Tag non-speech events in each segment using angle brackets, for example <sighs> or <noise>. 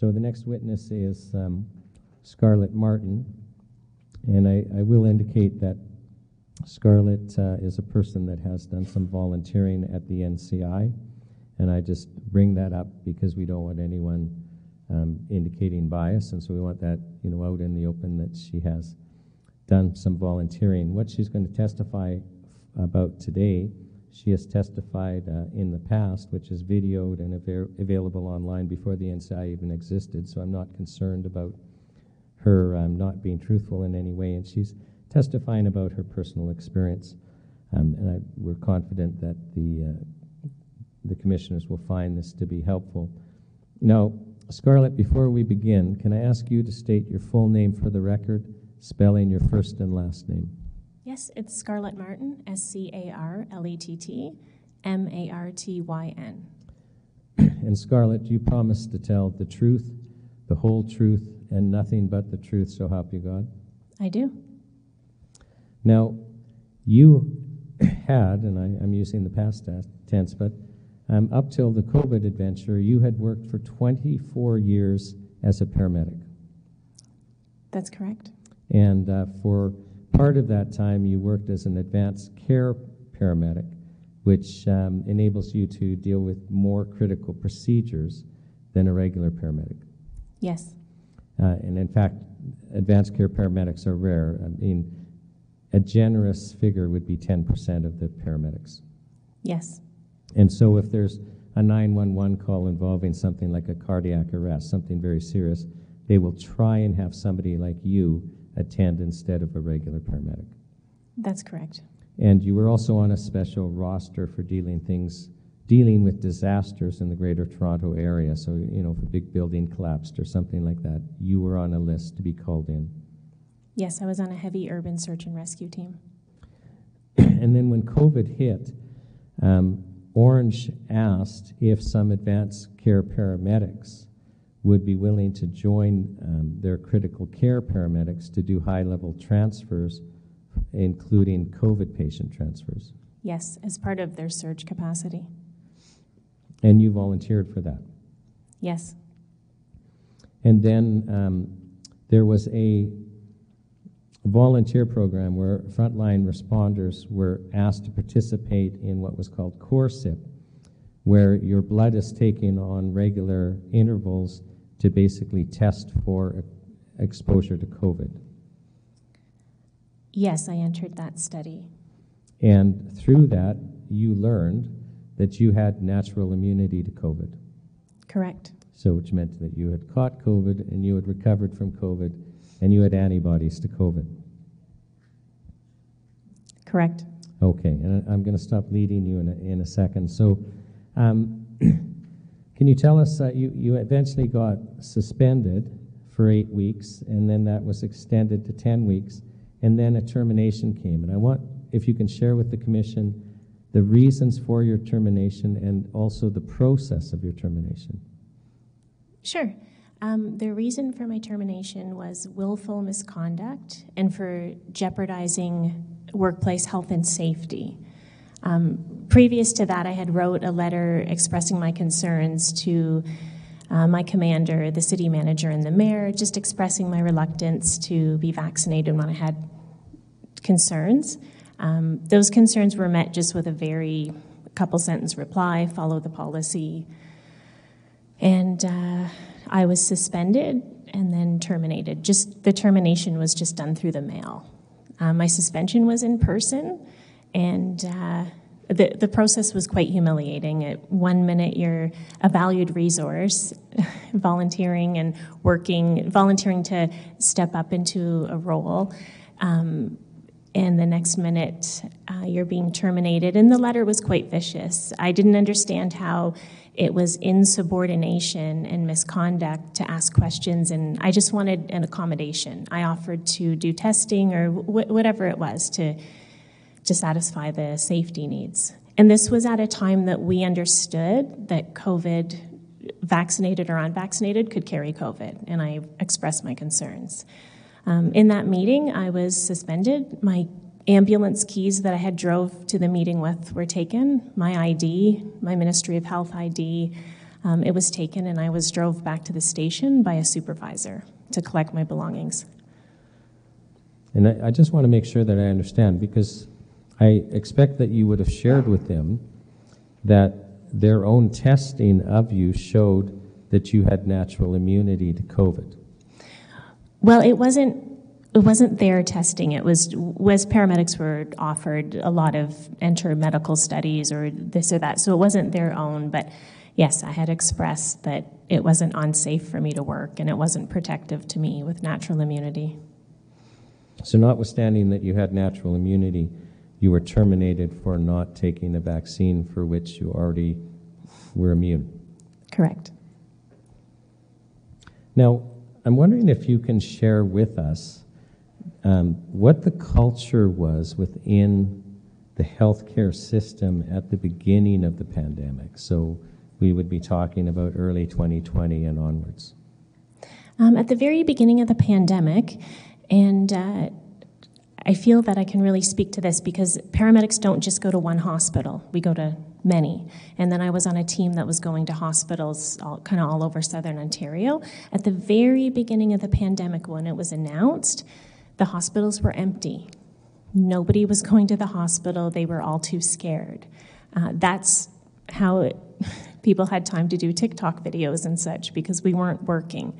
So the next witness is um, Scarlett Martyn, and I, I will indicate that Scarlett uh, is a person that has done some volunteering at the NCI, and I just bring that up because we don't want anyone um, indicating bias, and so we want that you know out in the open that she has done some volunteering. What she's going to testify about today, she has testified uh, in the past, which is videoed and av- available online before the NCI even existed. So I'm not concerned about her um, not being truthful in any way, and she's testifying about her personal experience. Um, and I, we're confident that the uh, the commissioners will find this to be helpful. Now, Scarlett, before we begin, can I ask you to state your full name for the record, spelling your first and last name? Yes, it's Scarlett Martyn, S C A R L E T T M A R T Y N. And Scarlett, you promise to tell the truth, the whole truth, and nothing but the truth, so help you God? I do. Now, you had, and I, am using the past tense, but um, up till the COVID adventure, you had worked for 24 years as a paramedic. That's correct. And uh, for part of that time, you worked as an advanced care paramedic, which um, enables you to deal with more critical procedures than a regular paramedic. Yes. Uh, and in fact, advanced care paramedics are rare. I mean, a generous figure would be 10% of the paramedics. Yes. And so if there's a 911 call involving something like a cardiac arrest, something very serious, they will try and have somebody like you attend instead of a regular paramedic. That's correct. And you were also on a special roster for dealing things dealing with disasters in the greater Toronto area. So, you know, if a big building collapsed or something like that, you were on a list to be called in. Yes, I was on a heavy urban search and rescue team. <clears throat> and then when COVID hit, um, Ornge asked if some advanced care paramedics would be willing to join um, their critical care paramedics to do high level transfers, including COVID patient transfers. Yes, as part of their surge capacity. And you volunteered for that? Yes. And then um, there was a volunteer program where frontline responders were asked to participate in what was called COSRIP, where your blood is taken on regular intervals to basically test for exposure to COVID. Yes, I entered that study. And through that, you learned that you had natural immunity to COVID. Correct. So, which meant that you had caught COVID and you had recovered from COVID and you had antibodies to COVID. Correct. Okay, and I'm going to stop leading you in a, in a second. So, um, <clears throat> can you tell us uh, you, you eventually got suspended for eight weeks, and then that was extended to 10 weeks, and then a termination came. And I want, if you can share with the Commission the reasons for your termination and also the process of your termination. Sure. Um, the reason for my termination was willful misconduct and for jeopardizing workplace health and safety. Um, previous to that, I had wrote a letter expressing my concerns to uh, my commander, the city manager, and the mayor, just expressing my reluctance to be vaccinated when I had concerns. Um, those concerns were met just with a very couple sentence reply follow the policy. And uh, I was suspended and then terminated. Just the termination was just done through the mail. Uh, my suspension was in person, and uh, the, the process was quite humiliating. At one minute, you're a valued resource, <laughs> volunteering and working, volunteering to step up into a role. Um, and the next minute, uh, you're being terminated. And the letter was quite vicious. I didn't understand how it was insubordination and misconduct to ask questions, and I just wanted an accommodation. I offered to do testing or wh- whatever it was to, to satisfy the safety needs. And this was at a time that we understood that COVID, vaccinated or unvaccinated, could carry COVID, and I expressed my concerns. Um, in that meeting, I was suspended. My ambulance keys that I had drove to the meeting with were taken. My ID, my Ministry of Health ID, um, it was taken and I was drove back to the station by a supervisor to collect my belongings. And I, I just want to make sure that I understand because I expect that you would have shared with them that their own testing of you showed that you had natural immunity to COVID. Well, it wasn't it wasn't their testing. It was was paramedics were offered a lot of enter medical studies or this or that. So it wasn't their own, but yes, I had expressed that it wasn't unsafe for me to work and it wasn't protective to me with natural immunity. So notwithstanding that you had natural immunity, you were terminated for not taking a vaccine for which you already were immune. Correct. Now, I'm wondering if you can share with us um, what the culture was within the healthcare system at the beginning of the pandemic. So we would be talking about early 2020 and onwards. Um, at the very beginning of the pandemic, and uh, I feel that I can really speak to this because paramedics don't just go to one hospital, we go to many. And then I was on a team that was going to hospitals all, kind of all over southern Ontario. At the very beginning of the pandemic, when it was announced, the hospitals were empty. Nobody was going to the hospital, they were all too scared. Uh, that's how it, <laughs> people had time to do TikTok videos and such because we weren't working.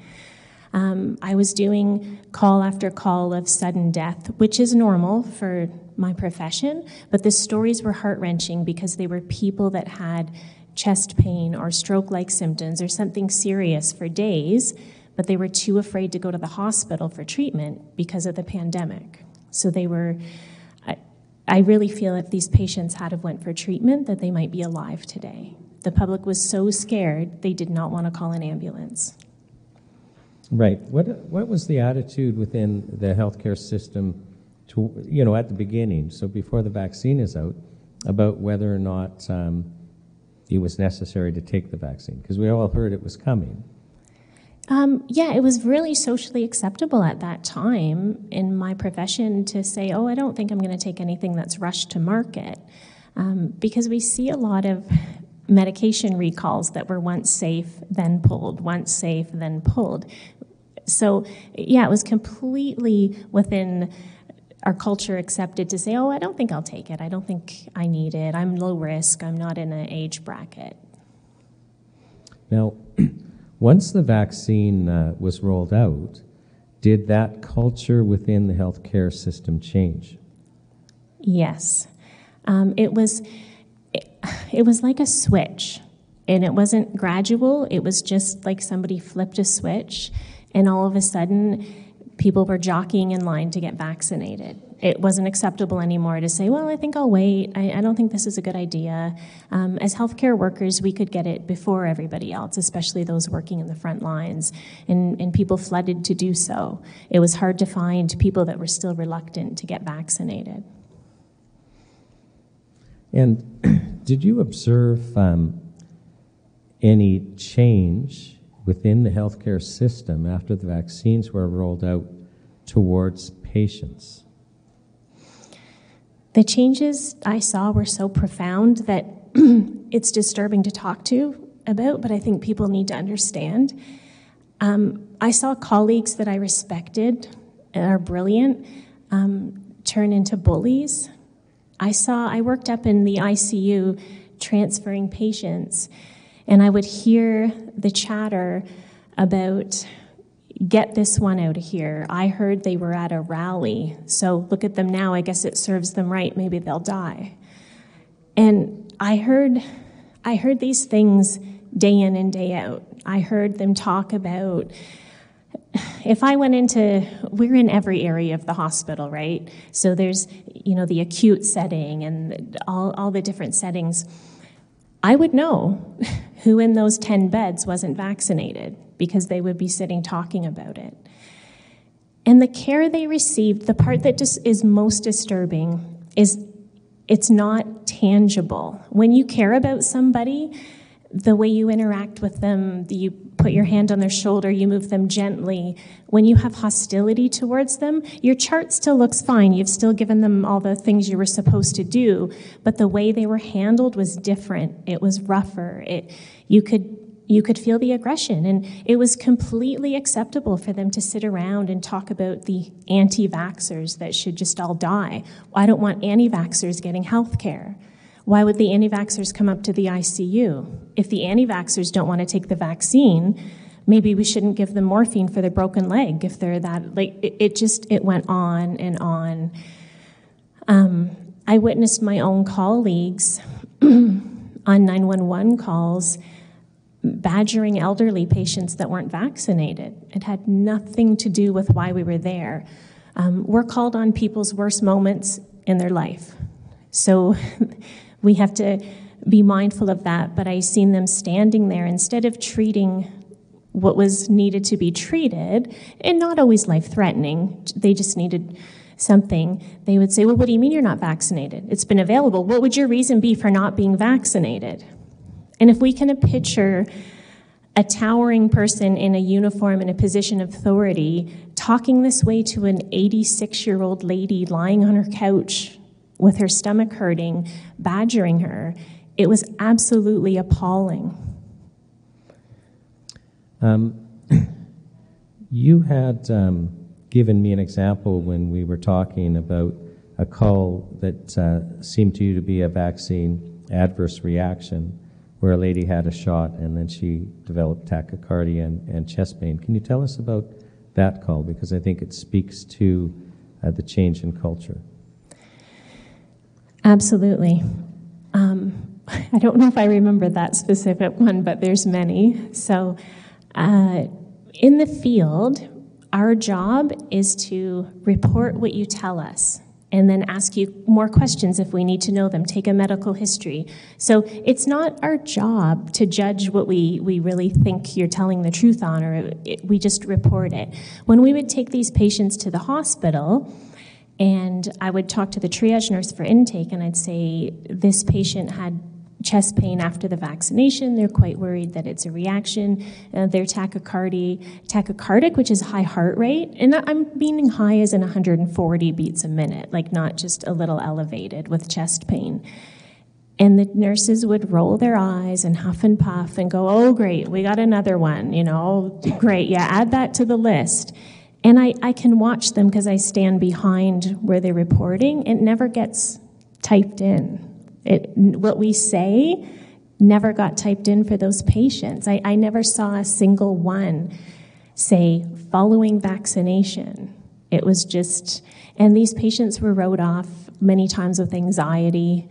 Um, I was doing call after call of sudden death, which is normal for my profession, but the stories were heart wrenching because they were people that had chest pain or stroke like symptoms or something serious for days, but they were too afraid to go to the hospital for treatment because of the pandemic. So they were. I, really feel if these patients had have went for treatment that they might be alive today. The public was so scared they did not want to call an ambulance. Right. What what was the attitude within the healthcare system to you know at the beginning, so before the vaccine is out, about whether or not um, it was necessary to take the vaccine? Because we all heard it was coming. Um, yeah, it was really socially acceptable at that time in my profession to say, "Oh, I don't think I'm going to take anything that's rushed to market," um, because we see a lot of medication recalls that were once safe, then pulled, once safe, then pulled. So, yeah, it was completely within our culture accepted to say, oh, I don't think I'll take it. I don't think I need it. I'm low risk. I'm not in an age bracket. Now, <clears throat> once the vaccine uh, was rolled out, did that culture within the healthcare system change? Yes. Um, it was it, it was like a switch and it wasn't gradual it was just like somebody flipped a switch and all of a sudden people were jockeying in line to get vaccinated. It wasn't acceptable anymore to say well i think i'll wait. I, I don't think this is a good idea. Um, as healthcare workers we could get it before everybody else especially those working in the front lines and, and people flooded to do so. It was hard to find people that were still reluctant to get vaccinated. And <clears throat> did you observe um, any change within the healthcare system after the vaccines were rolled out towards patients? The changes I saw were so profound that <clears throat> it's disturbing to talk to about, but I think people need to understand. Um, I saw colleagues that I respected and are brilliant um, turn into bullies I saw, I worked up in the ICU transferring patients, and I would hear the chatter about get this one out of here. I heard they were at a rally, so look at them now. I guess it serves them right. Maybe they'll die. And I heard, I heard these things day in and day out. I heard them talk about if I went into, we're in every area of the hospital, right? So there's, you know, the acute setting and all, all the different settings. I would know <laughs> who in those 10 beds wasn't vaccinated because they would be sitting talking about it. And the care they received, the part that just is most disturbing is it's not tangible. When you care about somebody, the way you interact with them, you put your hand on their shoulder, you move them gently. When you have hostility towards them, your chart still looks fine. You've still given them all the things you were supposed to do, but the way they were handled was different. It was rougher. It, you could you could feel the aggression. And it was completely acceptable for them to sit around and talk about the anti vaxxers that should just all die. I don't want anti vaxxers getting health care. Why would the anti vaxxers come up to the ICU? If the anti vaxxers don't want to take the vaccine, maybe we shouldn't give them morphine for their broken leg if they're that like it, it just it went on and on um, i witnessed my own colleagues <clears throat> on 911 calls badgering elderly patients that weren't vaccinated. It had nothing to do with why we were there. Um, we're called on people's worst moments in their life. So <laughs> we have to be mindful of that. But I seen them standing there instead of treating what was needed to be treated, and not always life threatening, they just needed something, they would say, Well, what do you mean you're not vaccinated? It's been available. What would your reason be for not being vaccinated? And if we can picture a towering person in a uniform in a position of authority talking this way to an 86 year old lady lying on her couch with her stomach hurting, badgering her, it was absolutely appalling. Um, <clears throat> you had um, given me an example when we were talking about a call that uh, seemed to you to be a vaccine adverse reaction where a lady had a shot and then she developed tachycardia and, and chest pain. Can you tell us about that call? Because I think it speaks to uh, the change in culture. Absolutely. Um, <laughs> I don't know if I remember that specific one, but there's many. So, uh, in the field, our job is to report what you tell us and then ask you more questions if we need to know them, take a medical history. So it's not our job to judge what we, we really think you're telling the truth on, or it, it, we just report it. When we would take these patients to the hospital, and I would talk to the triage nurse for intake, and I'd say, This patient had chest pain after the vaccination. They're quite worried that it's a reaction. Uh, they're tachycardy, tachycardic, which is high heart rate. And I'm meaning high as in 140 beats a minute, like not just a little elevated with chest pain. And the nurses would roll their eyes and huff and puff and go, oh, great, we got another one, you know, great, yeah, add that to the list. And I, I can watch them because I stand behind where they're reporting. It never gets typed in. It, what we say never got typed in for those patients. I, I never saw a single one say following vaccination. It was just, and these patients were wrote off many times with anxiety.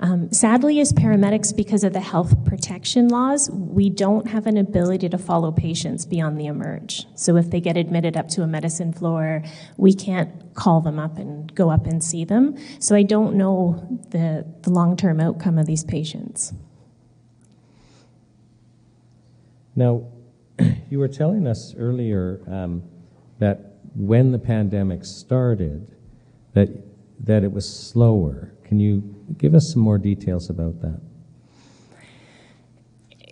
Um, sadly, as paramedics, because of the health protection laws, we don't have an ability to follow patients beyond the emerge. So if they get admitted up to a medicine floor, we can't call them up and go up and see them. So I don't know the, the long term outcome of these patients. Now, <clears throat> you were telling us earlier um, that when the pandemic started, that that it was slower. Can you give us some more details about that?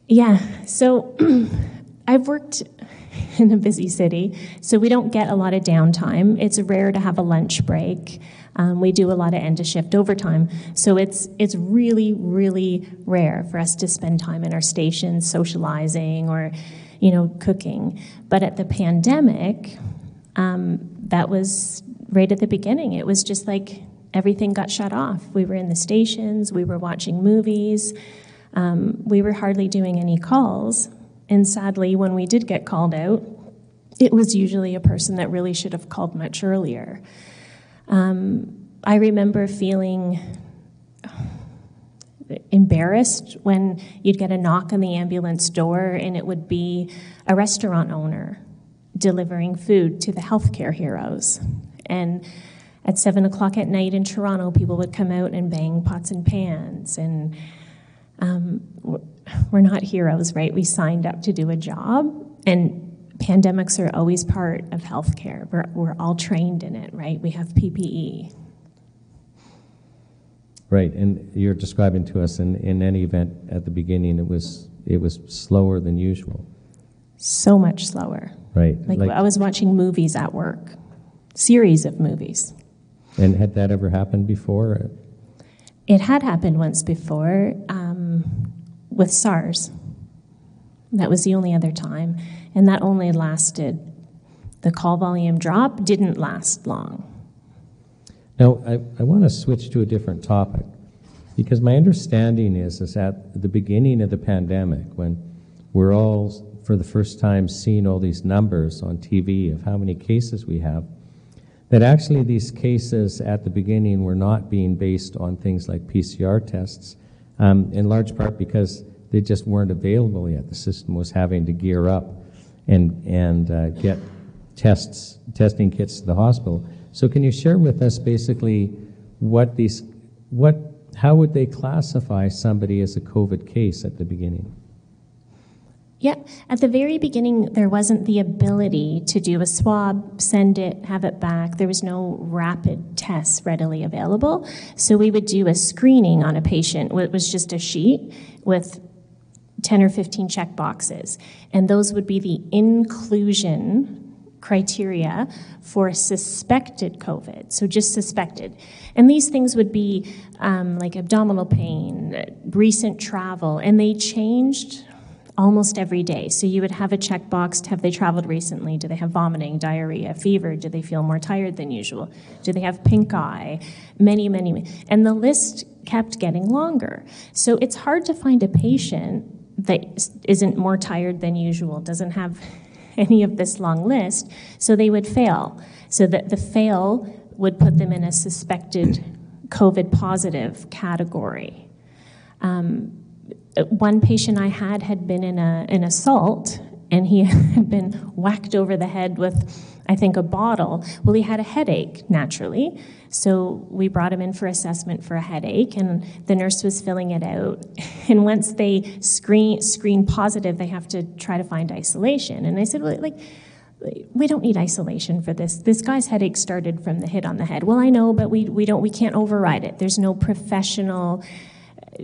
Yeah, so <clears throat> I've worked in a busy city, so we don't get a lot of downtime. It's rare to have a lunch break. Um, we do a lot of end of shift overtime, so it's it's really really rare for us to spend time in our stations socializing or, you know, cooking. But at the pandemic, um, that was right at the beginning. It was just like everything got shut off. We were in the stations, we were watching movies, um, we were hardly doing any calls. And sadly, when we did get called out, it was usually a person that really should have called much earlier. Um, I remember feeling embarrassed when you'd get a knock on the ambulance door and it would be a restaurant owner delivering food to the healthcare heroes. And at seven o'clock at night in Toronto, people would come out and bang pots and pans. And um, we're not heroes, right? We signed up to do a job, and pandemics are always part of healthcare. We're, we're all trained in it, right? We have PPE. Right, and you're describing to us in, in any event at the beginning, it was it was slower than usual. So much slower. Right. Like, like I was watching movies at work, series of movies. And had that ever happened before? It had happened once before um, with SARS. That was the only other time. And that only lasted, the call volume drop didn't last long. Now, I, I want to switch to a different topic because my understanding is, is at the beginning of the pandemic, when we're all for the first time seeing all these numbers on TV of how many cases we have, that actually these cases at the beginning were not being based on things like PCR tests, um, in large part because they just weren't available yet. The system was having to gear up and, and uh, get tests, testing kits to the hospital. So can you share with us basically what these, what, how would they classify somebody as a COVID case at the beginning? Yeah, at the very beginning, there wasn't the ability to do a swab, send it, have it back. There was no rapid tests readily available. So we would do a screening on a patient. It was just a sheet with 10 or 15 check boxes. And those would be the inclusion criteria for suspected COVID, so just suspected. And these things would be um, like abdominal pain, recent travel, and they changed almost every day. So you would have a checkbox have they traveled recently? Do they have vomiting, diarrhea, fever? Do they feel more tired than usual? Do they have pink eye? Many, many. And the list kept getting longer. So it's hard to find a patient that isn't more tired than usual, doesn't have <laughs> any of this long list, so they would fail. So that the fail would put them in a suspected COVID positive category. Um, one patient I had had been in a, an assault and he <laughs> had been whacked over the head with, I think, a bottle. Well, he had a headache naturally. So we brought him in for assessment for a headache, and the nurse was filling it out. <laughs> And once they screen screen positive, they have to try to find isolation. And I said, well, like, we don't need isolation for this. This guy's headache started from the hit on the head. Well, I know, but we, we don't we can't override it. There's no professional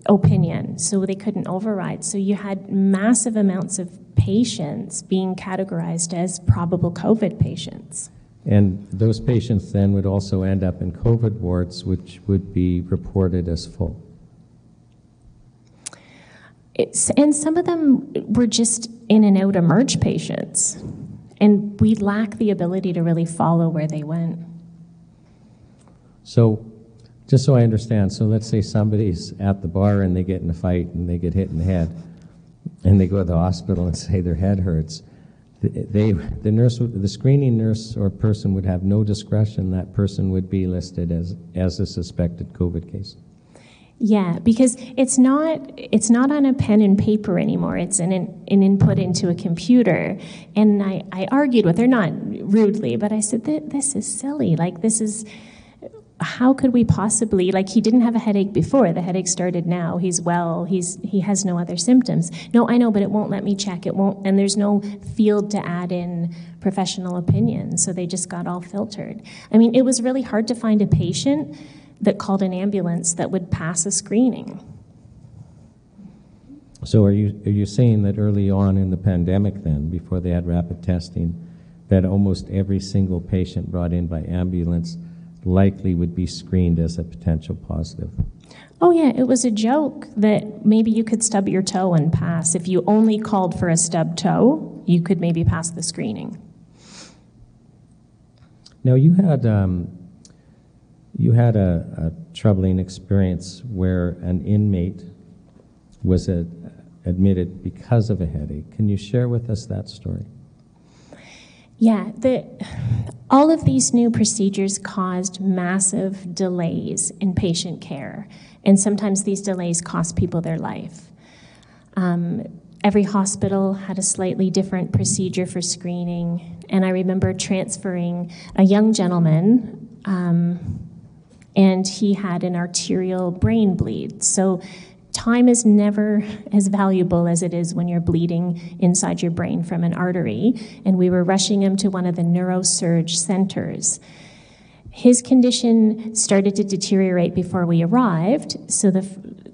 opinion, so they couldn't override. So you had massive amounts of patients being categorized as probable COVID patients. And those patients then would also end up in COVID wards, which would be reported as full. It's, and some of them were just in and out emerge patients. And we lack the ability to really follow where they went. So, just so I understand, so let's say somebody's at the bar and they get in a fight and they get hit in the head, and they go to the hospital and say their head hurts they, the nurse, the screening nurse or person would have no discretion. That person would be listed as, as a suspected COVID case. Yeah, because it's not it's not on a pen and paper anymore. It's an an input into a computer. And I, I argued with her, not rudely, but I said, "This is silly. Like this is." How could we possibly like he didn't have a headache before. The headache started now. He's well. He's he has no other symptoms. No i know but it won't let me check. It won't and there's no field to add in professional opinion. So they just got all filtered. I mean it was really hard to find a patient that called an ambulance that would pass a screening. So are you are you saying that early on in the pandemic then before they had rapid testing that almost every single patient brought in by ambulance likely would be screened as a potential positive. Oh, yeah, it was a joke that maybe you could stub your toe and pass. If you only called for a stub toe, you could maybe pass the screening. Now, you had, um, you had a, a, troubling experience where an inmate was a, admitted because of a headache. Can you share with us that story? Yeah, the, all of these new procedures caused massive delays in patient care, and sometimes these delays cost people their life. Um, every hospital had a slightly different procedure for screening, and I remember transferring a young gentleman, um, and he had an arterial brain bleed. So time is never as valuable as it is when you're bleeding inside your brain from an artery. And we were rushing him to one of the neurosurge centers. His condition started to deteriorate before we arrived, so the,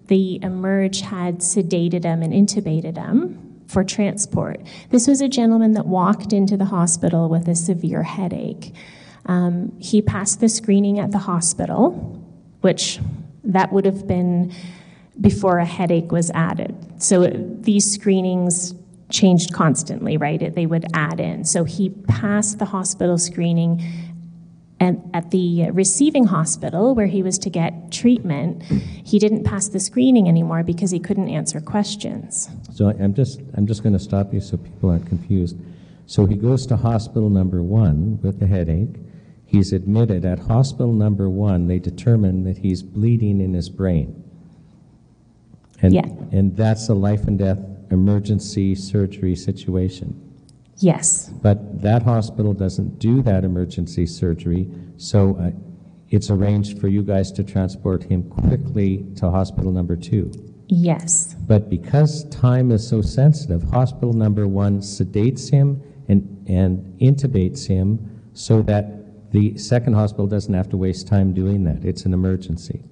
the emerge had sedated him and intubated him for transport. This was a gentleman that walked into the hospital with a severe headache. Um, he passed the screening at the hospital, which that would have been before a headache was added. So these screenings changed constantly, right? It- They would add in. So he passed the hospital screening and at the receiving hospital where he was to get treatment, he didn't pass the screening anymore because he couldn't answer questions. So I'm just, I'm just going to stop you so people aren't confused. So he goes to hospital number one with a headache. He's admitted at hospital number one, they determine that he's bleeding in his brain. And, Yeah. and that's a life and death emergency surgery situation. Yes, But that hospital doesn't do that emergency surgery, so uh, it's arranged for you guys to transport him quickly to hospital number two. yes, But because time is so sensitive, hospital number one sedates him and, and intubates him so that the second hospital doesn't have to waste time doing that. It's an emergency.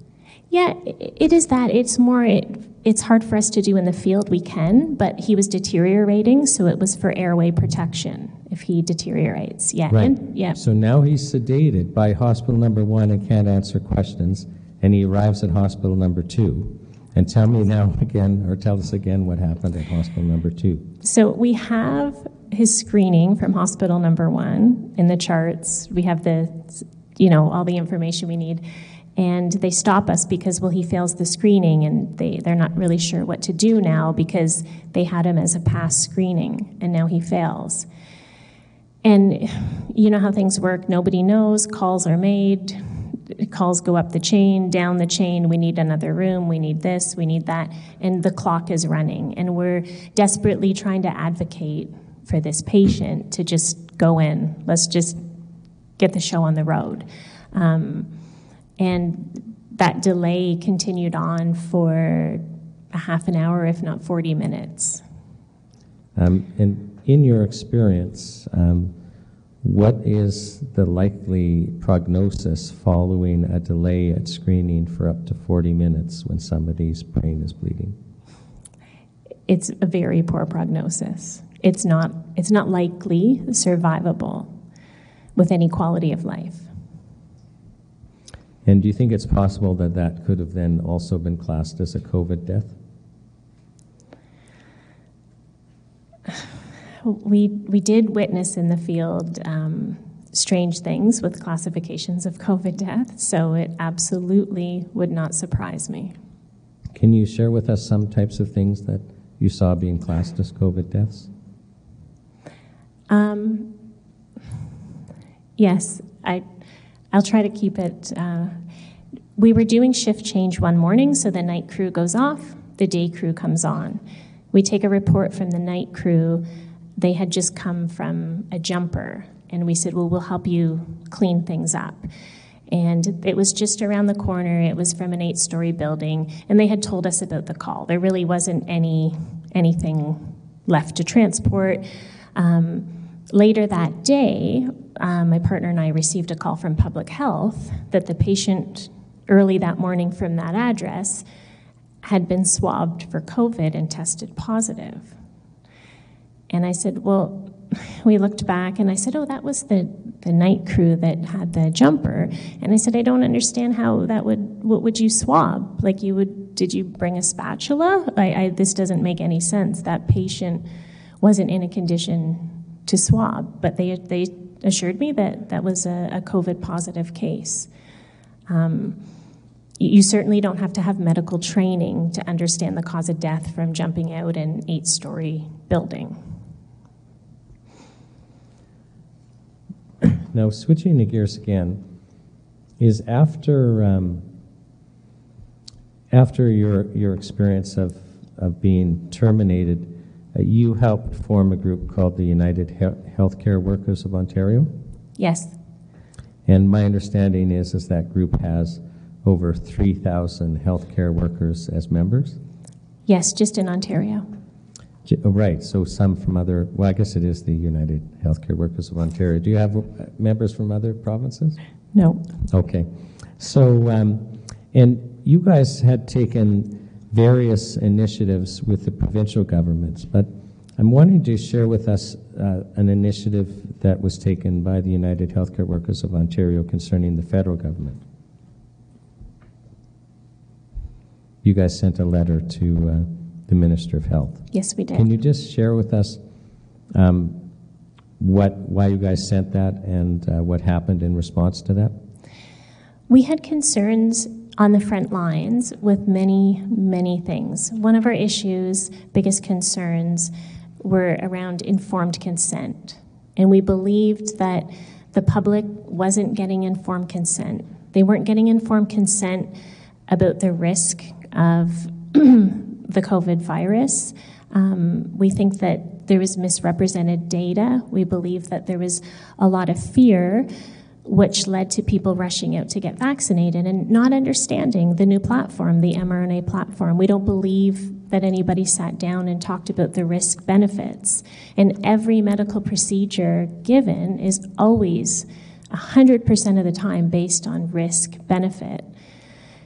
Yeah, it is that. It's more, it, it's hard for us to do in the field. We can, but he was deteriorating, so it was for airway protection if he deteriorates. Yeah. Right. and- yeah. So now he's sedated by hospital number one and can't answer questions, and he arrives at hospital number two. And tell me now <laughs> again, or tell us again what happened at hospital number two. So we have his screening from hospital number one in the charts. We have the, you know, all the information we need. And they stop us because, well, he fails the screening and they, they're not really sure what to do now because they had him as a pass screening and now he fails. And you know how things work. Nobody knows. Calls are made. Calls go up the chain, down the chain. We need another room. We need this. We need that. And the clock is running. And we're desperately trying to advocate for this patient to just go in. Let's just get the show on the road. Um, and that delay continued on for a half an hour, if not 40 minutes. Um, and in your experience, um, what is the likely prognosis following a delay at screening for up to 40 minutes when somebody's brain is bleeding? it's a very poor prognosis. It's not, it's not likely survivable with any quality of life. And do you think it's possible that that could have then also been classed as a COVID death? We, we did witness in the field um, strange things with classifications of COVID death, so it absolutely would not surprise me. Can you share with us some types of things that you saw being classed as COVID deaths? Um, yes, I, I'll try to keep it. Uh, we were doing shift change one morning, so the night crew goes off, the day crew comes on. We take a report from the night crew. They had just come from a jumper, and we said, Well, we'll help you clean things up. And it was just around the corner. It was from an eight story building, and they had told us about the call. There really wasn't any anything left to transport. Um, later that day, um, my partner and I received a call from public health that the patient early that morning from that address had been swabbed for COVID and tested positive. And I said, Well, <laughs> we looked back and I said, Oh, that was the, the night crew that had the jumper. And I said, I don't understand how that would, what would you swab? Like, you would, did you bring a spatula? I, I, this doesn't make any sense. That patient wasn't in a condition to swab, but they, they assured me that that was a, a COVID positive case. Um, you certainly don't have to have medical training to understand the cause of death from jumping out an eight story building. <clears throat> Now, switching the gears again, is after um, after your your experience of of being terminated, you helped form a group called the United He- Healthcare Workers of Ontario, Yes, and my understanding is is that group has over three thousand healthcare workers as members. yes, just in Ontario. J- oh, Right, so some from other. Well, I guess it is the United Healthcare Workers of Ontario. Do you have uh, members from other provinces? No. Okay. So, um, and you guys had taken various initiatives with the provincial governments, but I'm wanting to share with us uh, an initiative that was taken by the United Healthcare Workers of Ontario concerning the federal government. You guys sent a letter to uh, the Minister of Health. Yes, we did. Can you just share with us um, what, why you guys sent that and uh, what happened in response to that? We had concerns on the front lines with many, many things. One of our issues, biggest concerns, were around informed consent. And we believed that the public wasn't getting informed consent. They weren't getting informed consent about the risk of <clears throat> the COVID virus. Um, we think that there was misrepresented data. We believe that there was a lot of fear which led to people rushing out to get vaccinated and not understanding the new platform, the mRNA platform. We don't believe that anybody sat down and talked about the risk benefits. And every medical procedure given is always 100% of the time based on risk benefit.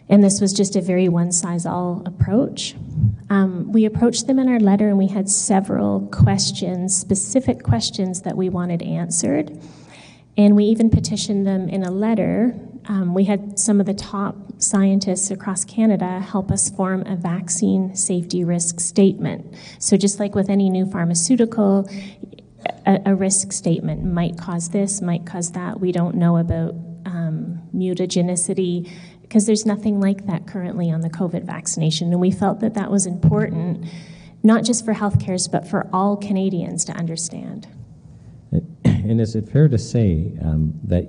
And this was just a very one size all approach. Um, we approached them in our letter and we had several questions, specific questions that we wanted answered. And we even petitioned them in a letter. Um, we had some of the top scientists across Canada help us form a vaccine safety risk statement. So, just like with any new pharmaceutical, a, a risk statement might cause this, might cause that. We don't know about um, mutagenicity because there's nothing like that currently on the COVID vaccination. And we felt that that was important, not just for healthcares, but for all Canadians to understand. <clears throat> And is it fair to say um, that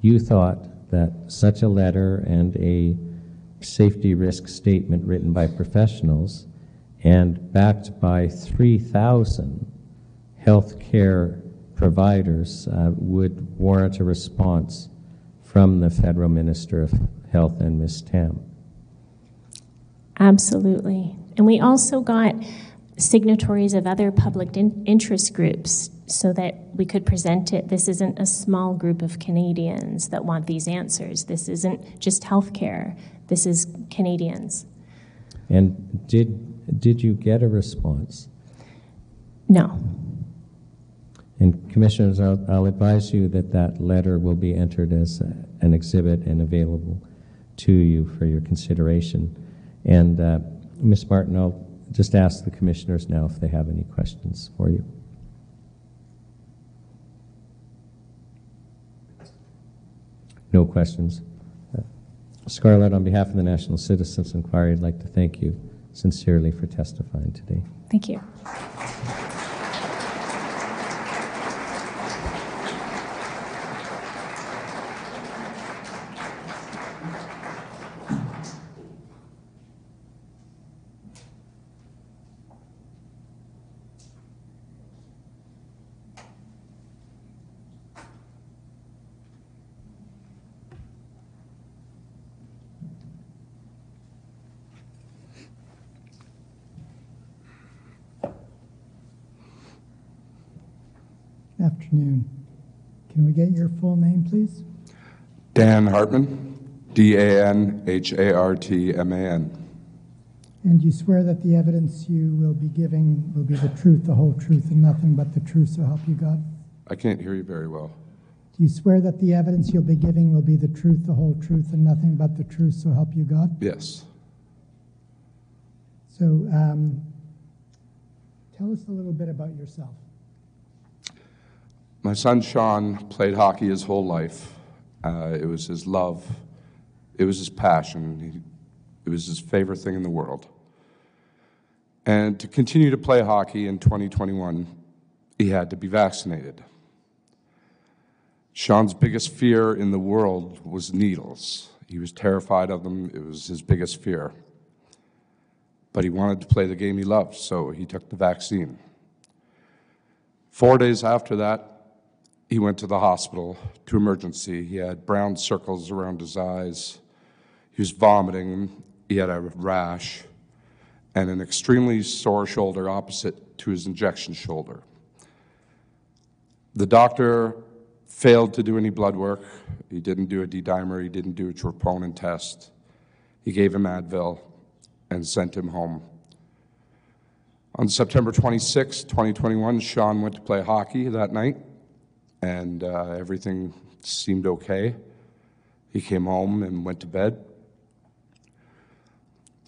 you thought that such a letter and a safety risk statement written by professionals and backed by 3,000 healthcare providers uh, would warrant a response from the federal Minister of Health and Ms. Tam? Absolutely. And we also got signatories of other public in- interest groups so that we could present it. This isn't a small group of Canadians that want these answers. This isn't just healthcare. This is Canadians. And did, did you get a response? No. And commissioners, I'll, I'll advise you that that letter will be entered as a, an exhibit and available to you for your consideration. And uh, Ms. Martyn, I'll just ask the commissioners now if they have any questions for you. No questions. Scarlett, on behalf of the National Citizens Inquiry, I'd like to thank you sincerely for testifying today. Thank you. Afternoon. Can we get your full name, please? Dan Hartman, D A N H A R T M A N. And you swear that the evidence you will be giving will be the truth, the whole truth, and nothing but the truth, so help you God? I can't hear you very well. Do you swear that the evidence you'll be giving will be the truth, the whole truth, and nothing but the truth, so help you God? Yes. So um, tell us a little bit about yourself. My son Sean played hockey his whole life. Uh, it was his love, it was his passion, he, it was his favorite thing in the world. And to continue to play hockey in 2021, he had to be vaccinated. Sean's biggest fear in the world was needles. He was terrified of them, it was his biggest fear. But he wanted to play the game he loved, so he took the vaccine. Four days after that, he went to the hospital to emergency. He had brown circles around his eyes. He was vomiting. He had a rash and an extremely sore shoulder opposite to his injection shoulder. The doctor failed to do any blood work. He didn't do a D dimer, he didn't do a troponin test. He gave him Advil and sent him home. On September 26, 2021, Sean went to play hockey that night and uh, everything seemed okay. He came home and went to bed.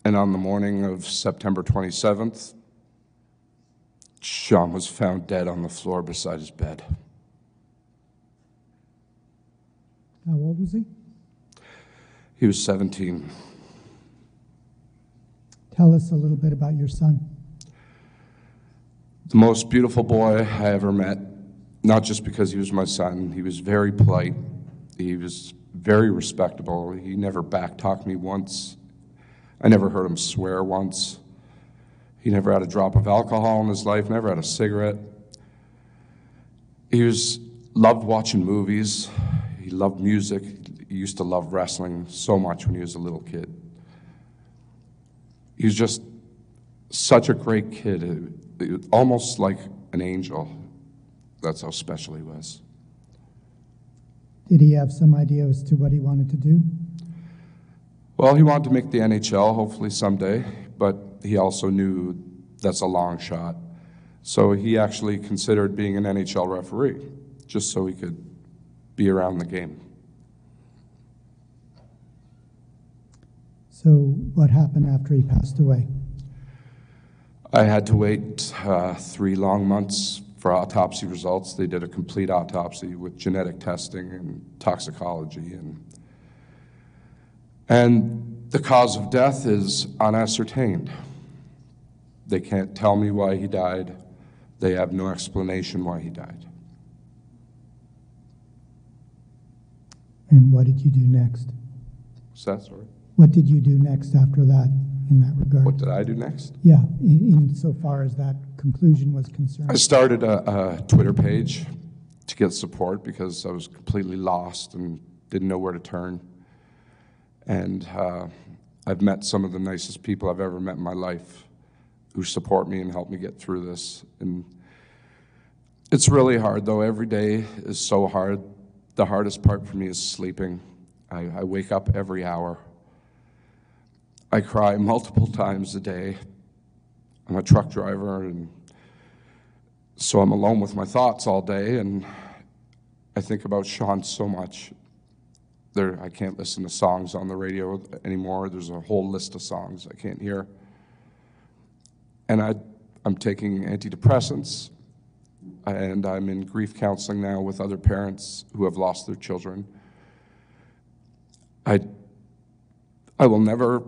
And on the morning of September 27th, Sean was found dead on the floor beside his bed. How old was he? He was 17. Tell us a little bit about your son. The most beautiful boy I ever met, not just because he was my son, he was very polite, he was very respectable, he never backtalked me once. I never heard him swear once. He never had a drop of alcohol in his life, never had a cigarette. He was loved watching movies. He loved music. He used to love wrestling so much when he was a little kid. He was just such a great kid, It- it- almost like an angel. That's how special he was. Did he have some idea as to what he wanted to do? Well, he wanted to make the NHL, hopefully someday, but he also knew that's a long shot. So he actually considered being an NHL referee, just so he could be around the game. So, what happened after he passed away? I had to wait uh, three long months for autopsy results. They did a complete autopsy with genetic testing and toxicology, and and the cause of death is unascertained. They can't tell me why he died. They have no explanation why he died. And what did you do next? Is that sorry? What did you do next after that in that regard? What did I do next? Yeah, in, in so far as that conclusion was concerned. I started a, a Twitter page to get support because I was completely lost and didn't know where to turn. And uh, I've met some of the nicest people I've ever met in my life who support me and help me get through this. And it's really hard, though. Every day is so hard. The hardest part for me is sleeping. I, I wake up every hour. I cry multiple <laughs> times a day. I'm a truck driver, and so I'm alone with my thoughts all day, and I think about Sean so much. There, I can't listen to songs on the radio anymore. There's a whole list of songs I can't hear. And I, I'm taking antidepressants, and I'm in grief counseling now with other parents who have lost their children. I, I will never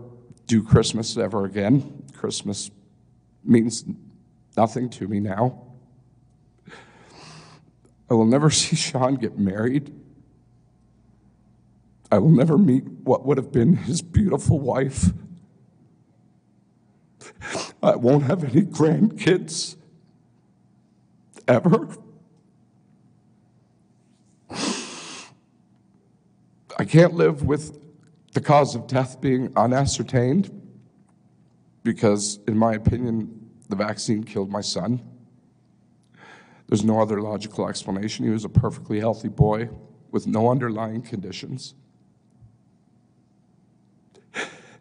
do Christmas ever again. Christmas means nothing to me now. I will never <laughs> see Sean get married. I will never meet what would have been his beautiful wife. I won't have any grandkids ever. I can't live with the cause of death being unascertained because, in my opinion, the vaccine killed my son. There's no other logical explanation. He was a perfectly healthy boy with no underlying conditions.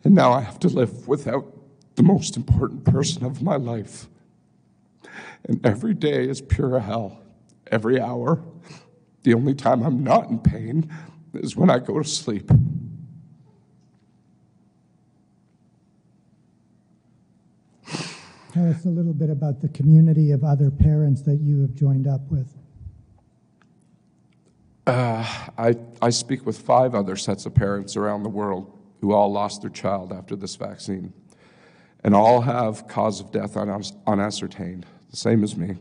And now I have to live without the most important person of my life. And every day is pure hell. Every hour. The only time I'm not in pain is when I go to sleep. Tell us a little bit about the community of other parents that you have joined up with. Uh, I, I speak with five other sets of parents around the world who all lost their child after this vaccine, and all have cause of death unas- unascertained, the same as me.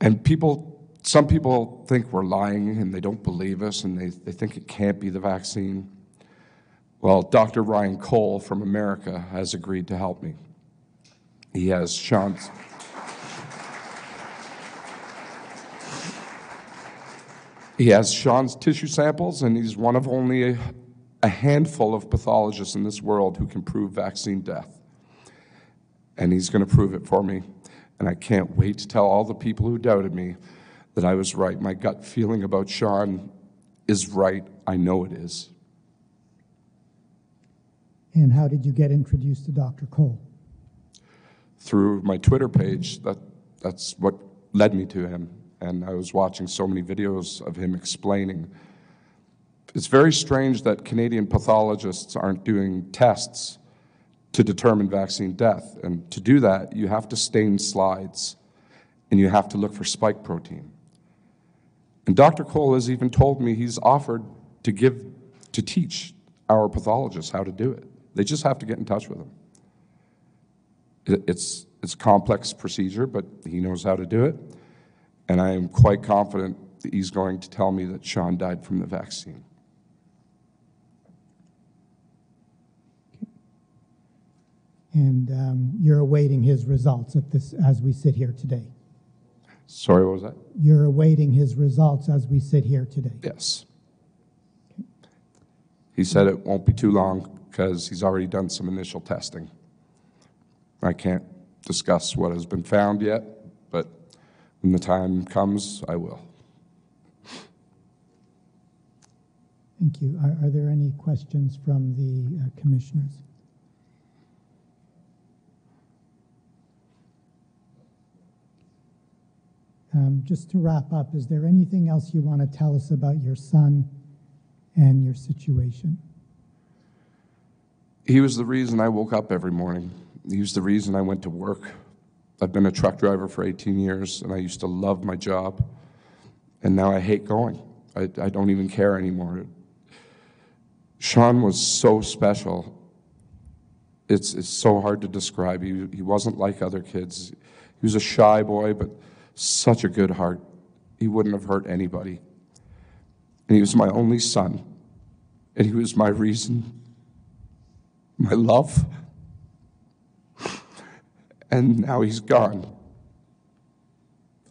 And people, some people think we're lying and they don't believe us and they, they think it can't be the vaccine. Well, Dr. Ryan Cole from America has agreed to help me. He has Sean's. He has Sean's tissue samples, and he's one of only a, a handful of pathologists in this world who can prove vaccine death. And he's going to prove it for me. And I can't wait to tell all the people who doubted me that I was right. My gut feeling about Sean is right. I know it is. And how did you get introduced to Dr. Cole? Through my Twitter page. That that's what led me to him. And I was watching so many videos of him explaining It's very strange that Canadian pathologists aren't doing tests to determine vaccine death. And to do that, you have to stain slides and you have to look for spike protein. And Dr. Cole has even told me he's offered to give, to teach our pathologists how to do it. They just have to get in touch with him. It- It's, it's a complex procedure, but he knows how to do it. And I am quite confident that he's going to tell me that Sean died from the vaccine. And um, you're awaiting his results at this, as we sit here today. Sorry, what was that? You're awaiting his results as we sit here today. Yes. He said it won't be too long because he's already done some initial testing. I can't discuss what has been found yet, but when the time comes, I will. Thank you. Are, are there any questions from the uh, commissioners? Um, just to wrap up, is there anything else you want to tell us about your son and your situation? He was the reason I woke up every morning. He was the reason I went to work. I've been a truck driver for 18 years, and I used to love my job. And now I hate going. I, I don't even care anymore. Sean was so special. It's, it's so hard to describe. He, he wasn't like other kids. He was a shy boy, but such a good heart. He wouldn't have hurt anybody. And he was my only son. And he was my reason my love. And now he's gone.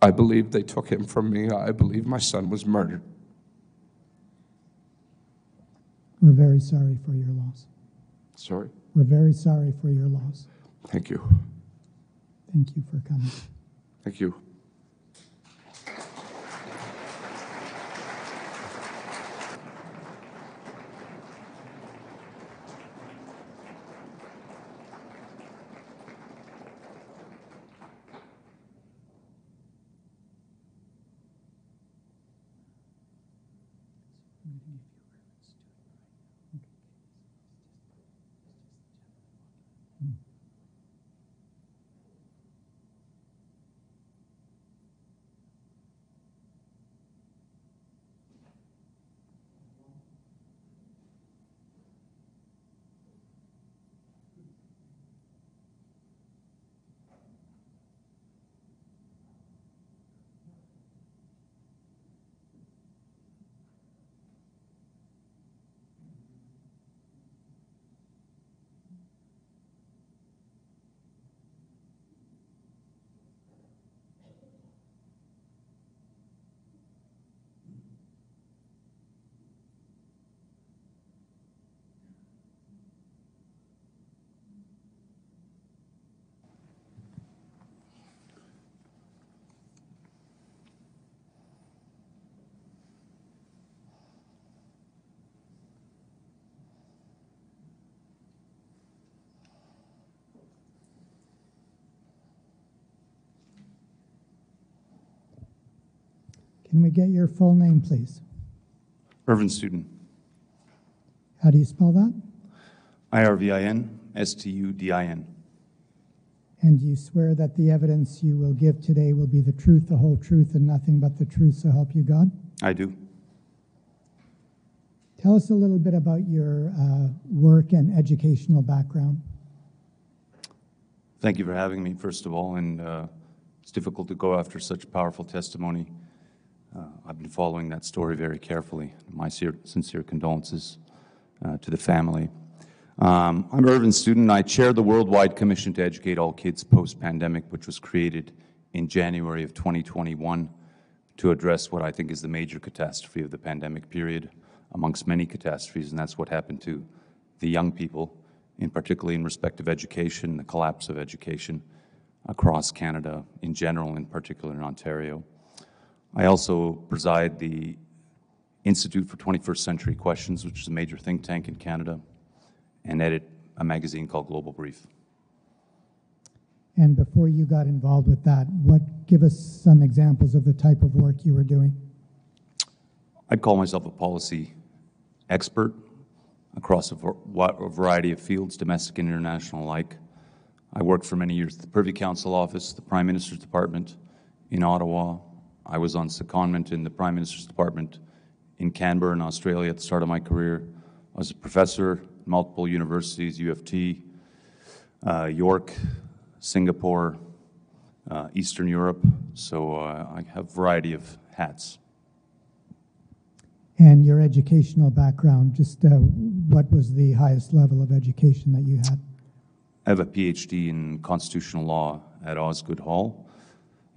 I believe they took him from me. I believe my son was murdered. We're very sorry for your loss. Sorry. We're very sorry for your loss. Thank you. Thank you for coming. Thank you. Can we get your full name, please? Irvin Studin. How do you spell that? I R V I N S T U D I N. And do you swear that the evidence you will give today will be the truth, the whole truth, and nothing but the truth, so help you God? I do. Tell us a little bit about your uh, work and educational background. Thank you for having me, first of all, and uh, it's difficult to go after such powerful testimony. Uh, I've been following that story very carefully. My sincere, condolences uh, to the family. Um, I'm Irvin Studin. I chair the Worldwide Commission to Educate All Kids Post-Pandemic, which was created in January of 2021 to address what I think is the major catastrophe of the pandemic period, amongst many catastrophes, and that's what happened to the young people, in particularly in respect of education, the collapse of education across Canada in general, in particular in Ontario. I also preside the Institute for 21st Century Questions, which is a major think tank in Canada, and edit a magazine called Global Brief. And before you got involved with that, what give us some examples of the type of work you were doing? I'd call myself a policy expert across a var- a variety of fields, domestic and international alike. I worked for many years at the Privy Council Office, the Prime Minister's Department in Ottawa. I was on secondment in the Prime Minister's Department in Canberra in Australia at the start of my career. I was a professor at multiple universities, UFT, uh, York, Singapore, uh, Eastern Europe. So uh, I have a variety of hats. And your educational background, just uh, what was the highest level of education that you had? I have a PhD in constitutional law at Osgoode Hall.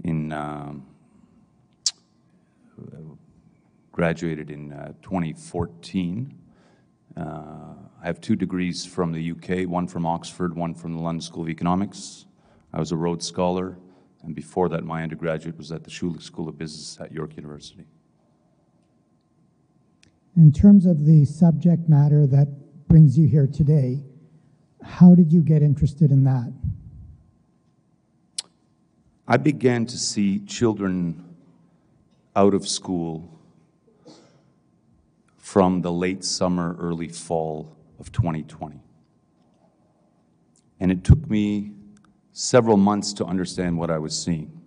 In um, graduated in uh, 2014. Uh, I have two degrees from the UK, one from Oxford, one from the London School of Economics. I was a Rhodes Scholar, and before that, my undergraduate was at the Schulich School of Business at York University. In terms of the subject matter that brings you here today, how did you get interested in that? I began to see children out of school from the late summer, early fall of 2020. And it took me several months to understand what I was seeing.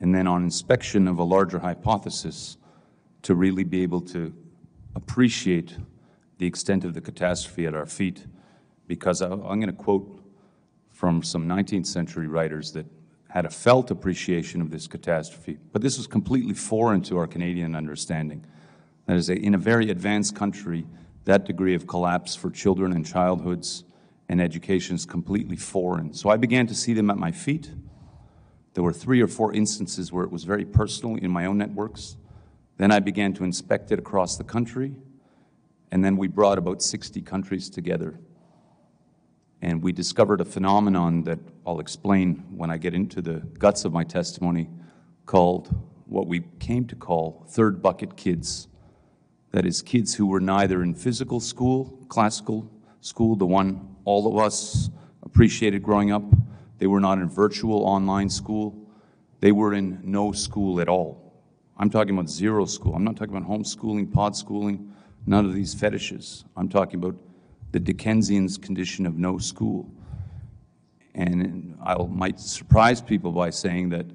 And then, on inspection of a larger hypothesis, to really be able to appreciate the extent of the catastrophe at our feet. Because I, I'm going to quote from some 19th century writers that had a felt appreciation of this catastrophe, but this was completely foreign to our Canadian understanding. That is, in a very advanced country, that degree of collapse for children and childhoods and education is completely foreign. So I began to see them at my feet. There were three or four instances where it was very personal in my own networks. Then I began to inspect it across the country, and then we brought about 60 countries together. And we discovered a phenomenon that I'll explain when I get into the guts of my testimony called what we came to call third bucket kids. That is, kids who were neither in physical school, classical school, the one all of us appreciated growing up, they were not in virtual online school, they were in no school at all. I'm talking about zero school. I'm not talking about homeschooling, pod schooling, none of these fetishes. I'm talking about the Dickensian's condition of no school. And I might surprise people by saying that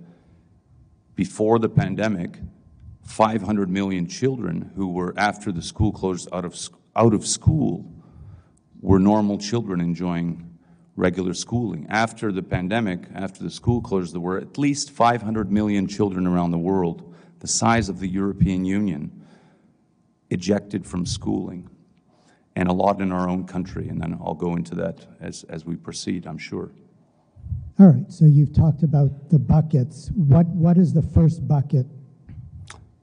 before the pandemic, 500 million children who were after the school closed out of, out of school were normal children enjoying regular schooling. After the pandemic, after the school closed, there were at least 500 million children around the world, the size of the European Union, ejected from schooling and a lot in our own country. And then I'll go into that as, as we proceed, I'm sure. All right, so you've talked about the buckets. What, what is the first bucket?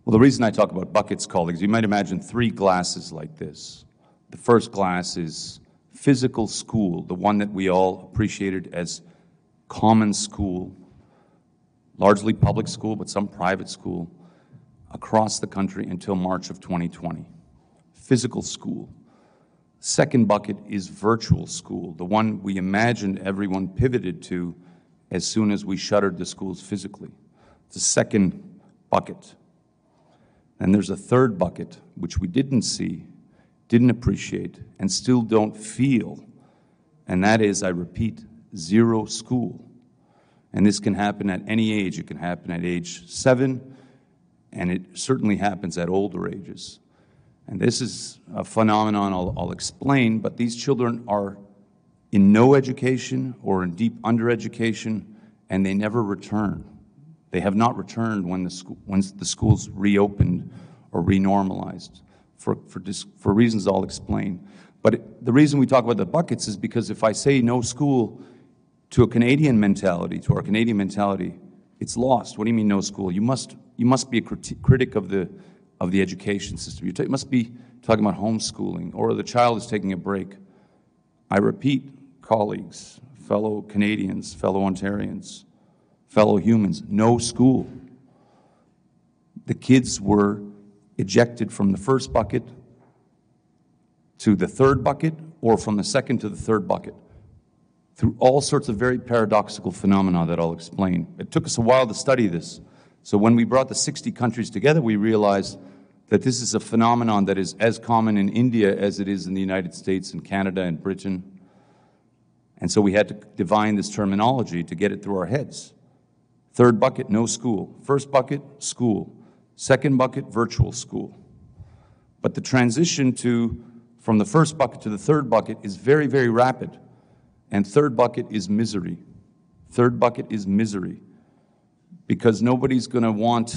Well, the reason I talk about buckets, colleagues, you might imagine three glasses like this. The first glass is physical school, the one that we all appreciated as common school, largely public school, but some private school, across the country until March of 2020. Physical school. Second bucket is virtual school, the one we imagined everyone pivoted to as soon as we shuttered the schools physically. The second bucket. And there's a third bucket, which we didn't see, didn't appreciate, and still don't feel. And that is, I repeat, zero school. And this can happen at any age. It can happen at age seven, and it certainly happens at older ages. And this is a phenomenon I'll, I'll, explain, but these children are in no education or in deep undereducation, and they never return. They have not returned when the, school, when the schools reopened or renormalized for, for, dis, for reasons I'll explain. But it, the reason we talk about the buckets is because if I say no school to a Canadian mentality, to our Canadian mentality, it's lost. What do you mean no school? You must, you must be a criti- critic of the of the education system. You must be talking about homeschooling or the child is taking a break. I repeat, colleagues, fellow Canadians, fellow Ontarians, fellow humans, no school. The kids were ejected from the first bucket to the third bucket or from the second to the third bucket through all sorts of very paradoxical phenomena that I'll explain. It took us a while to study this. So when we brought the 60 countries together, we realized that this is a phenomenon that is as common in India as it is in the United States and Canada and Britain. And so we had to divine this terminology to get it through our heads. Third bucket, no school. First bucket, school. Second bucket, virtual school. But the transition to from the first bucket to the third bucket is very, very rapid. And third bucket is misery. Third bucket is misery. Because nobody's going to want,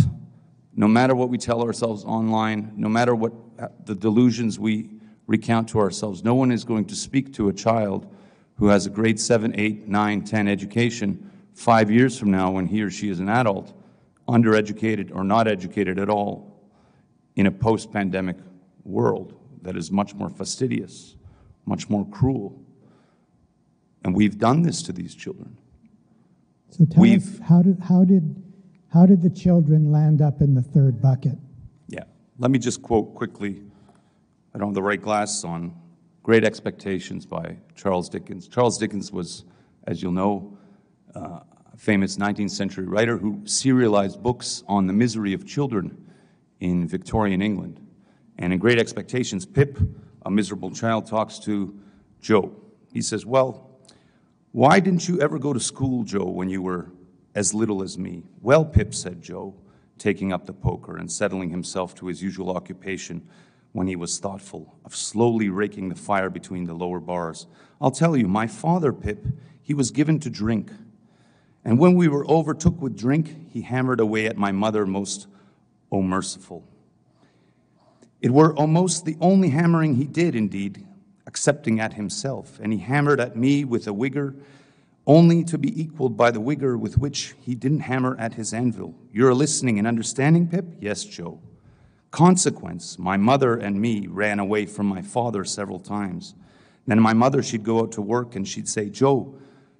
no matter what we tell ourselves online, no matter what uh, the delusions we recount to ourselves, no one is going to speak to a child who has a grade 7, 8, 9, 10 education five years from now when he or she is an adult, undereducated or not educated at all, in a post pandemic world that is much more fastidious, much more cruel. And we've done this to these children. So tell us, We've- how did, how did, how did the children land up in the third bucket? Yeah. Let me just quote quickly. I don't have the right glasses on. Great Expectations by Charles Dickens. Charles Dickens was, as you'll know, uh, a famous 19th century writer who serialized books on the misery of children in Victorian England. And in Great Expectations, Pip, a miserable child, talks to Joe. He says, Well, why didn't you ever go to school, Joe, when you were as little as me? Well, Pip, said Joe, taking up the poker and settling himself to his usual occupation when he was thoughtful of slowly raking the fire between the lower bars. I'll tell you, my father, Pip, he was given to drink. And when we were overtook with drink, he hammered away at my mother most, oh merciful. It were almost the only hammering he did, indeed, excepting at himself, and he hammered at me with a vigor only to be equaled by the vigor with which he didn't hammer at his anvil. You're listening and understanding, Pip? Yes, Joe. Consequence, my mother and me ran away from my father several times. Then my mother, she'd go out to work and she'd say, Joe,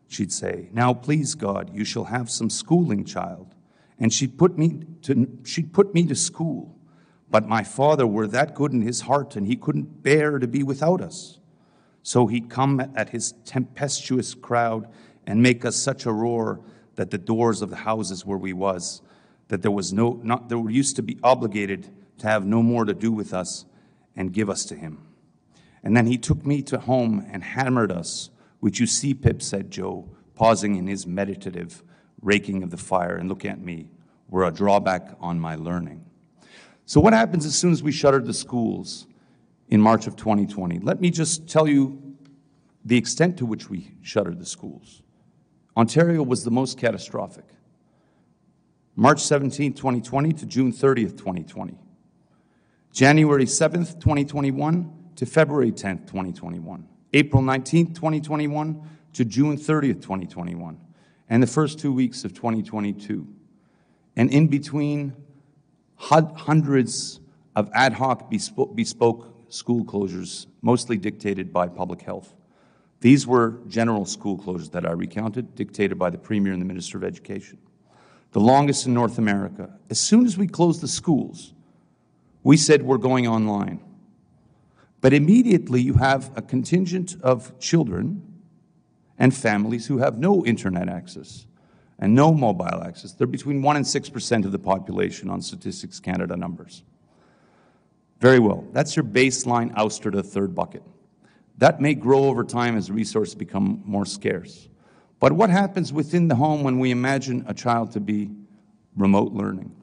she'd say, now please God, you shall have some schooling, child. And she'd put me to, she'd put me to school. But my father were that good in his heart, and he couldn't bear to be without us. So he'd come at his tempestuous crowd and make us such a roar that the doors of the houses where we was, that there was no, not, there used to be obligated to have no more to do with us and give us to him. And then he took me to home and hammered us, which you see, Pip, said Joe, pausing in his meditative raking of the fire and look at me, were a drawback on my learning. So, what happens as soon as we shuttered the schools in March of 2020? Let me just tell you the extent to which we shuttered the schools. Ontario was the most catastrophic. March 17, 2020 to June 30th, 2020. January 7th, 2021 to February 10th, 2021. April 19th, 2021 to June 30th, 2021. And the first two weeks of 2022. And in between, hundreds of ad hoc bespoke, bespoke school closures, mostly dictated by public health. These were general school closures that I recounted, dictated by the Premier and the Minister of Education. The longest in North America. As soon as we closed the schools, we said we're going online. But immediately you have a contingent of children and families who have no internet access and no mobile access. They're between 1 and 6% of the population on Statistics Canada numbers. Very well. That's your baseline ouster to the third bucket. That may grow over time as resources become more scarce. But what happens within the home when we imagine a child to be remote learning?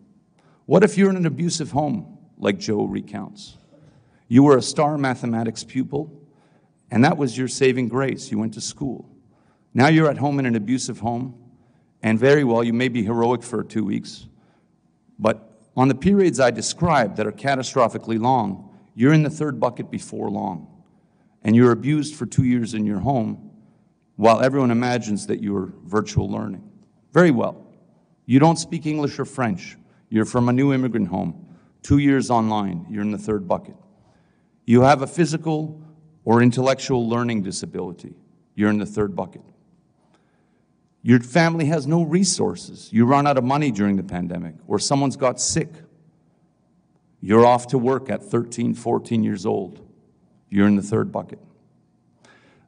What if you're in an abusive home, like Joe recounts? You were a star mathematics pupil, and that was your saving grace. You went to school. Now you're at home in an abusive home, and very well, you may be heroic for two weeks, but on the periods I described that are catastrophically long, you're in the third bucket before long. And you're abused for two years in your home while everyone imagines that you're virtual learning. Very well. You don't speak English or French. You're from a new immigrant home. Two years online, you're in the third bucket. You have a physical or intellectual learning disability. You're in the third bucket. Your family has no resources. You run out of money during the pandemic, or someone's got sick. You're off to work at 13, 14 years old. You're in the third bucket.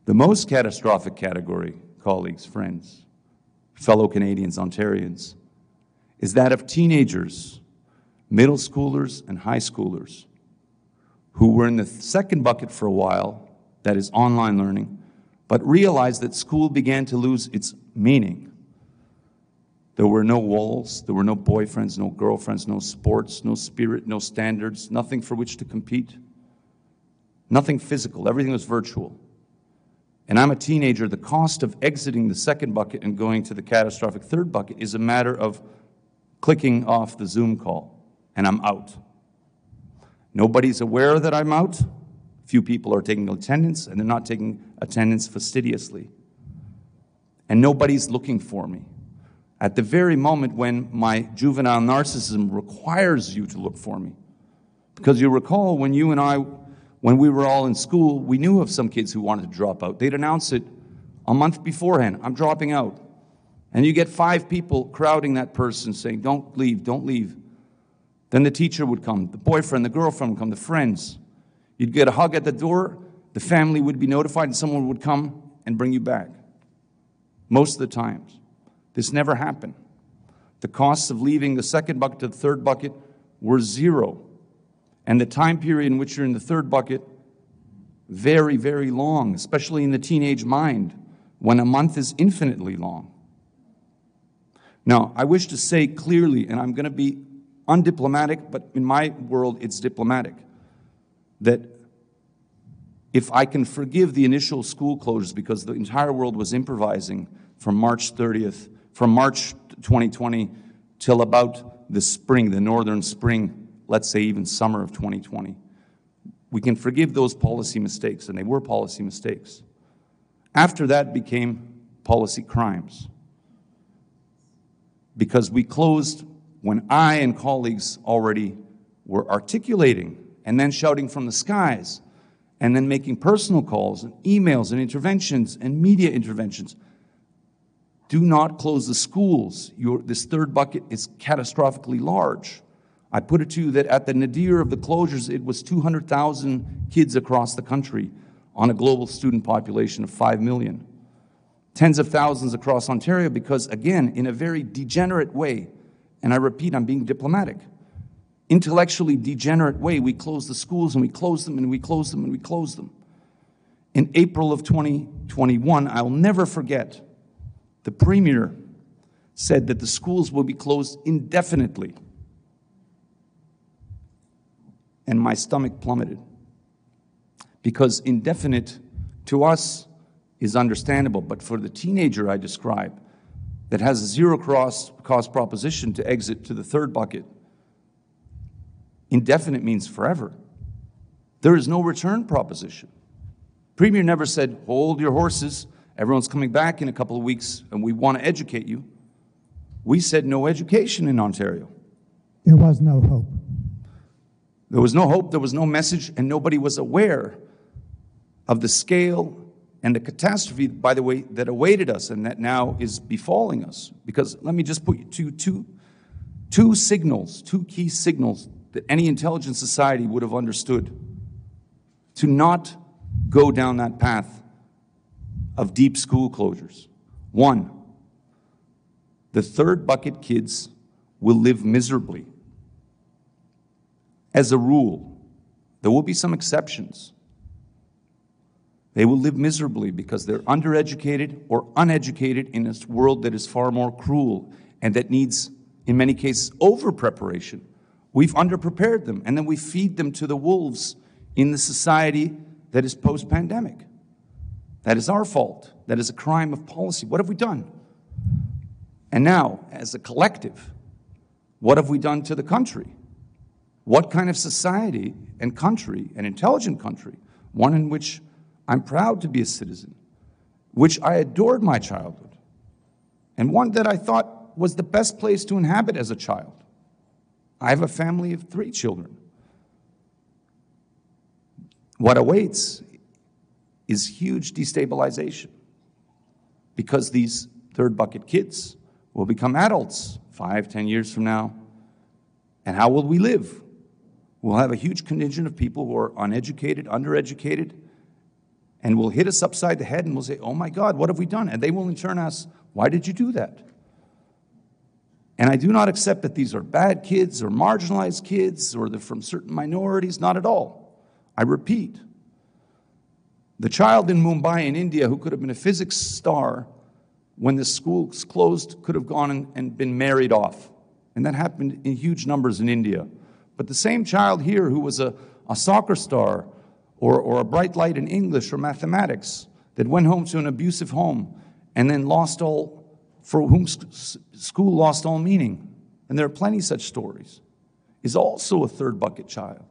The most catastrophic category, colleagues, friends, fellow Canadians, Ontarians, is that of teenagers middle schoolers and high schoolers who were in the second bucket for a while, that is online learning, but realized that school began to lose its meaning. There were no walls, there were no boyfriends, no girlfriends, no sports, no spirit, no standards, nothing for which to compete, nothing physical, everything was virtual. And I'm a teenager, the cost of exiting the second bucket and going to the catastrophic third bucket is a matter of clicking off the Zoom call, and I'm out. Nobody's aware that I'm out. Few people are taking attendance, and they're not taking attendance fastidiously. And nobody's looking for me. At the very moment when my juvenile narcissism requires you to look for me. Because you recall when you and I, when we were all in school, we knew of some kids who wanted to drop out. They'd announce it a month beforehand I'm dropping out. And you get five people crowding that person saying, Don't leave, don't leave. Then the teacher would come, the boyfriend, the girlfriend would come, the friends. You'd get a hug at the door, the family would be notified, and someone would come and bring you back. Most of the times. This never happened. The costs of leaving the second bucket to the third bucket were zero. And the time period in which you're in the third bucket, very, very long, especially in the teenage mind, when a month is infinitely long. Now, I wish to say clearly, and I'm going to be undiplomatic, but in my world it's diplomatic, that if I can forgive the initial school closures because the entire world was improvising from March 30th, from March 2020 till about the spring, the northern spring, let's say even summer of 2020. We can forgive those policy mistakes, and they were policy mistakes. After that became policy crimes. Because we closed when I and colleagues already were articulating and then shouting from the skies and then making personal calls and emails and interventions and media interventions. Do not close the schools. Your, this third bucket is catastrophically large. I put it to you that at the nadir of the closures, it was 200,000 kids across the country on a global student population of 5 million. Tens of thousands across Ontario because, again, in a very degenerate way, and I repeat, I'm being diplomatic, intellectually degenerate way, we close the schools and we close them and we close them and we close them. In April of 2021, I'll never forget, the Premier said that the schools will be closed indefinitely. And my stomach plummeted. Because indefinite to us is understandable, but for the teenager I describe, that has a zero cross cost proposition to exit to the third bucket. Indefinite means forever. There is no return proposition. Premier never said, hold your horses, everyone's coming back in a couple of weeks and we want to educate you. We said no education in Ontario. There was no hope. There was no hope, there was no message, and nobody was aware of the scale and the catastrophe, by the way, that awaited us and that now is befalling us. Because let me just put you to two, two signals, two key signals that any intelligent society would have understood to not go down that path of deep school closures. One, the third bucket kids will live miserably. As a rule, there will be some exceptions. They will live miserably because they're undereducated or uneducated in a world that is far more cruel and that needs, in many cases, over preparation. We've underprepared them and then we feed them to the wolves in the society that is post pandemic. That is our fault. That is a crime of policy. What have we done? And now, as a collective, what have we done to the country? What kind of society and country, an intelligent country, one in which I'm proud to be a citizen, which I adored my childhood, and one that I thought was the best place to inhabit as a child. I have a family of three children. What awaits is huge destabilization because these third bucket kids will become adults five, ten years from now. And how will we live? We'll have a huge contingent of people who are uneducated, undereducated, and will hit us upside the head and we'll say, Oh my God, what have we done? And they will in turn ask, Why did you do that? And I do not accept that these are bad kids or marginalized kids or they're from certain minorities, not at all. I repeat, the child in Mumbai in India who could have been a physics star when the schools closed could have gone and, been married off. And that happened in huge numbers in India. But the same child here who was a, a soccer star or, or a bright light in English or mathematics that went home to an abusive home and then lost all, for whom school lost all meaning, and there are plenty such stories, is also a third bucket child.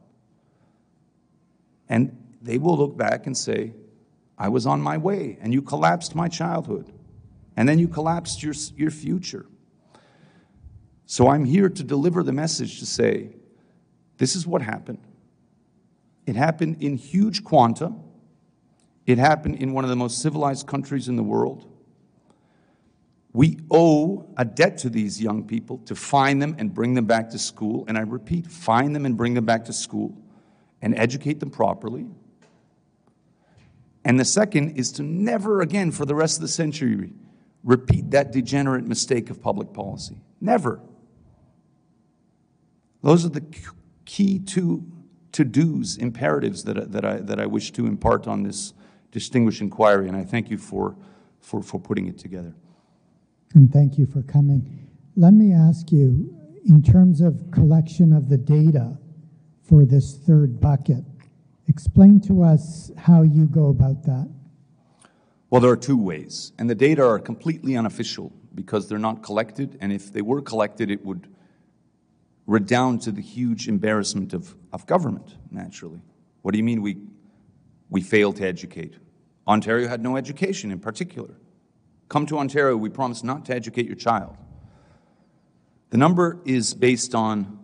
And they will look back and say, I was on my way, and you collapsed my childhood, and then you collapsed your, your future. So I'm here to deliver the message to say, this is what happened. It happened in huge quanta. It happened in one of the most civilized countries in the world. We owe a debt to these young people to find them and bring them back to school. And I repeat, find them and bring them back to school and educate them properly. And the second is to never again, for the rest of the century, repeat that degenerate mistake of public policy. Never. Those are the key two to dos, imperatives that, that, I, that I wish to impart on this distinguished inquiry, and I thank you for, for, for putting it together. And thank you for coming. Let me ask you, in terms of collection of the data for this third bucket, explain to us how you go about that. Well, there are two ways, and the data are completely unofficial because they're not collected, and if they were collected, it would redound to the huge embarrassment of, of government, naturally. What do you mean we, we failed to educate? Ontario had no education in particular. Come to Ontario, we promise not to educate your child. The number is based on,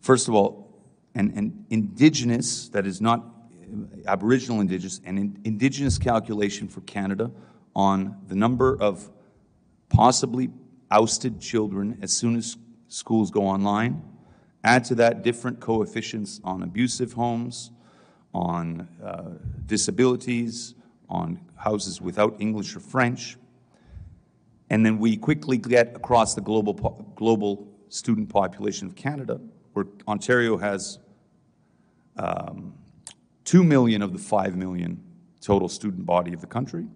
first of all, an, an indigenous, that is not Aboriginal indigenous, an indigenous calculation for Canada on the number of possibly ousted children as soon as schools go online. Add to that different coefficients on abusive homes, on uh, disabilities, on houses without English or French. And then we quickly get across the global, global student population of Canada, where Ontario has um, 2 million of the 5 million total student body of the country,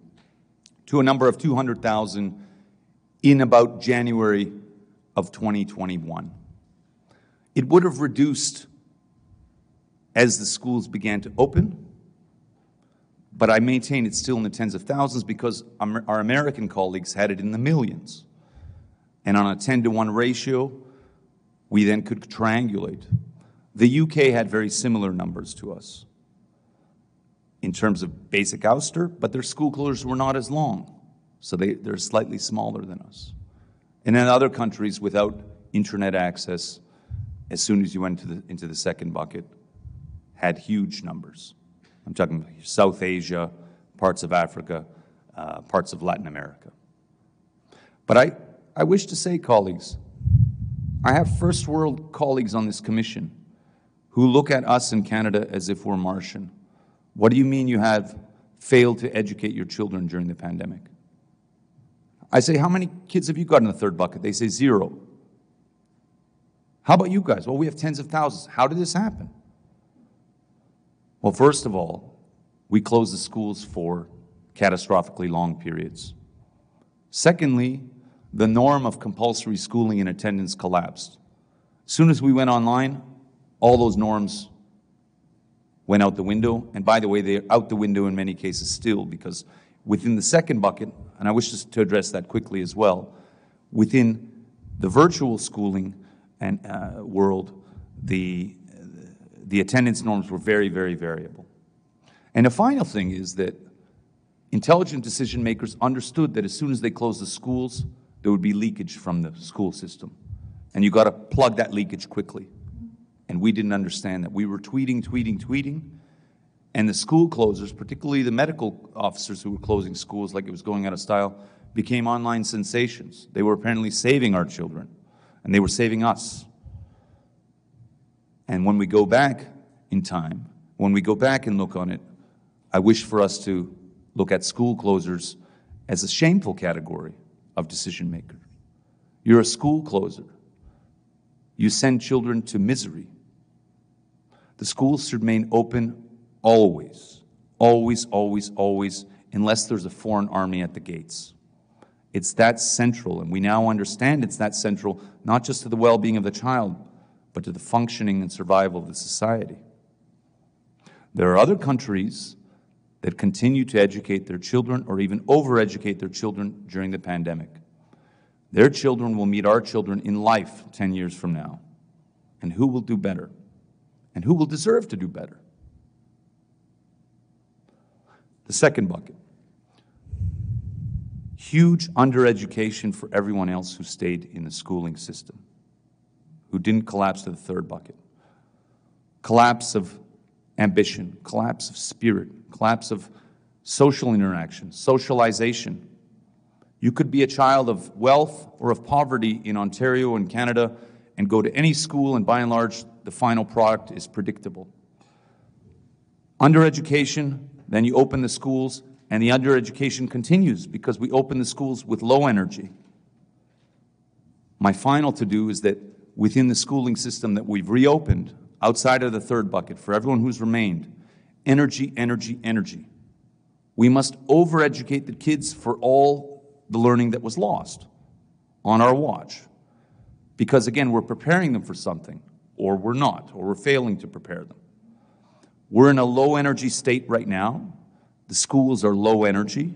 to a number of 200,000 in about January of 2021. It would have reduced as the schools began to open, but I maintain it's still in the tens of thousands because our American colleagues had it in the millions. And on a 10 to 1 ratio, we then could triangulate. The UK had very similar numbers to us in terms of basic ouster, but their school closures were not as long, so they, they're slightly smaller than us. And in other countries without internet access, as soon as you went into the, into the second bucket, had huge numbers. I'm talking South Asia, parts of Africa, uh, parts of Latin America. But I, I wish to say, colleagues, I have first world colleagues on this commission who look at us in Canada as if we're Martian. What do you mean you have failed to educate your children during the pandemic? I say, How many kids have you got in the third bucket? They say, Zero. How about you guys? Well, we have tens of thousands. How did this happen? Well, first of all, we closed the schools for catastrophically long periods. Secondly, the norm of compulsory schooling and attendance collapsed. As soon as we went online, all those norms went out the window. And by the way, they're out the window in many cases still because within the second bucket, and I wish to address that quickly as well, within the virtual schooling and uh, world, the, the attendance norms were very, very variable. And the final thing is that intelligent decision makers understood that as soon as they closed the schools, there would be leakage from the school system. And you got to plug that leakage quickly. And we didn't understand that. We were tweeting, tweeting, tweeting. And the school closers, particularly the medical officers who were closing schools like it was going out of style, became online sensations. They were apparently saving our children, and they were saving us. And when we go back in time, when we go back and look on it, I wish for us to look at school closers as a shameful category of decision makers. You're a school closer. You send children to misery. The schools should remain open always, always, always, always, unless there's a foreign army at the gates. It's that central, and we now understand it's that central, not just to the well being of the child, but to the functioning and survival of the society. There are other countries that continue to educate their children or even overeducate their children during the pandemic. Their children will meet our children in life 10 years from now. And who will do better? And who will deserve to do better? The second bucket huge undereducation for everyone else who stayed in the schooling system, who didn't collapse to the third bucket. Collapse of ambition, collapse of spirit, collapse of social interaction, socialization. You could be a child of wealth or of poverty in Ontario and Canada and go to any school, and by and large, the final product is predictable. Undereducation, then you open the schools, and the undereducation continues because we open the schools with low energy. My final to do is that within the schooling system that we've reopened, outside of the third bucket, for everyone who's remained, energy, energy, energy. We must overeducate the kids for all the learning that was lost on our watch. Because again, we're preparing them for something, or we're not, or we're failing to prepare them. We're in a low energy state right now. The schools are low energy,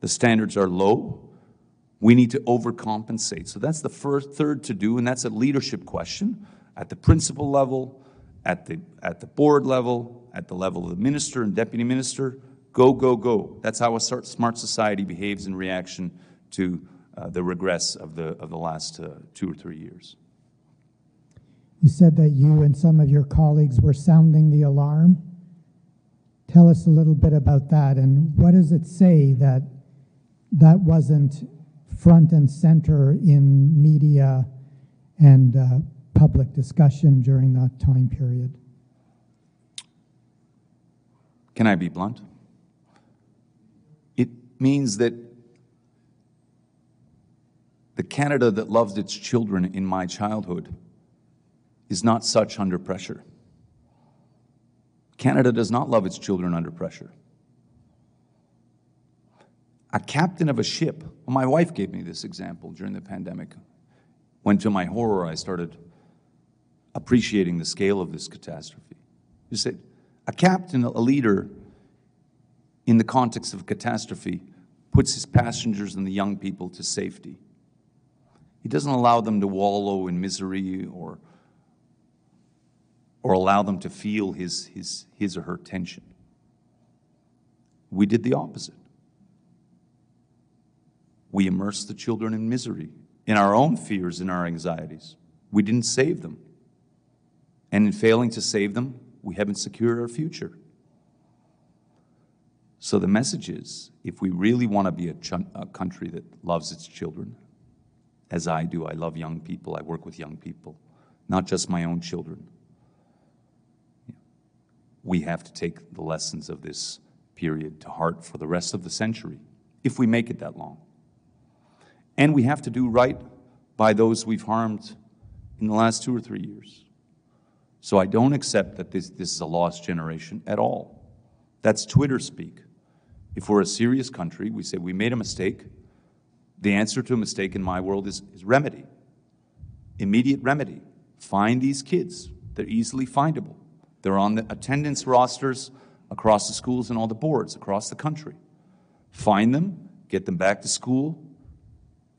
the standards are low. We need to overcompensate. So that's the first, third to do, and that's a leadership question at the principal level, at the, at the board level, at the level of the minister and deputy minister. Go, go, go. That's how a smart society behaves in reaction to uh, the regress of the, of the last uh, two or three years. You said that you and some of your colleagues were sounding the alarm. Tell us a little bit about that, and what does it say that that wasn't front and center in media and uh, public discussion during that time period? Can I be blunt? It means that the Canada that loved its children in my childhood is not such under pressure. Canada does not love its children under pressure. A captain of a ship, my wife gave me this example during the pandemic. When to my horror, I started appreciating the scale of this catastrophe. You said, a captain, a leader, in the context of a catastrophe, puts his passengers and the young people to safety. He doesn't allow them to wallow in misery or or allow them to feel his, his, his or her tension. We did the opposite. We immersed the children in misery, in our own fears in our anxieties. We didn't save them. And in failing to save them, we haven't secured our future. So the message is if we really want to be a, ch- a country that loves its children, as I do, I love young people, I work with young people, not just my own children we have to take the lessons of this period to heart for the rest of the century, if we make it that long. And we have to do right by those we've harmed in the last two or three years. So I don't accept that this, this is a lost generation at all. That's Twitter speak. If we're a serious country, we say we made a mistake. The answer to a mistake in my world is, is remedy, immediate remedy. Find these kids, they're easily findable. They're on the attendance rosters across the schools and all the boards across the country. Find them, get them back to school,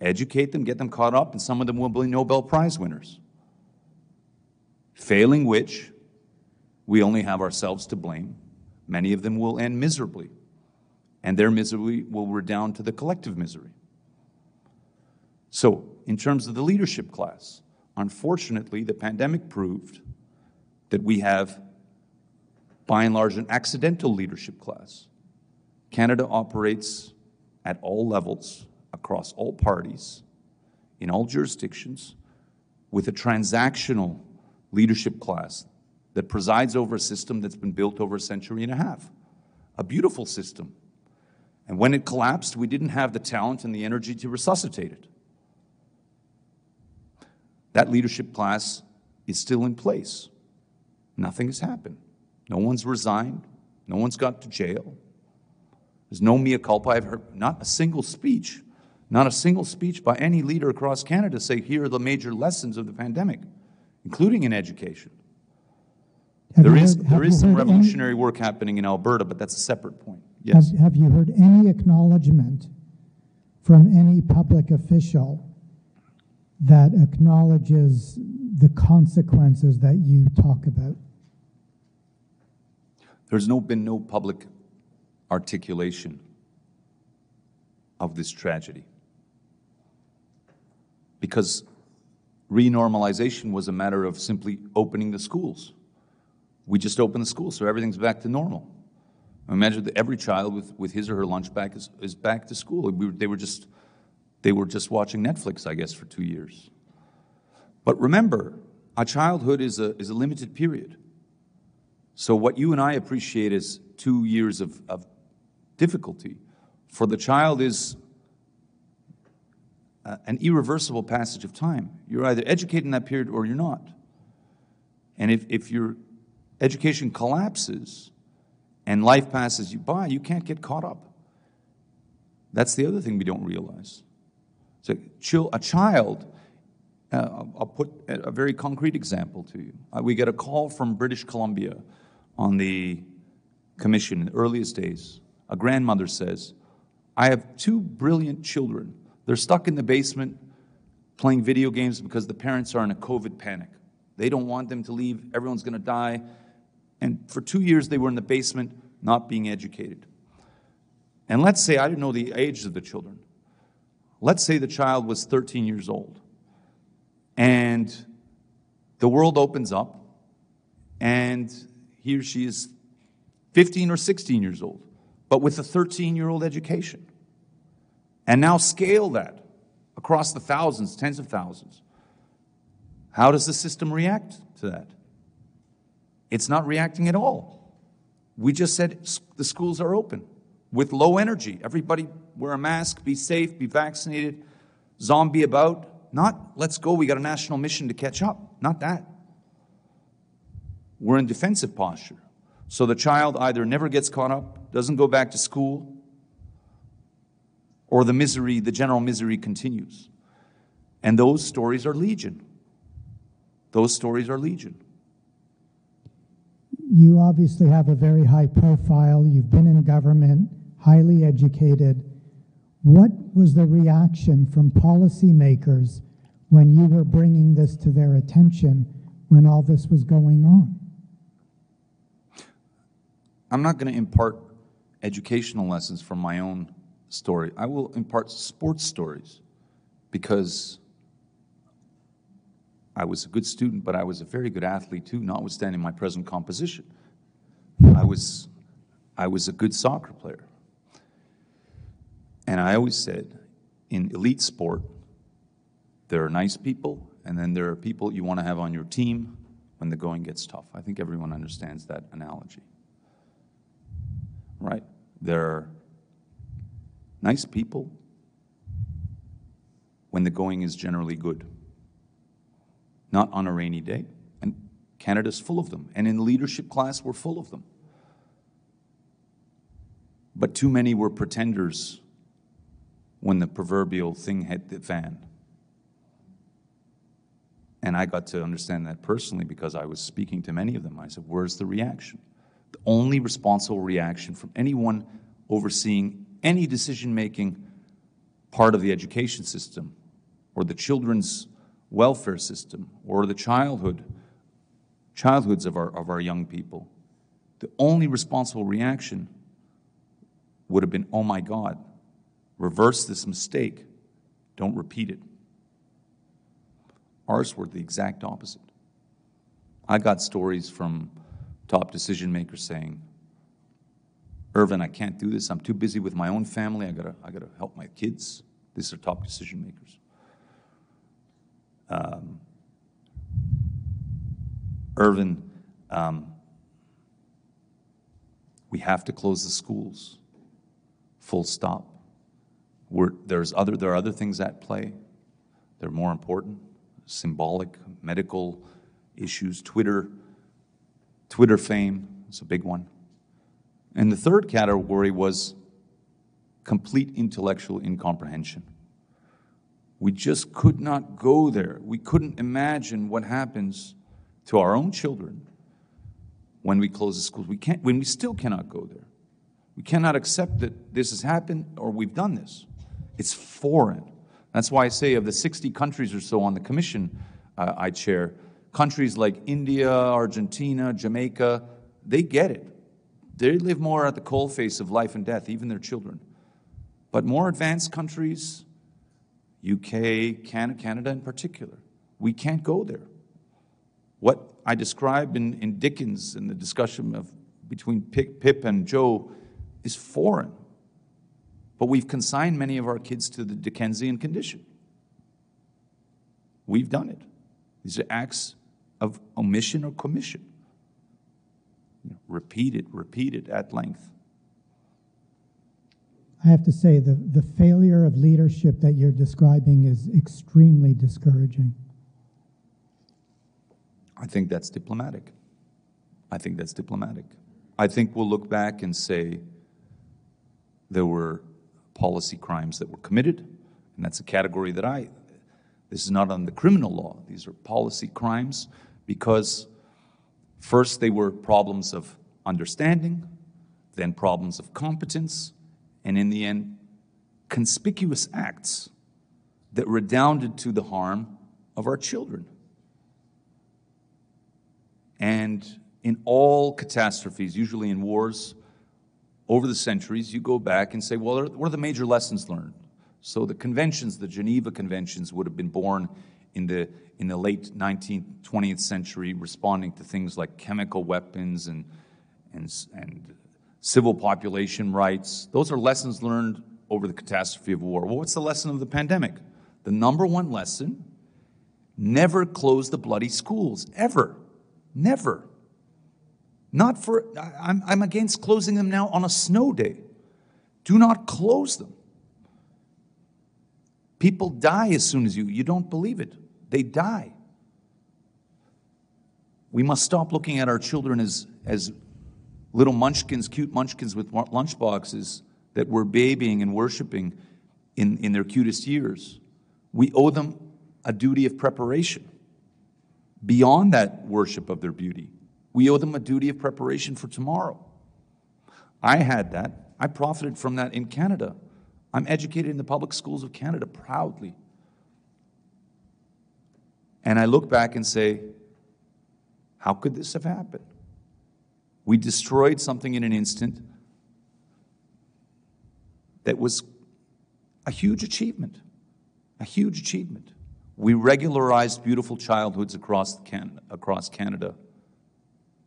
educate them, get them caught up, and some of them will be Nobel Prize winners. Failing which, we only have ourselves to blame. Many of them will end miserably, and their misery will redound to the collective misery. So, in terms of the leadership class, unfortunately, the pandemic proved that we have by and large, an accidental leadership class. Canada operates at all levels, across all parties, in all jurisdictions, with a transactional leadership class that presides over a system that's been built over a century and a half. A beautiful system. And when it collapsed, we didn't have the talent and the energy to resuscitate it. That leadership class is still in place. Nothing has happened. No one's resigned. No one's got to jail. There's no mea culpa. I've heard not a single speech, not a single speech by any leader across Canada say, here are the major lessons of the pandemic, including in education. Have There is, heard- have there is some heard any- revolutionary work happening in Alberta, but that's a separate point. Have, Yes. have you heard any acknowledgement from any public official that acknowledges the consequences that you talk about? There's no, been no public articulation of this tragedy. Because renormalization was a matter of simply opening the schools. We just opened the schools, so everything's back to normal. Imagine that every child with, with his or her lunch bag is, is back to school. We they, were just, they were just watching Netflix, I guess, for two years. But remember, a childhood is a, is a limited period. So, what you and I appreciate as two years of, of difficulty, for the child is uh, an irreversible passage of time. You're either educated in that period or you're not. And if, if your education collapses and life passes you by, you can't get caught up. That's the other thing we don't realize. So, a child, uh, I'll put a a very concrete example to you. Uh, we get a call from British Columbia on the commission in the earliest days. A grandmother says, I have two brilliant children. They're stuck in the basement playing video games because the parents are in a COVID panic. They don't want them to leave, everyone's going to die. And for two years, they were in the basement not being educated. And let's say, I don't know the age of the children. Let's say the child was 13 years old and the world opens up and he or she is 15 or 16 years old, but with a 13 year old education. And now scale that across the thousands, tens of thousands. How does the system react to that? It's not reacting at all. We just said the schools are open with low energy. Everybody wear a mask, be safe, be vaccinated, zombie about. Not let's go, we got a national mission to catch up. Not that. We're in defensive posture. So the child either never gets caught up, doesn't go back to school, or the misery, the general misery continues. And those stories are legion. Those stories are legion. You obviously have a very high profile. You've been in government, highly educated. What was the reaction from policymakers when you were bringing this to their attention when all this was going on? I'm not going to impart educational lessons from my own story. I will impart sports stories because I was a good student, but I was a very good athlete too, notwithstanding my present composition. I was, I was a good soccer player. And I always said, in elite sport, there are nice people, and then there are people you want to have on your team when the going gets tough. I think everyone understands that analogy right? They're nice people when the going is generally good, not on a rainy day. And Canada's full of them. And in leadership class, we're full of them. But too many were pretenders when the proverbial thing hit the fan. And I got to understand that personally because I was speaking to many of them. I said, Where's the reaction? The only responsible reaction from anyone overseeing any decision making part of the education system or the children's welfare system or the childhood childhoods of our, of our young people the only responsible reaction would have been oh my god reverse this mistake. Don't repeat it. Ours were the exact opposite. I got stories from top decision makers saying Irvin i can't do this. I'm too busy with my own family. I gotta, I gotta help my kids. These are top decision makers. Um, Irvin um, we have to close the schools. Full stop. We're, there's other, there are other things at play. They're more important. Symbolic medical issues, Twitter, Twitter fame is a big one. And the third category was complete intellectual incomprehension. We just could not go there. We couldn't imagine what happens to our own children when we close the schools. We can't, when we still cannot go there. We cannot accept that this has happened or we've done this. It's foreign. That's why I say of the 60 countries or so on the commission uh, I chair, countries like India, Argentina, Jamaica, they get it. They live more at the coalface of life and death, even their children. But more advanced countries, UK, Canada in particular, we can't go there. What I describe in, in Dickens in the discussion of between Pip and Joe is foreign. But we've consigned many of our kids to the Dickensian condition. We've done it. These are acts of omission or commission. You know, repeated, repeated at length. I have to say, the, the failure of leadership that you're describing is extremely discouraging. I think that's diplomatic. I think that's diplomatic. I think we'll look back and say there were policy crimes that were committed, and that's a category that I, this is not on the criminal law, these are policy crimes because first they were problems of understanding, then problems of competence, and in the end, conspicuous acts that redounded to the harm of our children. And in all catastrophes, usually in wars over the centuries, you go back and say, well, what are the major lessons learned? So the conventions, the Geneva Conventions, would have been born in the, in the late 19th, 20th century, responding to things like chemical weapons and, and, and civil population rights. Those are lessons learned over the catastrophe of war. Well, what's the lesson of the pandemic? The number one lesson never close the bloody schools, ever. Never. Not for, I'm, I'm against closing them now on a snow day. Do not close them. People die as soon as you, you don't believe it. They die. We must stop looking at our children as, as little munchkins, cute munchkins with lunchboxes that we're babying and worshiping in, in their cutest years. We owe them a duty of preparation beyond that worship of their beauty. We owe them a duty of preparation for tomorrow. I had that. I profited from that in Canada. I'm educated in the public schools of Canada proudly. And I look back and say, how could this have happened? We destroyed something in an instant that was a huge achievement. A huge achievement. We regularized beautiful childhoods across Canada, across Canada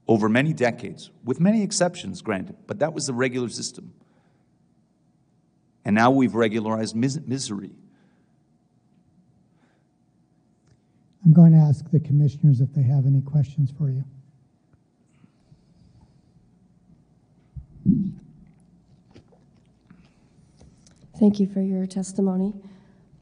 over many decades, with many exceptions, granted, but that was the regular system. And now we've regularized mis- misery. I'm going to ask the commissioners if they have any questions for you. Thank you for your testimony.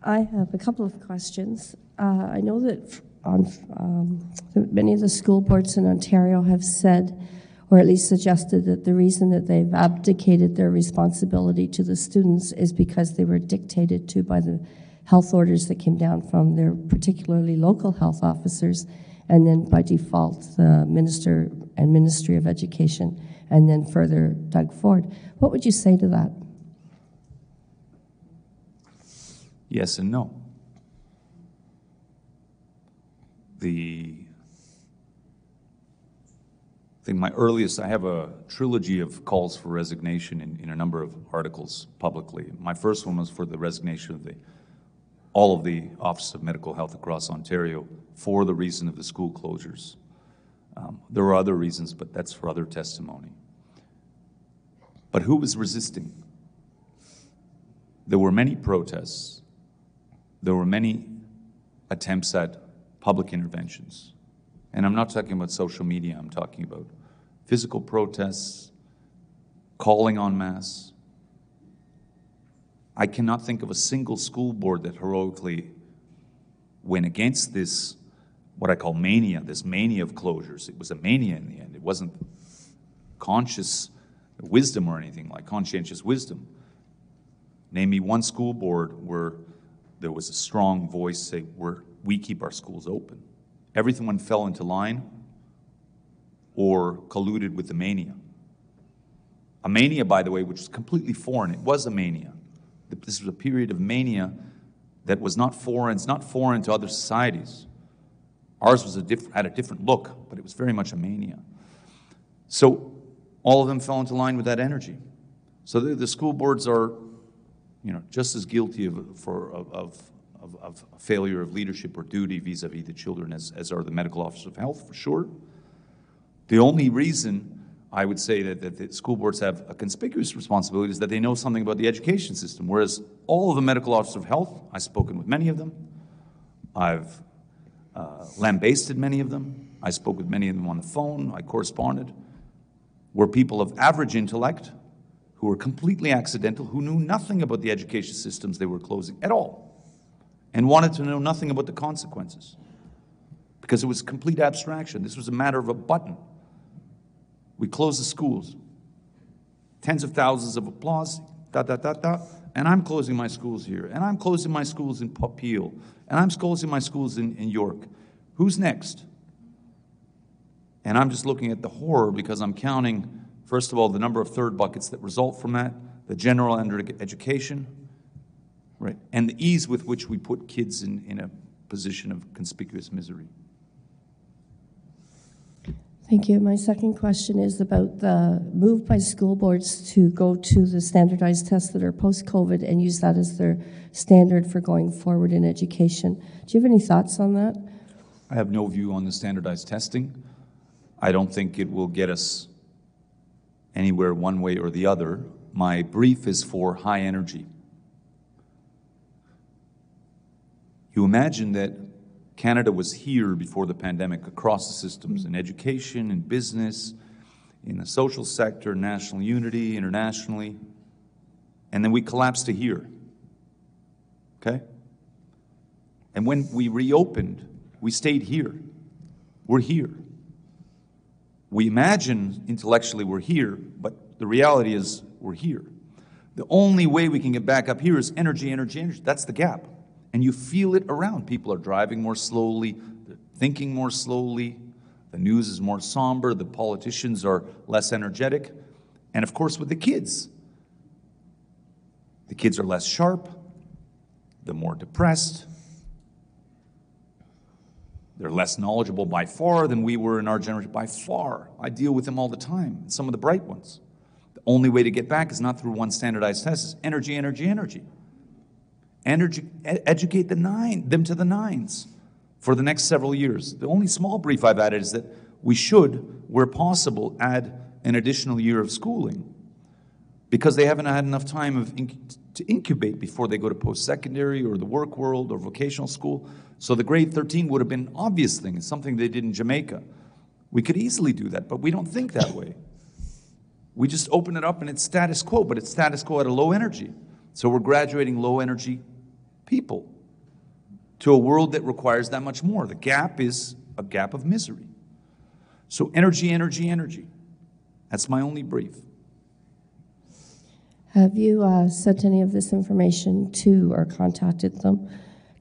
I have a couple of questions. Uh, I know that on um, many of the school boards in Ontario have said, or at least suggested, that the reason that they've abdicated their responsibility to the students is because they were dictated to by the health orders that came down from their particularly local health officers, and then by default, the Minister and Ministry of Education, and then further Doug Ford. What would you say to that? Yes and no. the I think my earliest, I have a trilogy of calls for resignation in, in, a number of articles publicly. My first one was for the resignation of the, all of the Office of Medical Health across Ontario for the reason of the school closures. Um, there were other reasons, but that's for other testimony. But who was resisting? There were many protests. There were many attempts at public interventions. And I'm not talking about social media, I'm talking about physical protests, calling en masse. I cannot think of a single school board that heroically went against this, what I call mania, this mania of closures. It was a mania in the end. It wasn't conscious wisdom or anything like conscientious wisdom. Name me one school board where there was a strong voice say, We're, we keep our schools open. Everyone fell into line or colluded with the mania. A mania, by the way, which was completely foreign. It was a mania. This was a period of mania that was not foreign. It's not foreign to other societies. Ours was a diff- had a different look, but it was very much a mania. So all of them fell into line with that energy. So the, the school boards are, you know, just as guilty of, for, of, of, of, failure of leadership or duty vis-a-vis the children as, as are the medical officers of health, for sure. The only reason I would say that, that the school boards have a conspicuous responsibility is that they know something about the education system, whereas all of the medical officers of health, I've spoken with many of them, I've uh, lambasted many of them, I spoke with many of them on the phone, I corresponded, were people of average intellect who were completely accidental, who knew nothing about the education systems they were closing at all, and wanted to know nothing about the consequences. Because it was complete abstraction. This was a matter of a button. We close the schools. Tens of thousands of applause, da da da da. And I'm closing my schools here. And I'm closing my schools in Peel. And I'm closing my schools in, in York. Who's next? And I'm just looking at the horror because I'm counting, first of all, the number of third buckets that result from that, the general under education, right, and the ease with which we put kids in, in a position of conspicuous misery. Thank you. My second question is about the move by school boards to go to the standardized tests that are post-COVID and use that as their standard for going forward in education. Do you have any thoughts on that? I have no view on the standardized testing. I don't think it will get us anywhere one way or the other. My brief is for high energy. You imagine that Canada was here before the pandemic across the systems mm. in education, in business, in the social sector, national unity, internationally. And then we collapsed to here. Okay? And when we reopened, we stayed here. We're here. We imagine intellectually we're here, but the reality is we're here. The only way we can get back up here is energy, energy, energy. That's the gap and you feel it around. People are driving more slowly, they're thinking more slowly, the news is more somber, the politicians are less energetic, and of course, with the kids. The kids are less sharp, the more depressed, they're less knowledgeable by far than we were in our generation, by far. I deal with them all the time, some of the bright ones. The only way to get back is not through one standardized test, it's energy, energy, energy energy, educate the nine, them to the nines for the next several years. The only small brief I've added is that we should, where possible, add an additional year of schooling because they haven't had enough time of inc- to incubate before they go to post-secondary or the work world or vocational school. So the grade 13 would have been an obvious thing. Something they did in Jamaica. We could easily do that, but we don't think that way. We just open it up and it's status quo, but it's status quo at a low energy. So we're graduating low energy people to a world that requires that much more. The gap is a gap of misery. So, energy, energy, energy. That's my only brief. Have you uh, sent any of this information to or contacted them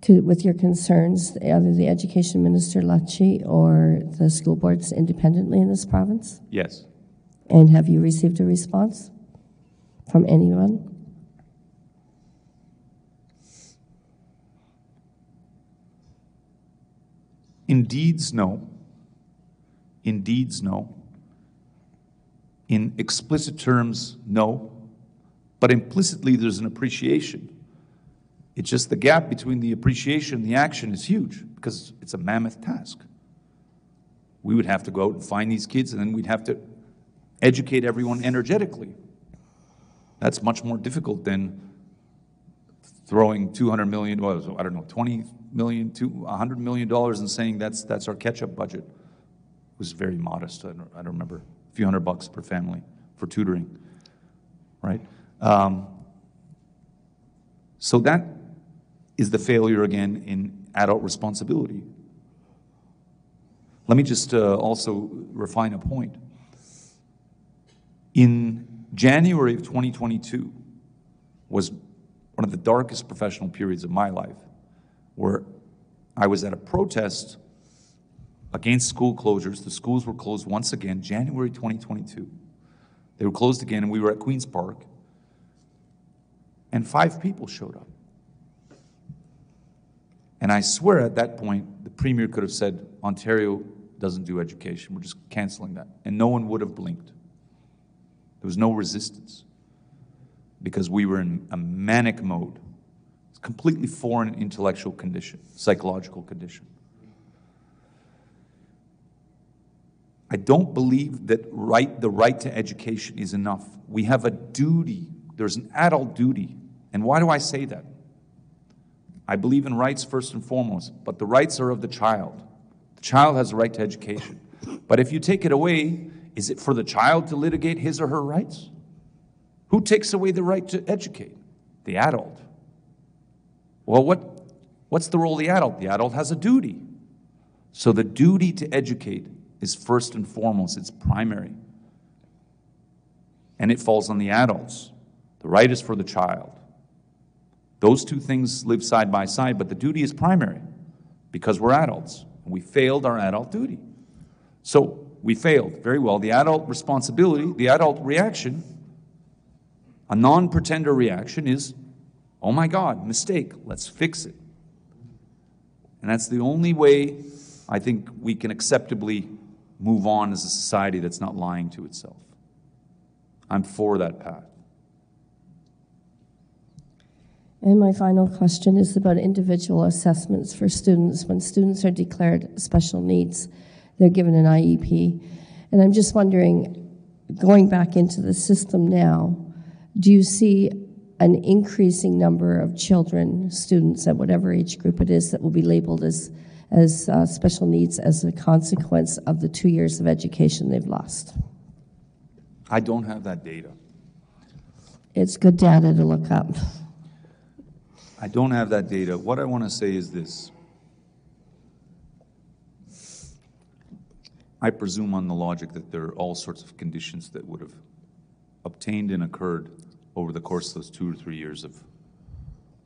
to, with your concerns, either the Education Minister Lecce or the school boards independently in this province? Yes. And have you received a response from anyone? In deeds, no. In deeds, no. In explicit terms, no. But implicitly, there's an appreciation. It's just the gap between the appreciation and the action is huge because it's a mammoth task. We would have to go out and find these kids, and then we'd have to educate everyone energetically. That's much more difficult than throwing 200 million, well, I don't know, 20 million to 100 million dollars and saying that's that's our catch-up budget it was very modest. I don't, I don't remember a few hundred bucks per family for tutoring, right? Um, so that is the failure again in adult responsibility. Let me just uh, also refine a point. In January of 2022 was one of the darkest professional periods of my life, where I was at a protest against school closures. The schools were closed once again, January 2022. They were closed again, and we were at Queen's Park, and five people showed up. And I swear at that point, the Premier could have said, Ontario doesn't do education. We're just canceling that. And no one would have blinked. There was no resistance because we were in a manic mode. Completely foreign intellectual condition, psychological condition. I don't believe that right, the right to education is enough. We have a duty. There's an adult duty. And why do I say that? I believe in rights first and foremost, but the rights are of the child. The child has a right to education. But if you take it away, is it for the child to litigate his or her rights? Who takes away the right to educate? The adult. Well, what, what's the role of the adult? The adult has a duty. So the duty to educate is first and foremost, it's primary. And it falls on the adults. The right is for the child. Those two things live side by side, but the duty is primary because we're adults. We failed our adult duty. So we failed. Very well. The adult responsibility, the adult reaction, a non pretender reaction is, oh my God, mistake, let's fix it. And that's the only way I think we can acceptably move on as a society that's not lying to itself. I'm for that path. And my final question is about individual assessments for students. When students are declared special needs, they're given an IEP. And I'm just wondering, going back into the system now, do you see an increasing number of children, students at whatever age group it is, that will be labeled as, as uh, special needs as a consequence of the two years of education they've lost? I don't have that data. It's good data to look up. I don't have that data. What I want to say is this. I presume on the logic that there are all sorts of conditions that would have obtained and occurred over the course of those two or three years of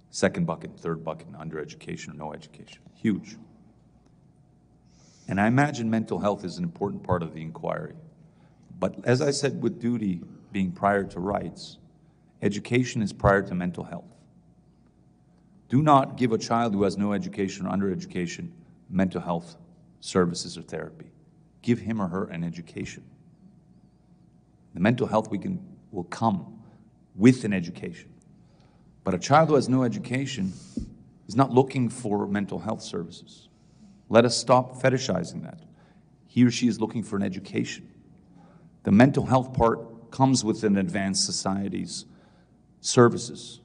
second bucket, third bucket, under education or no education. Huge. And I imagine mental health is an important part of the inquiry. But as I said, with duty being prior to rights, education is prior to mental health. Do not give a child who has no education or under education mental health services or therapy. Give him or her an education. The mental health we can, will come with an education. But a child who has no education is not looking for mental health services. Let us stop fetishizing that. He or she is looking for an education. The mental health part comes with an advanced society's services.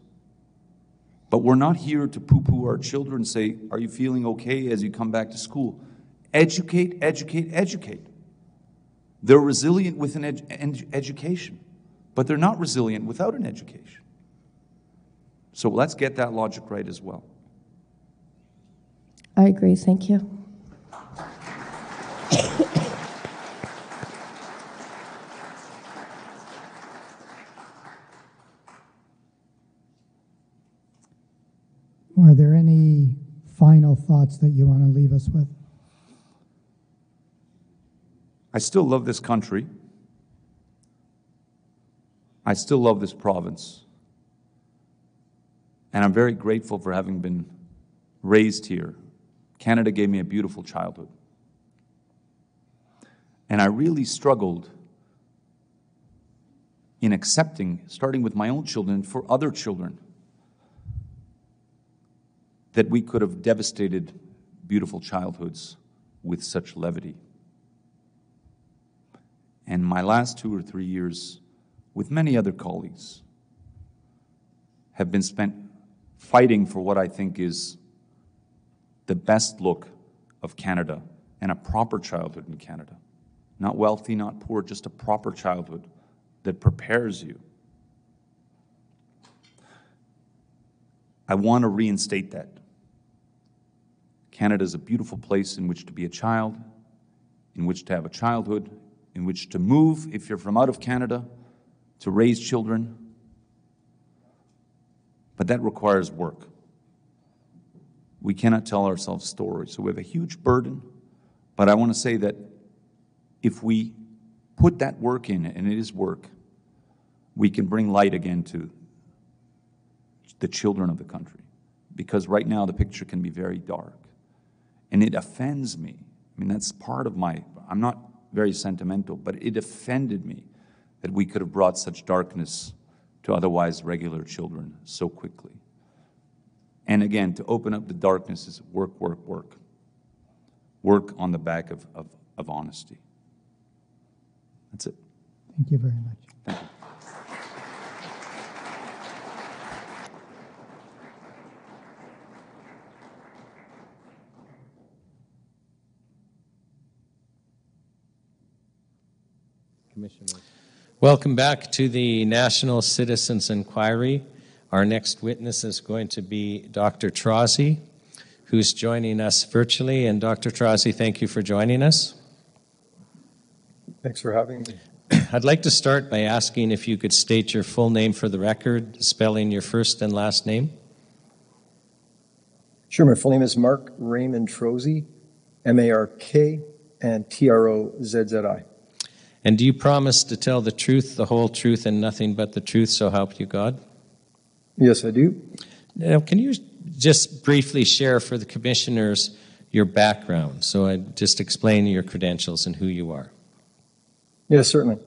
But we're not here to poo poo our children and say, Are you feeling okay as you come back to school? Educate, educate, educate. They're resilient with an ed- education, but they're not resilient without an education. So let's get that logic right as well. I agree. Thank you. Are there any final thoughts that you want to leave us with? I still love this country. I still love this province. And I'm very grateful for having been raised here. Canada gave me a beautiful childhood. And I really struggled in accepting, starting with my own children, for other children, that we could have devastated beautiful childhoods with such levity. And my last two or three years, with many other colleagues, have been spent fighting for what I think is the best look of Canada and a proper childhood in Canada. Not wealthy, not poor, just a proper childhood that prepares you. I want to reinstate that. Canada is a beautiful place in which to be a child, in which to have a childhood, in which to move if you're from out of Canada, to raise children. But that requires work. We cannot tell ourselves stories. So we have a huge burden. But I want to say that if we put that work in, and it is work, we can bring light again to the children of the country. Because right now the picture can be very dark. And it offends me. I mean, that's part of my, I'm not very sentimental, but it offended me that we could have brought such darkness to otherwise regular children so quickly. And again, to open up the darkness is work, work, work. Work on the back of, of, of honesty. That's it. Thank you very much. Thank you. Commissioner. Welcome back to the National Citizens Inquiry. Our next witness is going to be Dr. Trozzi, who's joining us virtually. And Dr. Trozzi, thank you for joining us. Thanks for having me. <clears throat> I'd like to start by asking if you could state your full name for the record, spelling your first and last name. Sure, my full name is Mark Raymond Trozzi, M A R K and T R O Z Z I. And do you promise to tell the truth, the whole truth, and nothing but the truth, so help you God? Yes, I do. Now, can you just briefly share for the commissioners your background? So I just explain your credentials and who you are. Yes, certainly.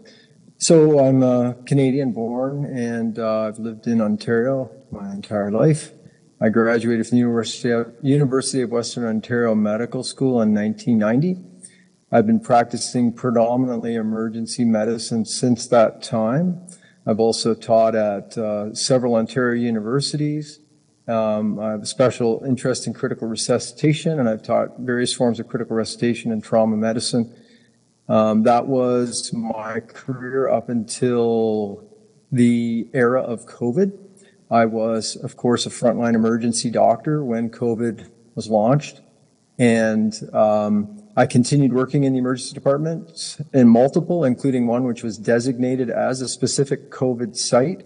So I'm uh, Canadian born and uh, I've lived in Ontario my entire life. I graduated from the University of, University of Western Ontario Medical School in 1990. I've been practicing predominantly emergency medicine since that time. I've also taught at uh, several Ontario universities. Um, I have a special interest in critical resuscitation, and I've taught various forms of critical resuscitation and trauma medicine. Um, that was my career up until the era of COVID. I was, of course, a frontline emergency doctor when COVID was launched, and um, I continued working in the emergency department in multiple, including one which was designated as a specific COVID site.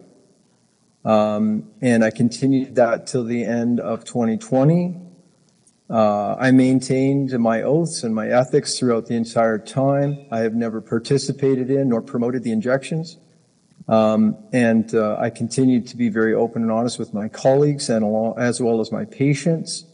Um, and I continued that till the end of 2020. Uh, I maintained my oaths and my ethics throughout the entire time. I have never participated in nor promoted the injections. Um, and uh, I continued to be very open and honest with my colleagues and as well as my patients.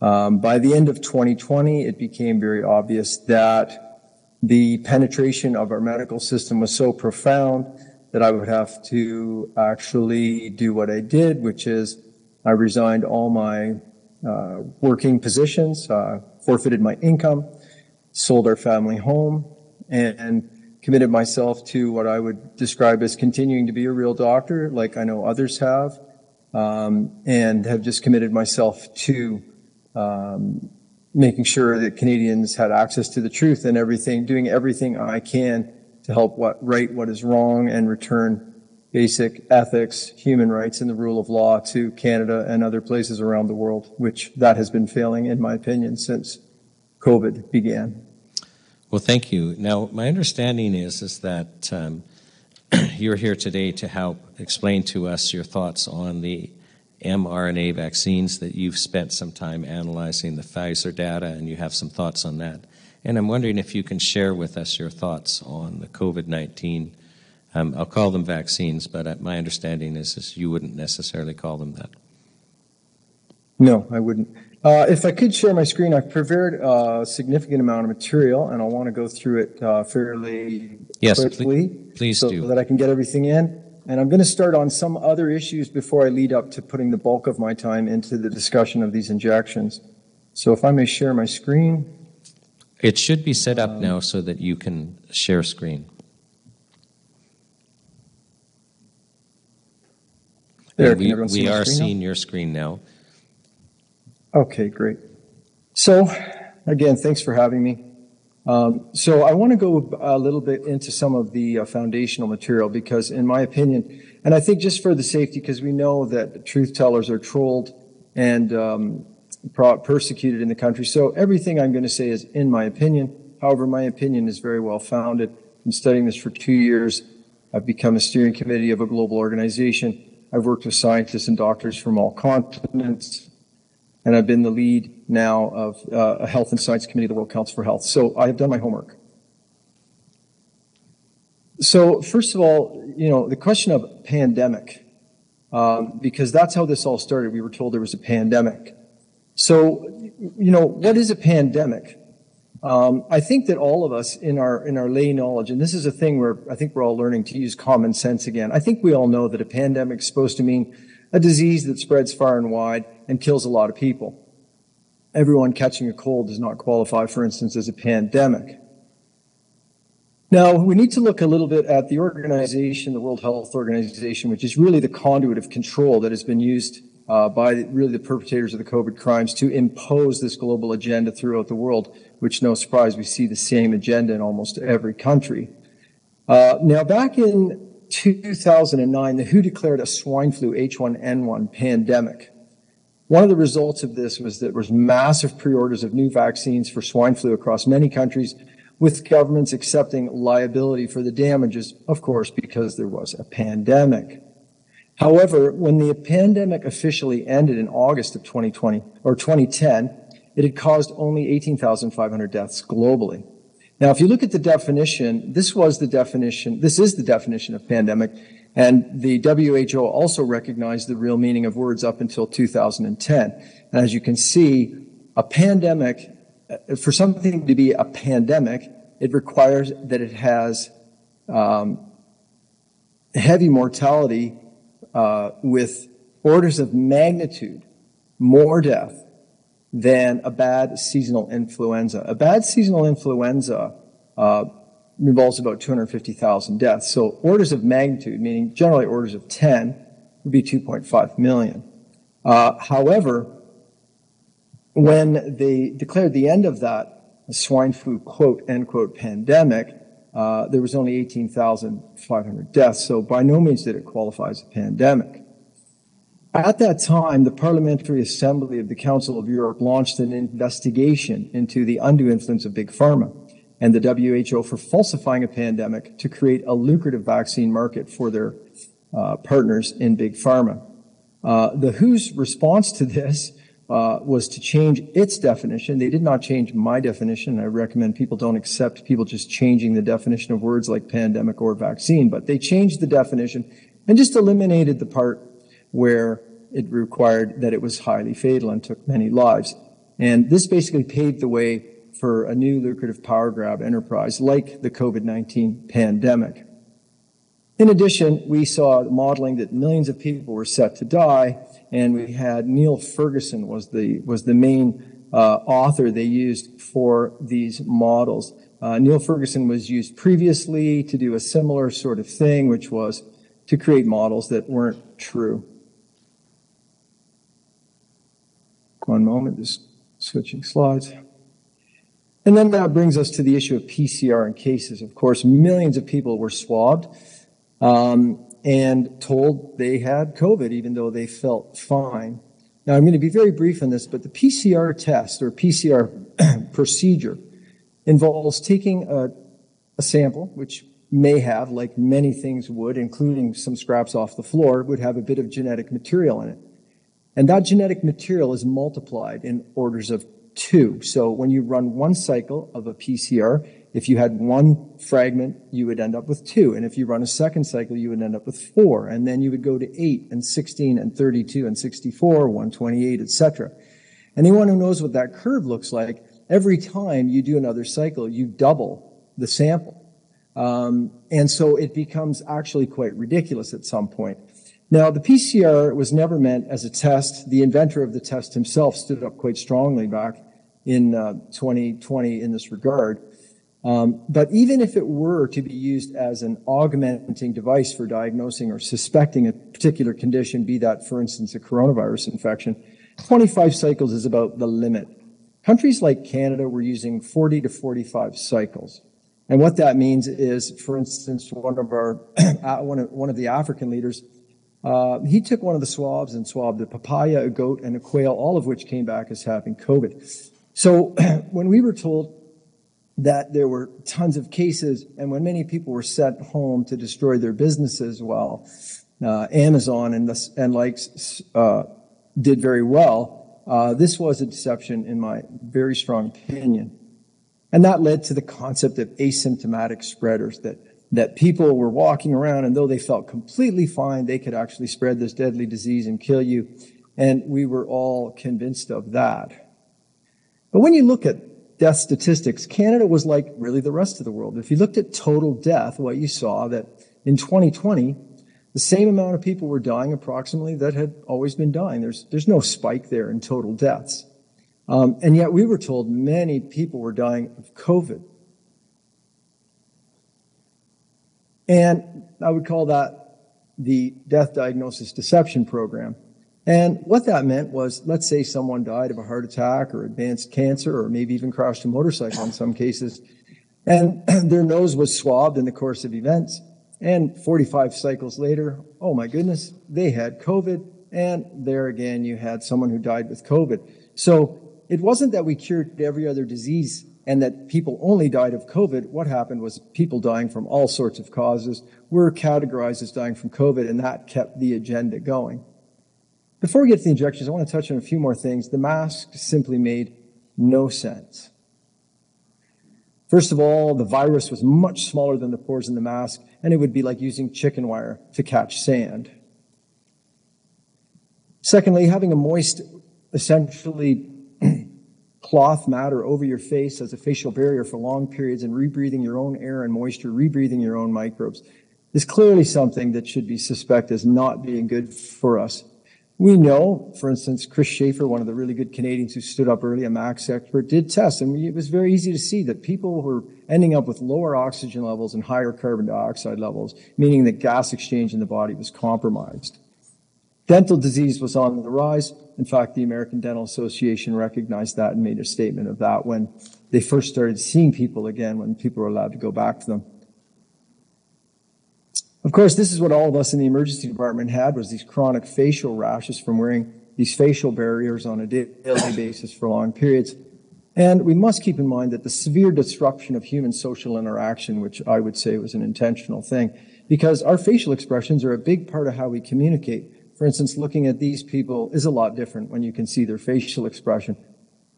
Um, by the end of 2020, it became very obvious that the penetration of our medical system was so profound that I would have to actually do what I did, which is I resigned all my uh, working positions, uh, forfeited my income, sold our family home, and, and committed myself to what I would describe as continuing to be a real doctor, like I know others have, um, and have just committed myself to um, making sure that Canadians had access to the truth and everything, doing everything I can to help what right what is wrong and return basic ethics, human rights, and the rule of law to Canada and other places around the world, which that has been failing, in my opinion, since COVID began. Well, thank you. Now, my understanding is is that um, <clears throat> you're here today to help explain to us your thoughts on the mRNA vaccines that you've spent some time analyzing the Pfizer data, and you have some thoughts on that. And I'm wondering if you can share with us your thoughts on the COVID 19. Um, I'll call them vaccines, but uh, my understanding is, is you wouldn't necessarily call them that. No, I wouldn't. Uh, if I could share my screen, I've prepared a significant amount of material, and I want to go through it uh, fairly yes, quickly, please, please so do. that I can get everything in. And I'm going to start on some other issues before I lead up to putting the bulk of my time into the discussion of these injections. So if I may share my screen. It should be set up um, now so that you can share screen. There, we, we see are seeing now? your screen now. Okay, great. So, again, thanks for having me. Um, so I want to go a little bit into some of the uh, foundational material because, in my opinion, and I think just for the safety, because we know that truth tellers are trolled and um, persecuted in the country. So everything I'm going to say is in my opinion. However, my opinion is very well founded. I'm studying this for two years. I've become a steering committee of a global organization. I've worked with scientists and doctors from all continents, and I've been the lead now of uh, a health and science committee of the World Council for Health. So I have done my homework. So first of all, you know, the question of pandemic, um, because that's how this all started. We were told there was a pandemic. So, you know, what is a pandemic? Um, I think that all of us in our in our lay knowledge, and this is a thing where I think we're all learning to use common sense again. I think we all know that a pandemic is supposed to mean a disease that spreads far and wide and kills a lot of people. Everyone catching a cold does not qualify, for instance, as a pandemic. Now, we need to look a little bit at the organization, the World Health Organization, which is really the conduit of control that has been used uh, by really the perpetrators of the COVID crimes to impose this global agenda throughout the world, which no surprise, we see the same agenda in almost every country. Uh, now, back in 2009, the WHO declared a swine flu H1N1 pandemic. One of the results of this was that there was massive pre-orders of new vaccines for swine flu across many countries, with governments accepting liability for the damages, of course, because there was a pandemic. However, when the pandemic officially ended in August of 2020 or 2010, it had caused only 18,500 deaths globally. Now, if you look at the definition, this was the definition, this is the definition of pandemic, and the WHO also recognized the real meaning of words up until 2010. And as you can see, a pandemic, uh, for something to be a pandemic, it requires that it has um, heavy mortality uh, with orders of magnitude more death than a bad seasonal influenza. A bad seasonal influenza uh, involves about 250,000 deaths. So orders of magnitude, meaning generally orders of 10, would be 2.5 million. Uh, however, when they declared the end of that swine flu quote end quote pandemic, uh, there was only 18,500 deaths, so by no means did it qualify as a pandemic. At that time, the Parliamentary Assembly of the Council of Europe launched an investigation into the undue influence of Big Pharma and the WHO for falsifying a pandemic to create a lucrative vaccine market for their uh, partners in Big Pharma. Uh, the WHO's response to this uh, was to change its definition. They did not change my definition. I recommend people don't accept people just changing the definition of words like pandemic or vaccine, but they changed the definition and just eliminated the part where it required that it was highly fatal and took many lives. And this basically paved the way for a new lucrative power grab enterprise like the COVID-19 pandemic. In addition, we saw modeling that millions of people were set to die and we had Neil Ferguson was the was the main uh, author they used for these models. Uh, Neil Ferguson was used previously to do a similar sort of thing, which was to create models that weren't true. One moment, just switching slides. And then that brings us to the issue of PCR and cases. Of course, millions of people were swabbed. Um, and told they had COVID, even though they felt fine. Now, I'm going to be very brief on this, but the PCR test or PCR <clears throat> procedure involves taking a, a, sample, which may have, like many things would, including some scraps off the floor, would have a bit of genetic material in it. And that genetic material is multiplied in orders of two. So when you run one cycle of a PCR, if you had one fragment, you would end up with two. And if you run a second cycle, you would end up with four. And then you would go to eight and 16 and 32 and 64, 128, etc. Anyone who knows what that curve looks like, every time you do another cycle, you double the sample. Um, and so it becomes actually quite ridiculous at some point. Now, the PCR was never meant as a test. The inventor of the test himself stood up quite strongly back in uh, 2020 in this regard. Um, but even if it were to be used as an augmenting device for diagnosing or suspecting a particular condition, be that, for instance, a coronavirus infection, 25 cycles is about the limit. Countries like Canada were using 40 to 45 cycles. And what that means is, for instance, one of our, one <clears throat> of, one of the African leaders Uh, he took one of the swabs and swabbed a papaya, a goat, and a quail, all of which came back as having COVID. So <clears throat> when we were told that there were tons of cases, and when many people were sent home to destroy their businesses, well, uh, Amazon and, the, and likes uh, did very well. Uh, this was a deception, in my very strong opinion. And that led to the concept of asymptomatic spreaders that, that people were walking around and though they felt completely fine, they could actually spread this deadly disease and kill you. And we were all convinced of that. But when you look at death statistics, Canada was like really the rest of the world. If you looked at total death, what you saw that in 2020, the same amount of people were dying approximately that had always been dying. There's, there's no spike there in total deaths. Um, and yet we were told many people were dying of COVID. And I would call that the death diagnosis deception program. And what that meant was, let's say someone died of a heart attack or advanced cancer or maybe even crashed a motorcycle in some cases, and <clears throat> their nose was swabbed in the course of events. And 45 cycles later, oh my goodness, they had COVID. And there again, you had someone who died with COVID. So it wasn't that we cured every other disease and that people only died of COVID. What happened was people dying from all sorts of causes were categorized as dying from COVID, and that kept the agenda going. Before we get to the injections, I want to touch on a few more things. The mask simply made no sense. First of all, the virus was much smaller than the pores in the mask, and it would be like using chicken wire to catch sand. Secondly, having a moist, essentially <clears throat> cloth matter over your face as a facial barrier for long periods and rebreathing your own air and moisture, rebreathing your own microbes is clearly something that should be suspected as not being good for us. We know, for instance, Chris Schaefer, one of the really good Canadians who stood up early, a max expert, did tests, and it was very easy to see that people were ending up with lower oxygen levels and higher carbon dioxide levels, meaning that gas exchange in the body was compromised. Dental disease was on the rise. In fact, the American Dental Association recognized that and made a statement of that when they first started seeing people again, when people were allowed to go back to them. Of course, this is what all of us in the emergency department had was these chronic facial rashes from wearing these facial barriers on a daily basis for long periods. And we must keep in mind that the severe disruption of human social interaction, which I would say was an intentional thing, because our facial expressions are a big part of how we communicate. For instance, looking at these people is a lot different when you can see their facial expression.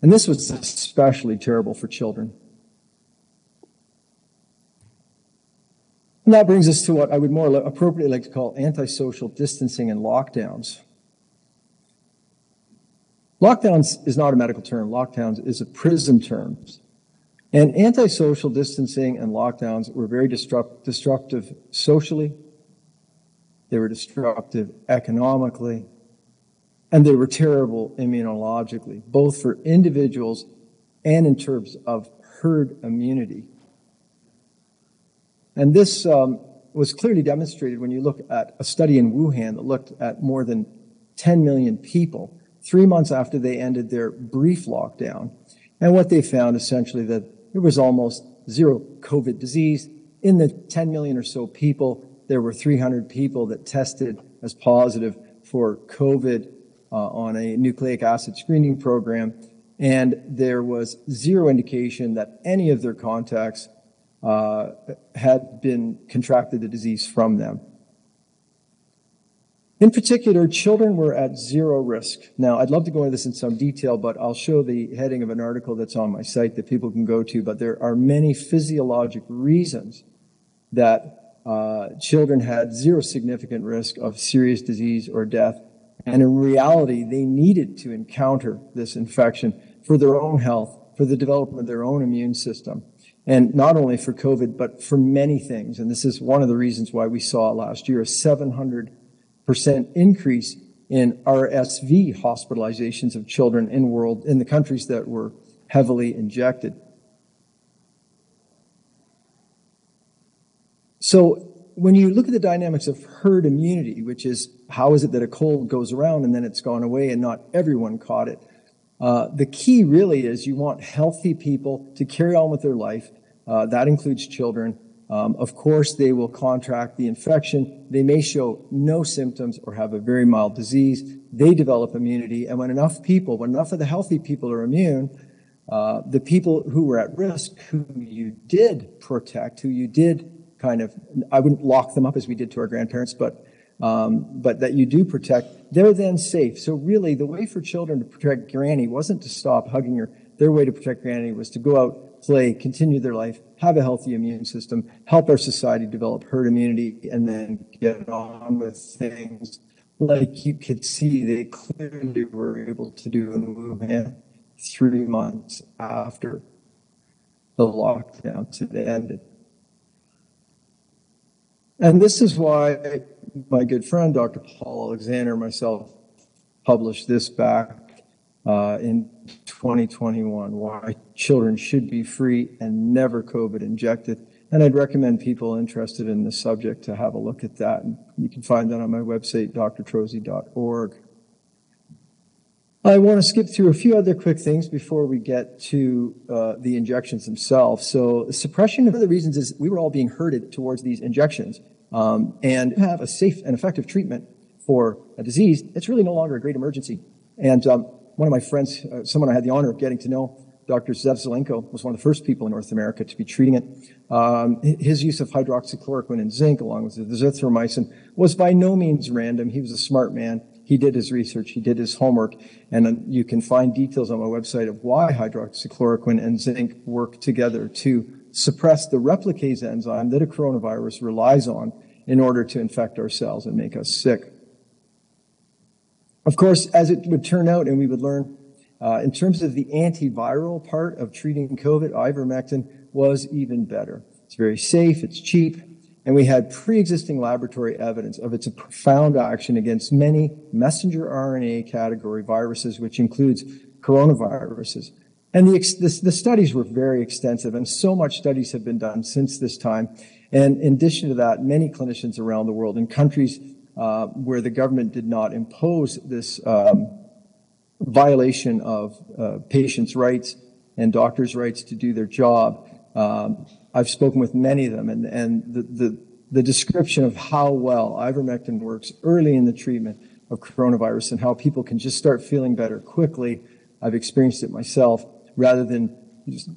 And this was especially terrible for children. And that brings us to what I would more appropriately like to call antisocial distancing and lockdowns. Lockdowns is not a medical term. Lockdowns is a prison term. And antisocial distancing and lockdowns were very destruct- destructive socially, they were destructive economically, and they were terrible immunologically, both for individuals and in terms of herd immunity. And this um, was clearly demonstrated when you look at a study in Wuhan that looked at more than 10 million people three months after they ended their brief lockdown. And what they found essentially that there was almost zero COVID disease. In the 10 million or so people, there were 300 people that tested as positive for COVID uh, on a nucleic acid screening program, and there was zero indication that any of their contacts uh, had been contracted the disease from them. In particular, children were at zero risk. Now, I'd love to go into this in some detail, but I'll show the heading of an article that's on my site that people can go to. But there are many physiologic reasons that uh, children had zero significant risk of serious disease or death. And in reality, they needed to encounter this infection for their own health, for the development of their own immune system. And not only for COVID, but for many things. And this is one of the reasons why we saw last year a 700% increase in RSV hospitalizations of children in world, in the countries that were heavily injected. So when you look at the dynamics of herd immunity, which is how is it that a cold goes around and then it's gone away and not everyone caught it, uh, the key really is you want healthy people to carry on with their life. Uh, that includes children Um, of course, they will contract the infection. They may show no symptoms or have a very mild disease. They develop immunity. And when enough people, when enough of the healthy people are immune, uh, the people who were at risk, who you did protect, who you did kind of, I wouldn't lock them up as we did to our grandparents, but um, but that you do protect, they're then safe. So really, the way for children to protect granny wasn't to stop hugging her. Their way to protect granny was to go out, play, continue their life, have a healthy immune system, help our society develop herd immunity, and then get on with things like you could see they clearly were able to do in Wuhan three months after the lockdown ended. And this is why my good friend, Dr. Paul Alexander, and myself published this back uh, in 2021 why children should be free and never COVID injected. And I'd recommend people interested in this subject to have a look at that. And you can find that on my website, drtrozzi.org. I want to skip through a few other quick things before we get to uh, the injections themselves. So, suppression, one of the reasons is we were all being herded towards these injections. Um, and have a safe and effective treatment for a disease, it's really no longer a great emergency. And um, one of my friends, uh, someone I had the honor of getting to know, Dr. Zev Zelenko, was one of the first people in North America to be treating it. Um, his use of hydroxychloroquine and zinc, along with the azithromycin, was by no means random. He was a smart man. He did his research, he did his homework, and you can find details on my website of why hydroxychloroquine and zinc work together to suppress the replicase enzyme that a coronavirus relies on in order to infect our cells and make us sick. Of course, as it would turn out, and we would learn, uh, in terms of the antiviral part of treating COVID, ivermectin was even better. It's very safe, it's cheap, and we had pre-existing laboratory evidence of its profound action against many messenger RNA category viruses, which includes coronaviruses. And the, studies were very extensive, and so much studies have been done since this time. And in addition to that, many clinicians around the world in countries uh, where the government did not impose this um, violation of uh, patients' rights and doctors' rights to do their job, um, I've spoken with many of them, and, and the, the, the description of how well ivermectin works early in the treatment of coronavirus and how people can just start feeling better quickly. I've experienced it myself rather than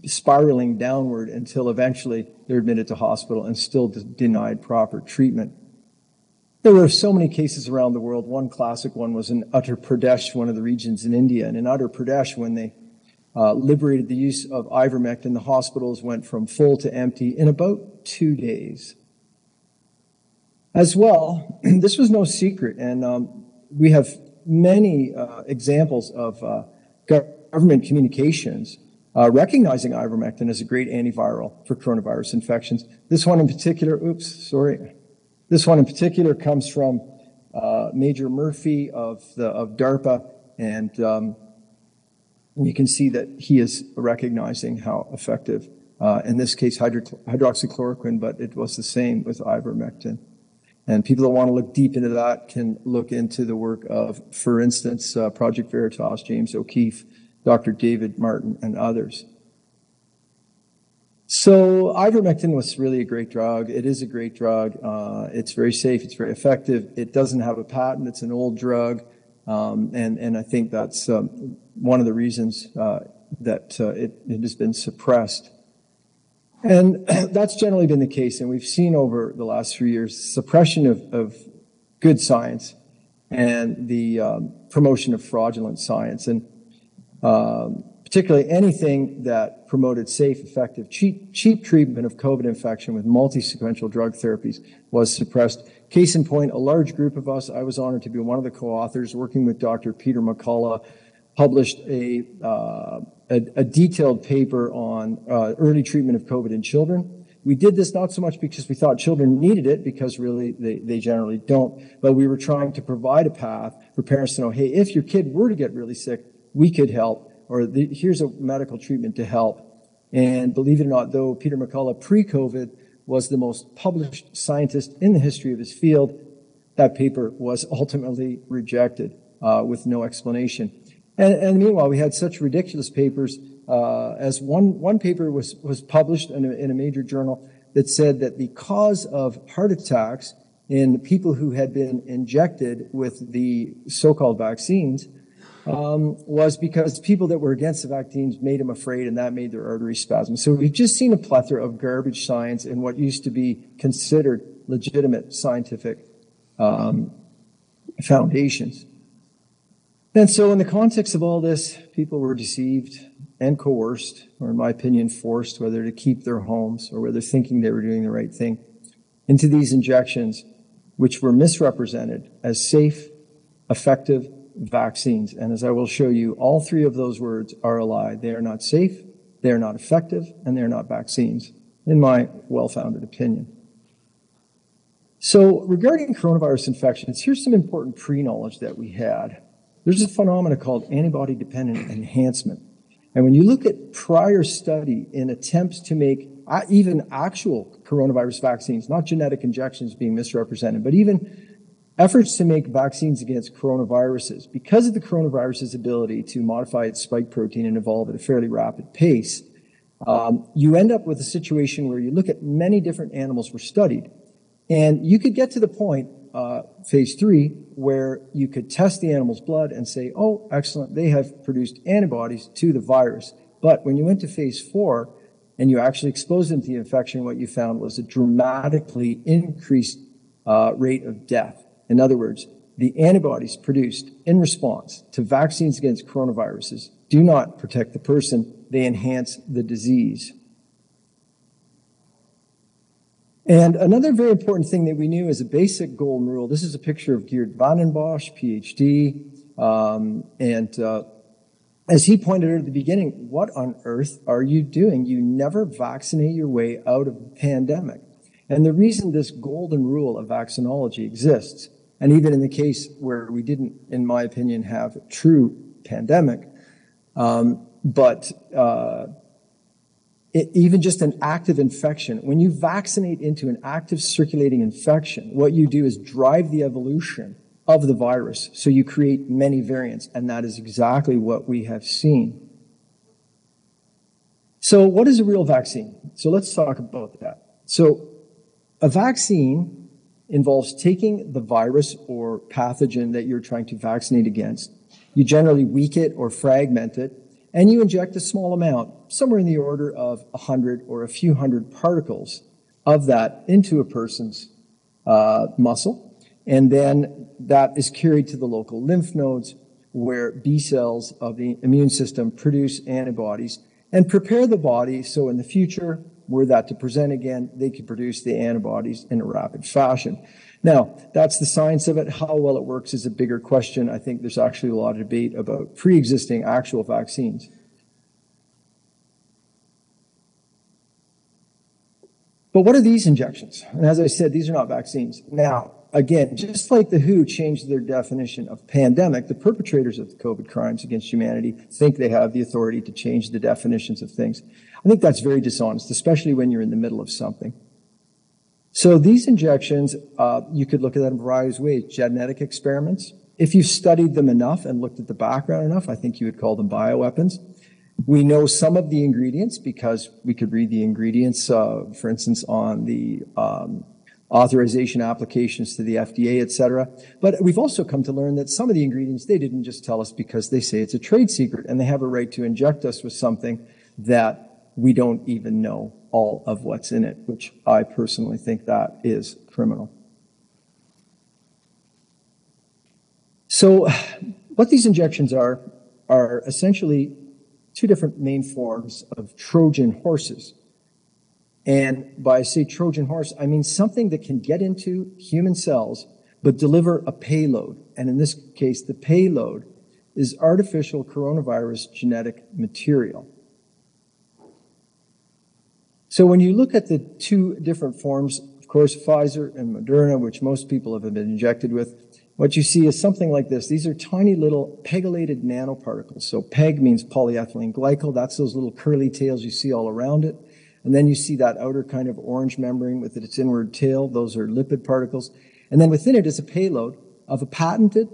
spiraling downward until eventually they're admitted to hospital and still denied proper treatment. There were so many cases around the world. One classic one was in Uttar Pradesh, one of the regions in India. And in Uttar Pradesh, when they uh, liberated the use of ivermectin. The hospitals went from full to empty in about two days. As well, <clears throat> this was no secret, and um, we have many uh, examples of uh, government communications uh, recognizing ivermectin as a great antiviral for coronavirus infections. This one in particular, oops, sorry. This one in particular comes from uh, Major Murphy of, the, of DARPA, and um, you can see that he is recognizing how effective, uh, in this case, hydro- hydroxychloroquine, but it was the same with ivermectin. And people that want to look deep into that can look into the work of, for instance, uh, Project Veritas, James O'Keefe, Dr. David Martin, and others. So ivermectin was really a great drug. It is a great drug. Uh, it's very safe. It's very effective. It doesn't have a patent. It's an old drug. Um, and, and I think that's um, one of the reasons uh, that uh, it, it, has been suppressed. And <clears throat> that's generally been the case. And we've seen over the last few years suppression of, of good science and the um, promotion of fraudulent science. And um, particularly anything that promoted safe, effective, cheap, cheap treatment of COVID infection with multi-sequential drug therapies was suppressed. Case in point, a large group of us, I was honored to be one of the co-authors working with Dr. Peter McCullough, published a, uh, a, a, detailed paper on uh, early treatment of COVID in children. We did this not so much because we thought children needed it, because really they, they generally don't, but we were trying to provide a path for parents to know, hey, if your kid were to get really sick, we could help or the, here's a medical treatment to help. And believe it or not, though Peter McCullough pre-COVID was the most published scientist in the history of his field, that paper was ultimately rejected uh, with no explanation. And, and, meanwhile, we had such ridiculous papers uh, as one, one paper was, was published in a, in a major journal that said that the cause of heart attacks in people who had been injected with the so-called vaccines um, was because people that were against the vaccines made them afraid and that made their arteries spasm. So we've just seen a plethora of garbage science in what used to be considered legitimate scientific um, foundations. And so in the context of all this, people were deceived and coerced, or in my opinion, forced, whether to keep their homes or whether thinking they were doing the right thing, into these injections, which were misrepresented as safe, effective vaccines. And as I will show you, all three of those words are a lie. They are not safe, they are not effective, and they are not vaccines, in my well-founded opinion. So regarding coronavirus infections, here's some important pre-knowledge that we had. There's a phenomenon called antibody-dependent enhancement. And when you look at prior study in attempts to make uh, even actual coronavirus vaccines, not genetic injections being misrepresented, but even efforts to make vaccines against coronaviruses, because of the coronavirus's ability to modify its spike protein and evolve at a fairly rapid pace, um, you end up with a situation where you look at many different animals were studied. And you could get to the point, uh, phase three, where you could test the animal's blood and say, oh, excellent, they have produced antibodies to the virus. But when you went to phase four and you actually exposed them to the infection, what you found was a dramatically increased uh, rate of death. In other words, the antibodies produced in response to vaccines against coronaviruses do not protect the person, they enhance the disease. And another very important thing that we knew as a basic golden rule this is a picture of Geert Vanden Bossche, PhD. Um, and uh, as he pointed out at the beginning, what on earth are you doing? You never vaccinate your way out of a pandemic. And the reason this golden rule of vaccinology exists, and even in the case where we didn't, in my opinion, have a true pandemic, um, but uh, it, even just an active infection, when you vaccinate into an active circulating infection, what you do is drive the evolution of the virus. So you create many variants, and that is exactly what we have seen. So, what is a real vaccine? So, let's talk about that. So, a vaccine involves taking the virus or pathogen that you're trying to vaccinate against. You generally weak it or fragment it and you inject a small amount, somewhere in the order of a hundred or a few hundred particles of that into a person's uh, muscle, and then that is carried to the local lymph nodes where B cells of the immune system produce antibodies and prepare the body so in the future, were that to present again, they could produce the antibodies in a rapid fashion. Now, that's the science of it. How well it works is a bigger question. I think there's actually a lot of debate about pre existing actual vaccines. But what are these injections? And as I said, these are not vaccines. Now, again, just like the WHO changed their definition of pandemic, the perpetrators of the COVID crimes against humanity think they have the authority to change the definitions of things. I think that's very dishonest, especially when you're in the middle of something. So these injections, uh, you could look at that in various ways. Genetic experiments. If you studied them enough and looked at the background enough, I think you would call them bioweapons. We know some of the ingredients because we could read the ingredients, uh, for instance, on the um, authorization applications to the FDA, et cetera. But we've also come to learn that some of the ingredients they didn't just tell us because they say it's a trade secret and they have a right to inject us with something that we don't even know all of what's in it, which I personally think that is criminal. So, what these injections are, are essentially two different main forms of Trojan horses. And by say Trojan horse, I mean something that can get into human cells but deliver a payload. And in this case, the payload is artificial coronavirus genetic material. So when you look at the two different forms, of course, Pfizer and Moderna, which most people have been injected with, what you see is something like this. These are tiny little pegylated nanoparticles. So PEG means polyethylene glycol. That's those little curly tails you see all around it. And then you see that outer kind of orange membrane with its inward tail. Those are lipid particles. And then within it is a payload of a patented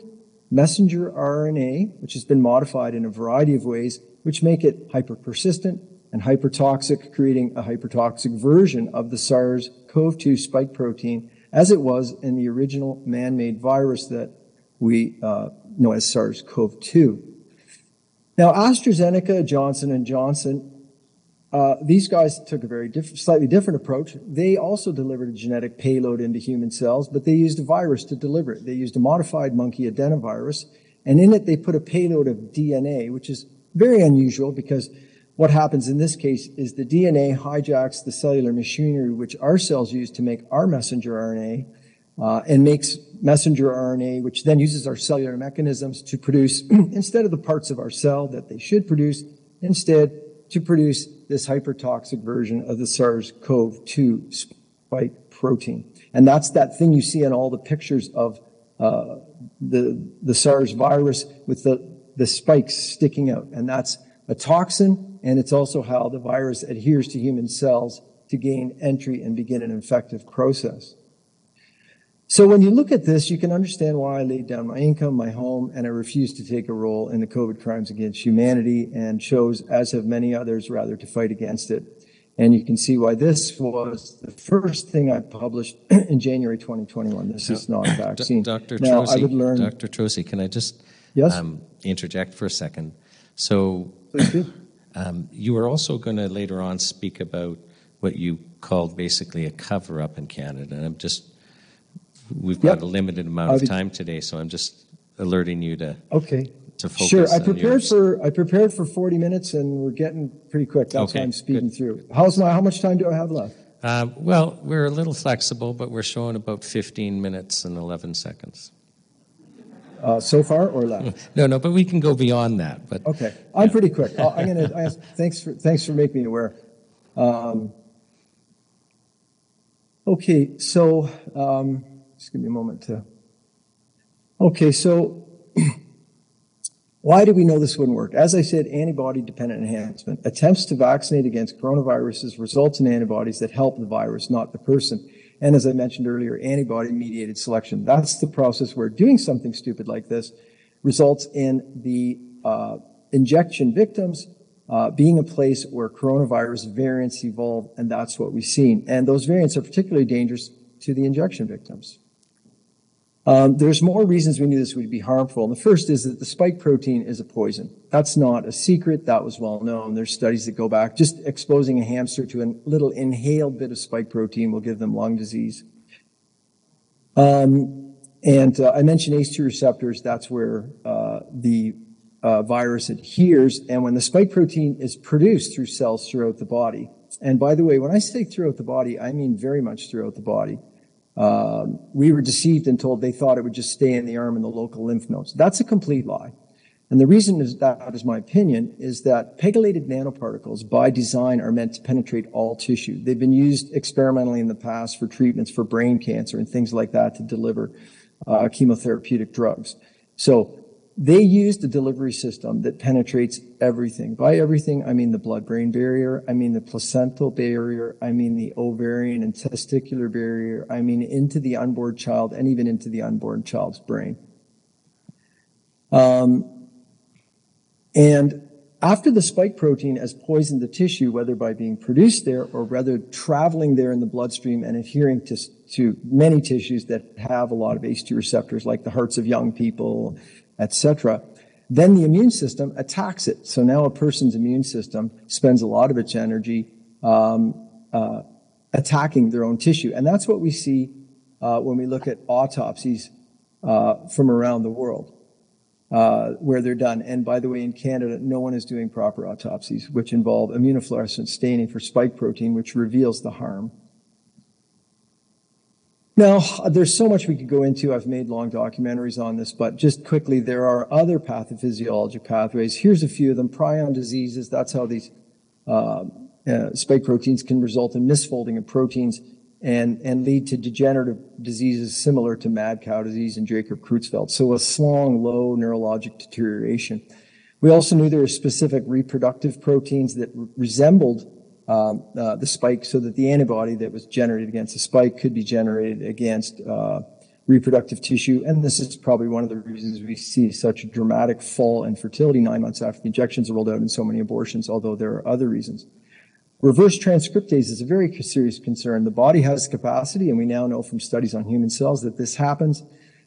messenger RNA, which has been modified in a variety of ways, which make it hyper persistent, and hypertoxic, creating a hypertoxic version of the SARS-CoV-2 spike protein as it was in the original man-made virus that we uh, know as SARS-CoV-2. Now, AstraZeneca, Johnson and Johnson, uh, these guys took a very diff- slightly different approach. They also delivered a genetic payload into human cells, but they used a virus to deliver it. They used a modified monkey adenovirus, and in it they put a payload of DNA, which is very unusual because what happens in this case is the DNA hijacks the cellular machinery which our cells use to make our messenger RNA, uh, and makes messenger RNA, which then uses our cellular mechanisms to produce, <clears throat> instead of the parts of our cell that they should produce, instead to produce this hypertoxic version of the SARS-CoV-2 spike protein. And that's that thing you see in all the pictures of uh, the, the SARS virus with the, the spikes sticking out. And that's a toxin, and it's also how the virus adheres to human cells to gain entry and begin an infective process. So when you look at this, you can understand why I laid down my income, my home, and I refused to take a role in the COVID crimes against humanity and chose, as have many others, rather to fight against it. And you can see why this was the first thing I published <clears throat> in January 2021. This is not a vaccine. Dr. Now, I would learn. Dr. Can I just Yes? um, interject for a second? So do. <clears throat> um, you were also going to later on speak about what you called basically a cover-up in Canada. And I'm just, we've got Yep. a limited amount I'll of be- time today, so I'm just alerting you to, Okay. to focus Sure. I on prepared yours. for I prepared for 40 minutes, and we're getting pretty quick. That's Okay, why I'm speeding good, through. How's my? How much time do I have left? Uh, well, we're a little flexible, but we're showing about 15 minutes and 11 seconds. Uh, so far or left? <laughs> No, no, but we can go beyond that. But Okay, I'm pretty quick. I'll- I'm gonna, <laughs> I- thanks for, thanks for making me aware. Um, Okay, so, um, just give me a moment to, okay, so <clears throat> why do we know this wouldn't work? As I said, antibody-dependent enhancement. Attempts to vaccinate against coronaviruses results in antibodies that help the virus, not the person. And as I mentioned earlier, antibody-mediated selection. That's the process where doing something stupid like this results in the uh, injection victims uh, being a place where coronavirus variants evolve, and that's what we've seen. And those variants are particularly dangerous to the injection victims. Um, there's more reasons we knew this would be harmful. And the first is that the spike protein is a poison. That's not a secret. That was well known. There's studies that go back. Just exposing a hamster to a little inhaled bit of spike protein will give them lung disease. Um, and uh, I mentioned ACE2 receptors. That's where uh, the uh, virus adheres. And when the spike protein is produced through cells throughout the body, and by the way, when I say throughout the body, I mean very much throughout the body. Um, we were deceived and told they thought it would just stay in the arm and the local lymph nodes. That's a complete lie. And the reason is that is my opinion is that pegylated nanoparticles by design are meant to penetrate all tissue. They've been used experimentally in the past for treatments for brain cancer and things like that to deliver uh, chemotherapeutic drugs. So they used a delivery system that penetrates everything. By everything, I mean the blood-brain barrier, I mean the placental barrier, I mean the ovarian and testicular barrier, I mean into the unborn child and even into the unborn child's brain. Um, and after the spike protein has poisoned the tissue, whether by being produced there or rather traveling there in the bloodstream and adhering to, to many tissues that have a lot of ACE2 receptors, like the hearts of young people, etc., then the immune system attacks it. So now a person's immune system spends a lot of its energy um, uh, attacking their own tissue. And that's what we see uh, when we look at autopsies uh, from around the world uh, where they're done. And by the way, in Canada, no one is doing proper autopsies, which involve immunofluorescent staining for spike protein, which reveals the harm. Now, there's so much we could go into. I've made long documentaries on this, but just quickly, there are other pathophysiologic pathways. Here's a few of them. Prion diseases, that's how these uh, uh, spike proteins can result in misfolding of proteins and, and lead to degenerative diseases similar to mad cow disease and Jacob Creutzfeldt. So a strong, low neurologic deterioration. We also knew there were specific reproductive proteins that re- resembled um, uh, the spike so that the antibody that was generated against the spike could be generated against uh, reproductive tissue. And this is probably one of the reasons we see such a dramatic fall in fertility nine months after the injections are rolled out and so many abortions, although there are other reasons. Reverse transcriptase is a very serious concern. The body has capacity, and we now know from studies on human cells that this happens,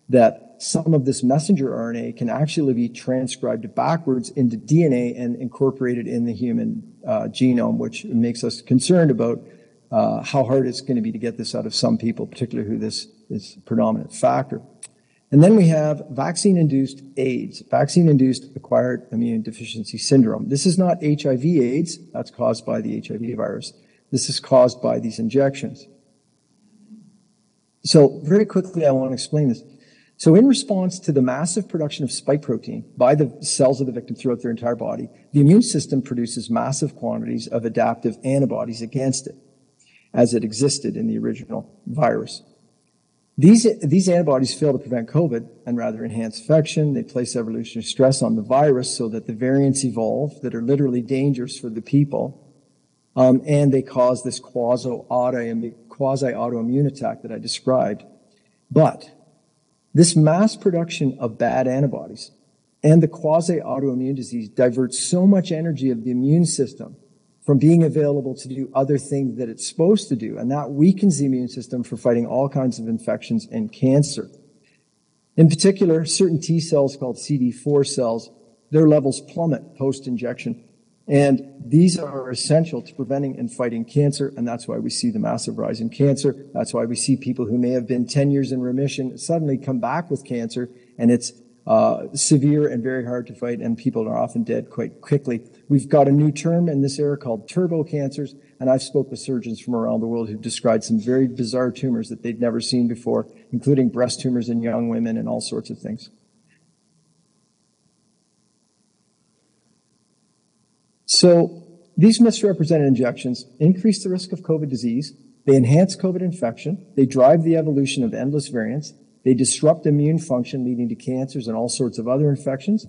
that some of this messenger RNA can actually be transcribed backwards into DNA and incorporated in the human uh, genome, which makes us concerned about uh, how hard it's going to be to get this out of some people, particularly who this is a predominant factor. And then we have vaccine-induced AIDS, vaccine-induced acquired immune deficiency syndrome. This is not HIV AIDS. That's caused by the HIV virus. This is caused by these injections. So very quickly, I want to explain this. So in response to the massive production of spike protein by the cells of the victim throughout their entire body, the immune system produces massive quantities of adaptive antibodies against it, as it existed in the original virus. These, these antibodies fail to prevent COVID and rather enhance infection. They place evolutionary stress on the virus so that the variants evolve that are literally dangerous for the people. Um, and they cause this quasi-autoimmune attack that I described. But this mass production of bad antibodies and the quasi-autoimmune disease diverts so much energy of the immune system from being available to do other things that it's supposed to do. And that weakens the immune system for fighting all kinds of infections and cancer. In particular, certain T cells called CD4 cells, their levels plummet post injection. And these are essential to preventing and fighting cancer. And that's why we see the massive rise in cancer. That's why we see people who may have been 10 years in remission suddenly come back with cancer. And it's uh, severe and very hard to fight, and people are often dead quite quickly. We've got a new term in this era called turbo cancers, and I've spoke with surgeons from around the world who've described some very bizarre tumors that they'd never seen before, including breast tumors in young women and all sorts of things. So these misrepresented injections increase the risk of COVID disease. They enhance COVID infection. They drive the evolution of endless variants. They disrupt immune function, leading to cancers and all sorts of other infections.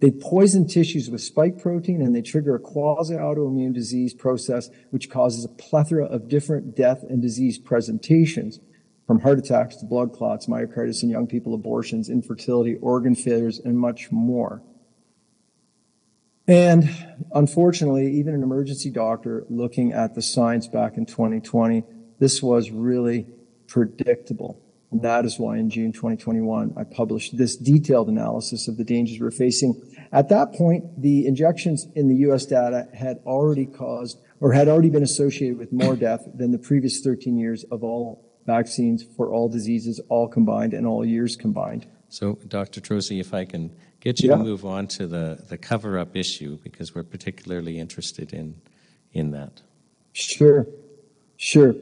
They poison tissues with spike protein and they trigger a quasi autoimmune disease process, which causes a plethora of different death and disease presentations from heart attacks to blood clots, myocarditis in young people, abortions, infertility, organ failures, and much more. And unfortunately, even an emergency doctor looking at the science back in 2020, this was really predictable. And that is why in June 2021, I published this detailed analysis of the dangers we're facing. At that point, the injections in the US data had already caused or had already been associated with more death than the previous 13 years of all vaccines for all diseases, all combined and all years combined. So, Dr. Trozzi, if I can get you Yeah. to move on to the, the cover up issue, because we're particularly interested in, in that. Sure, sure.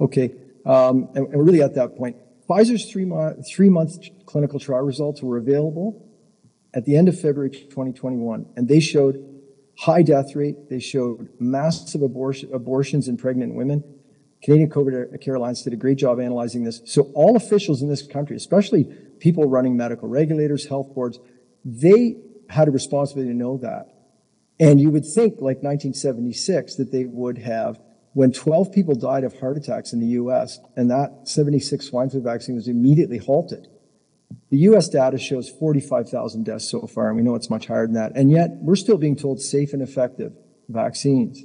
Okay. Um, and, and we're really at that point. Pfizer's three, mo- three month clinical trial results were available at the end of February 2021, and they showed high death rate. They showed massive abortion, abortions in pregnant women. Canadian COVID Care Alliance did a great job analyzing this. So all officials in this country, especially people running medical regulators, health boards, they had a responsibility to know that. And you would think, like 1976, that they would have when 12 people died of heart attacks in the US, and that 76 swine flu vaccine was immediately halted. The US data shows 45,000 deaths so far, and we know it's much higher than that. And yet, we're still being told safe and effective vaccines.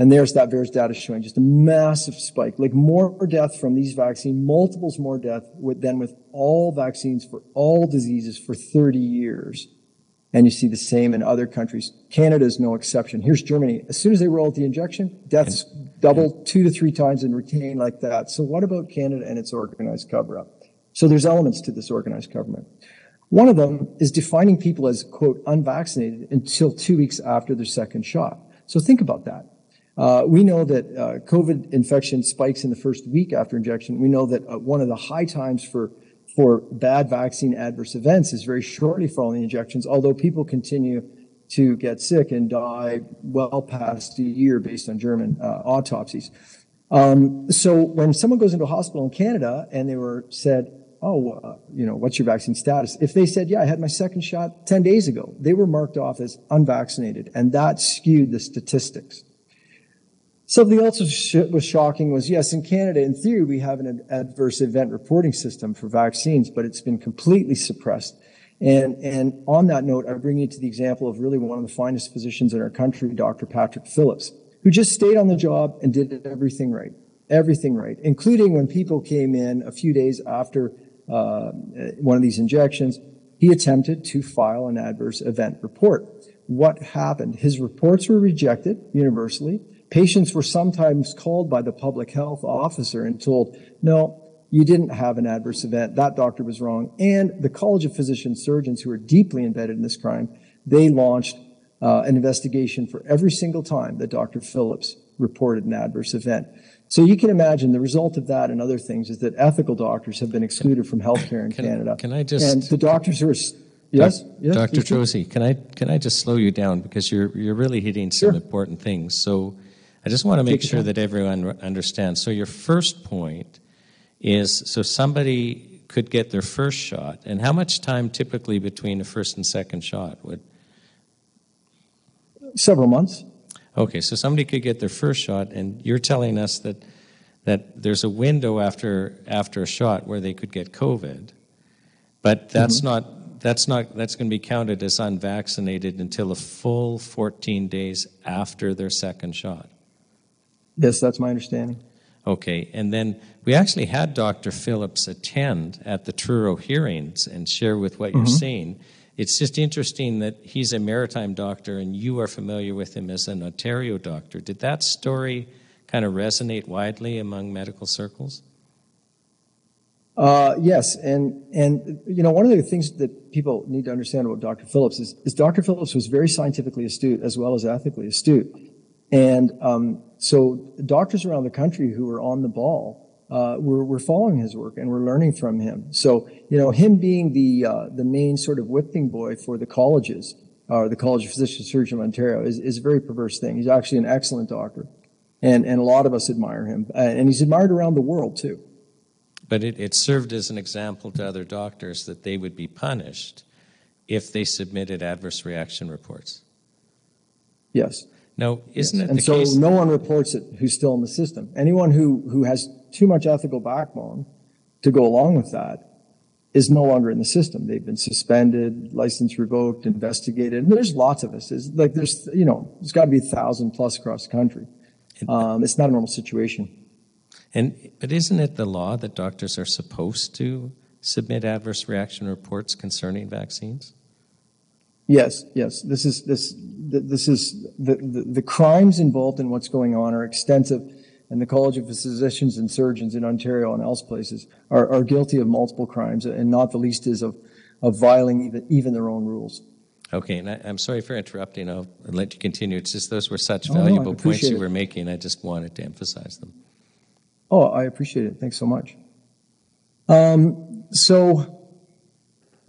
And there's that VAERS data showing just a massive spike, like more death from these vaccines, multiples more death with, than with all vaccines for all diseases for 30 years. And you see the same in other countries. Canada is no exception. Here's Germany. As soon as they roll out the injection, deaths double two to three times and retain like that. So what about Canada and its organized cover up? So there's elements to this organized government. One of them is defining people as, quote, unvaccinated until two weeks after their second shot. So think about that. Uh, we know that uh, COVID infection spikes in the first week after injection. We know that uh, one of the high times for for bad vaccine adverse events is very shortly following the injections, although people continue to get sick and die well past a year based on German uh, autopsies. Um, so when someone goes into a hospital in Canada and they were said, "Oh, uh, you know, what's your vaccine status?" If they said, "Yeah, I had my second shot 10 days ago," they were marked off as unvaccinated, and that skewed the statistics. Something else that was shocking was yes, in Canada, in theory, we have an adverse event reporting system for vaccines, but it's been completely suppressed. And, and on that note, I bring you to the example of really one of the finest physicians in our country, Dr. Patrick Phillips. who just stayed on the job and did everything right. Everything right, including when people came in a few days after uh, one of these injections, he attempted to file an adverse event report. What happened? His reports were rejected universally. Patients were sometimes called by the public health officer and told, no, you didn't have an adverse event. That doctor was wrong. And the College of Physician Surgeons, who are deeply embedded in this crime, they launched uh, an investigation for every single time that Dr. Phillips reported an adverse event. So you can imagine the result of that and other things is that ethical doctors have been excluded from healthcare in Can- Canada. can I just- And the doctors who are, yes? yes, Dr. Josie, can I, can I just slow you down because you're, you're really hitting some Sure. important things. So I just want to make sure that everyone understands. So your first point is, so somebody could get their first shot, and how much time typically between a first and second shot would? Several months. Okay, so somebody could get their first shot, and you're telling us that that there's a window after after a shot where they could get COVID, but that's Mm-hmm. not that's not that's going to be counted as unvaccinated until a full 14 days after their second shot. Yes, that's my understanding. Okay, and then we actually had Dr. Phillips attend at the Truro hearings and share with what you're seeing. It's just interesting that he's a maritime doctor and you are familiar with him as an Ontario doctor. Did that story kind of resonate widely among medical circles? Uh, yes, and and you know one of the things that people need to understand about Dr. Phillips is, is Dr. Phillips was very scientifically astute as well as ethically astute, and um, so doctors around the country who were on the ball uh, were were following his work and were learning from him. So you know him being the uh, the main sort of whipping boy for the colleges or the College of Physician Surgeons of Ontario is is a very perverse thing. He's actually an excellent doctor, and and a lot of us admire him, uh, and he's admired around the world too. But it, it served as an example to other doctors that they would be punished if they submitted adverse reaction reports. Yes. Now, isn't it and so case? no one reports it who's still in the system. Anyone who, who has too much ethical backbone to go along with that is no longer in the system. They've been suspended, license revoked, investigated. And there's lots of us. There's, like there's, you know, there's got to be a thousand plus across the country. Um, it's not a normal situation. And but isn't it the law that doctors are supposed to submit adverse reaction reports concerning vaccines? Yes, yes. This is this this is the, the the crimes involved in what's going on are extensive, and the College of Physicians and Surgeons in Ontario and else places are, are guilty of multiple crimes, and not the least is of of violating even even their own rules. Okay, and I, I'm sorry for interrupting. I'll let you continue. It's just those were such Oh, no, valuable points you it. were making. I just wanted to emphasize them. Oh, I appreciate it. Thanks so much. Um, so.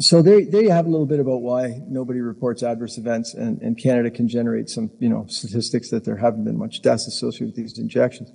So there, there you have a little bit about why nobody reports adverse events, and, and Canada can generate some, you know, statistics that there haven't been much deaths associated with these injections.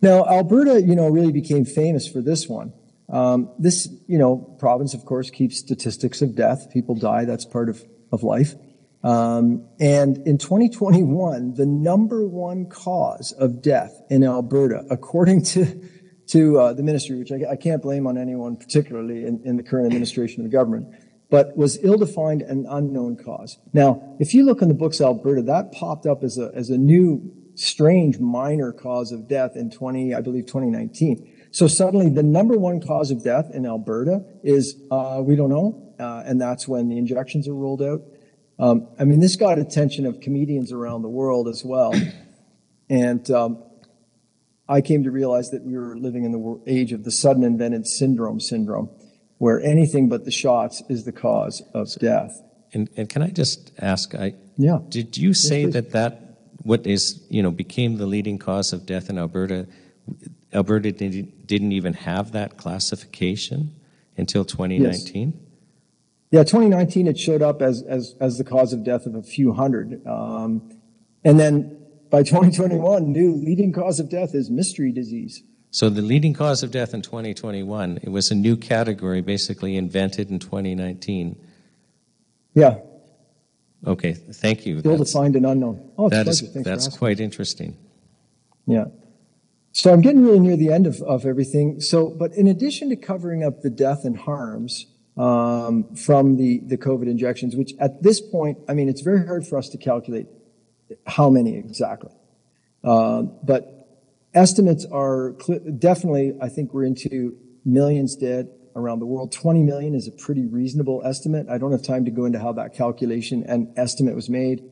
Now, Alberta, you know, really became famous for this one. Um, this, you know, province, of course, keeps statistics of death. People die. That's part of, of life. Um, and in 2021, the number one cause of death in Alberta, according to to uh, the ministry, which I, I can't blame on anyone particularly in, in the current administration of the government, but was ill-defined and unknown cause. Now, if you look in the books Alberta, that popped up as a as a new strange minor cause of death in 20, I believe 2019. So suddenly the number one cause of death in Alberta is, uh, we don't know. Uh, and that's when the injections are rolled out. Um, I mean, this got attention of comedians around the world as well. And, um, I came to realize that we were living in the age of the sudden invented syndrome syndrome, where anything but the shots is the cause of death. And, and can I just ask? I Yeah. did you say please. that that what is you know became the leading cause of death in Alberta? Alberta didn't, didn't even have that classification until 2019. Yeah, 2019, it showed up as, as, as the cause of death of a few hundred. Um, and then by <laughs> 2021, new leading cause of death is mystery disease. So the leading cause of death in 2021, it was a new category basically invented in 2019. Yeah, Okay, thank you. ill That's- defined and unknown. Oh, that is that's quite interesting. Yeah. So I'm getting really near the end of, of everything. So, but in addition to covering up the death and harms um, from the, the COVID injections, which at this point, I mean, it's very hard for us to calculate how many exactly. Uh, but estimates are cl- definitely, I think we're into millions dead around the world. 20 million is a pretty reasonable estimate. I don't have time to go into how that calculation and estimate was made.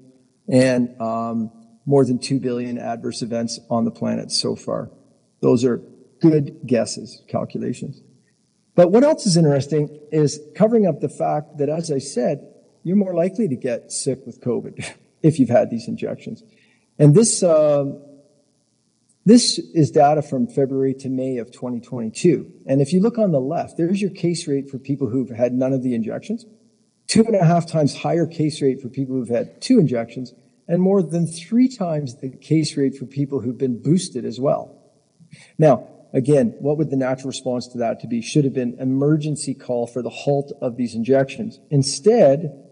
And um, more than 2 billion adverse events on the planet so far. Those are good guesses, calculations. But what else is interesting is covering up the fact that, as I said, you're more likely to get sick with COVID <laughs> if you've had these injections. And this, uh, this is data from February to May of 2022. And if you look on the left, there's your case rate for people who've had none of the injections, two and a half times higher case rate for people who've had two injections, and more than three times the case rate for people who've been boosted as well. Now, again, what would the natural response to that to be? Should have been emergency call for the halt of these injections. Instead,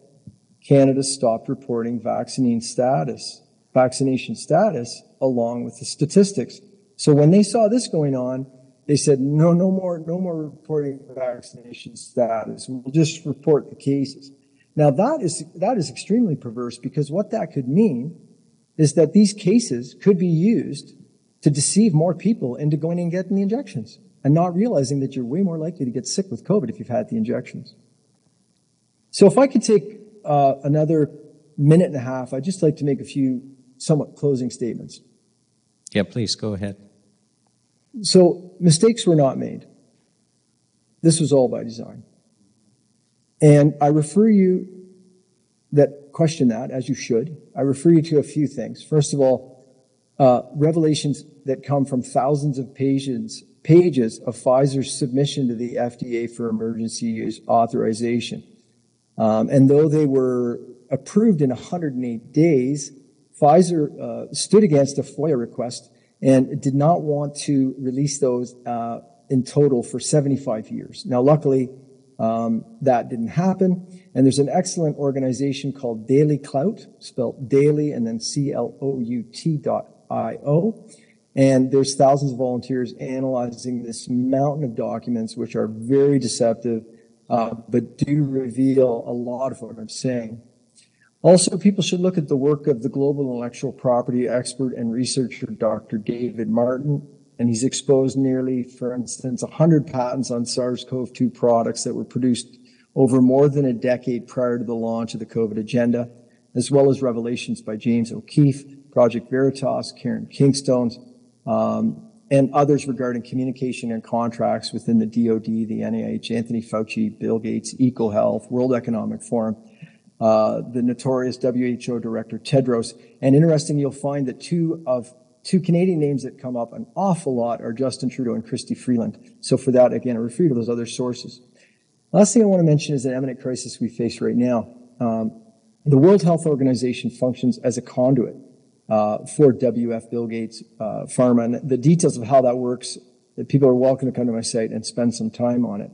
Canada stopped reporting vaccine status, vaccination status along with the statistics. So when they saw this going on, they said, no, no more, no more reporting vaccination status. We'll just report the cases. Now that is, that is extremely perverse because what that could mean is that these cases could be used to deceive more people into going and getting the injections and not realizing that you're way more likely to get sick with COVID if you've had the injections. So if I could take uh, another minute and a half, I'd just like to make a few somewhat closing statements. Yeah, please go ahead. So mistakes were not made. This was all by design. And I refer you that question that, as you should. I refer you to a few things. First of all, uh, revelations that come from thousands of pages, pages of Pfizer's submission to the FDA for emergency use authorization. Um, and though they were approved in 108 days, Pfizer uh, stood against a FOIA request and did not want to release those uh, in total for 75 years. Now, luckily, um, that didn't happen. And there's an excellent organization called Daily Clout, spelled daily and then C-L-O-U-T dot I-O. And there's thousands of volunteers analyzing this mountain of documents, which are very deceptive, uh, but do reveal a lot of what I'm saying. Also, people should look at the work of the global intellectual property expert and researcher, Dr. David Martin, and he's exposed nearly, for instance, 100 patents on SARS-CoV-2 products that were produced over more than a decade prior to the launch of the COVID agenda, as well as revelations by James O'Keefe, Project Veritas, Karen Kingston, um, and others regarding communication and contracts within the DoD, the NIH, Anthony Fauci, Bill Gates, EcoHealth, World Economic Forum, uh, the notorious WHO director Tedros. And interesting, you'll find that two of two Canadian names that come up an awful lot are Justin Trudeau and Chrystia Freeland. So for that, again, I refer you to those other sources. Last thing I want to mention is an eminent crisis we face right now. Um, the World Health Organization functions as a conduit for WF Bill Gates uh, Pharma, and the details of how that works, people are welcome to come to my site and spend some time on it.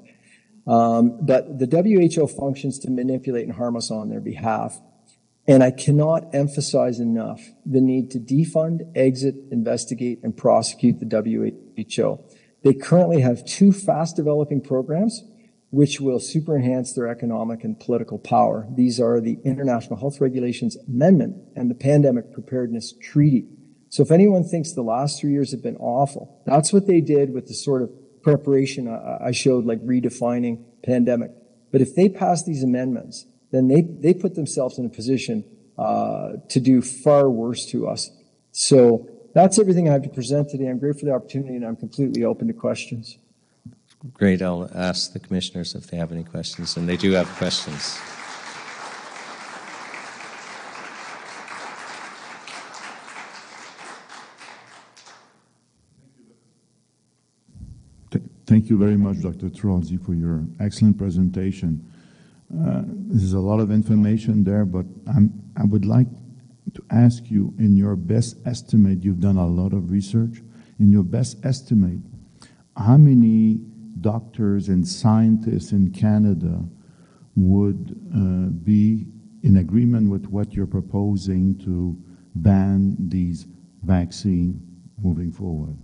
Um, but the WHO functions to manipulate and harm us on their behalf. And I cannot emphasize enough the need to defund, exit, investigate, and prosecute the WHO. They currently have two fast developing programs which will super enhance their economic and political power. These are the International Health Regulations Amendment and the Pandemic Preparedness Treaty. So if anyone thinks the last three years have been awful, that's what they did with the sort of preparation I showed, like redefining pandemic. But if they pass these amendments, then they, they put themselves in a position uh, to do far worse to us. So that's everything I have to present today. I'm grateful for the opportunity and I'm completely open to questions. Great. I'll ask the commissioners if they have any questions, and they do have questions. Thank you very much, Dr. Trozzi, for your excellent presentation. Uh, there's a lot of information there, but I'm, I would like to ask you, in your best estimate, you've done a lot of research, in your best estimate, how many doctors and scientists in Canada would uh, be in agreement with what you're proposing to ban these vaccines moving forward?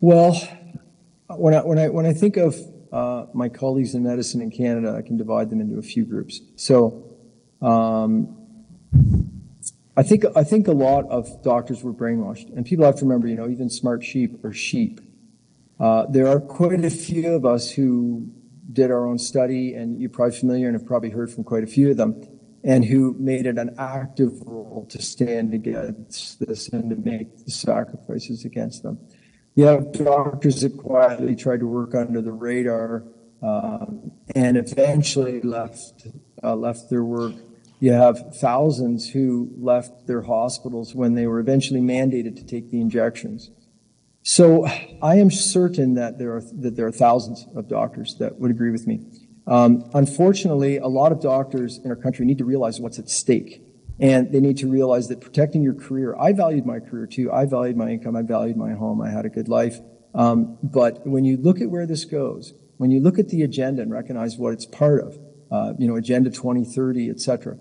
Well, when I, when I, when I think of uh, my colleagues in medicine in Canada, I can divide them into a few groups. So, um, I think I think a lot of doctors were brainwashed, and people have to remember, you know, even smart sheep are sheep. Uh, there are quite a few of us who did our own study, and you're probably familiar and have probably heard from quite a few of them, and who made it an active role to stand against this and to make the sacrifices against them. You have doctors that quietly tried to work under the radar um, and eventually left uh, left their work. You have thousands who left their hospitals when they were eventually mandated to take the injections. So I am certain that there are that there are thousands of doctors that would agree with me. Um, unfortunately, a lot of doctors in our country need to realize what's at stake. And they need to realize that protecting your career, I valued my career too. I valued my income. I valued my home. I had a good life. Um, but when you look at where this goes, when you look at the agenda and recognize what it's part of, uh, you know, Agenda 2030, et cetera,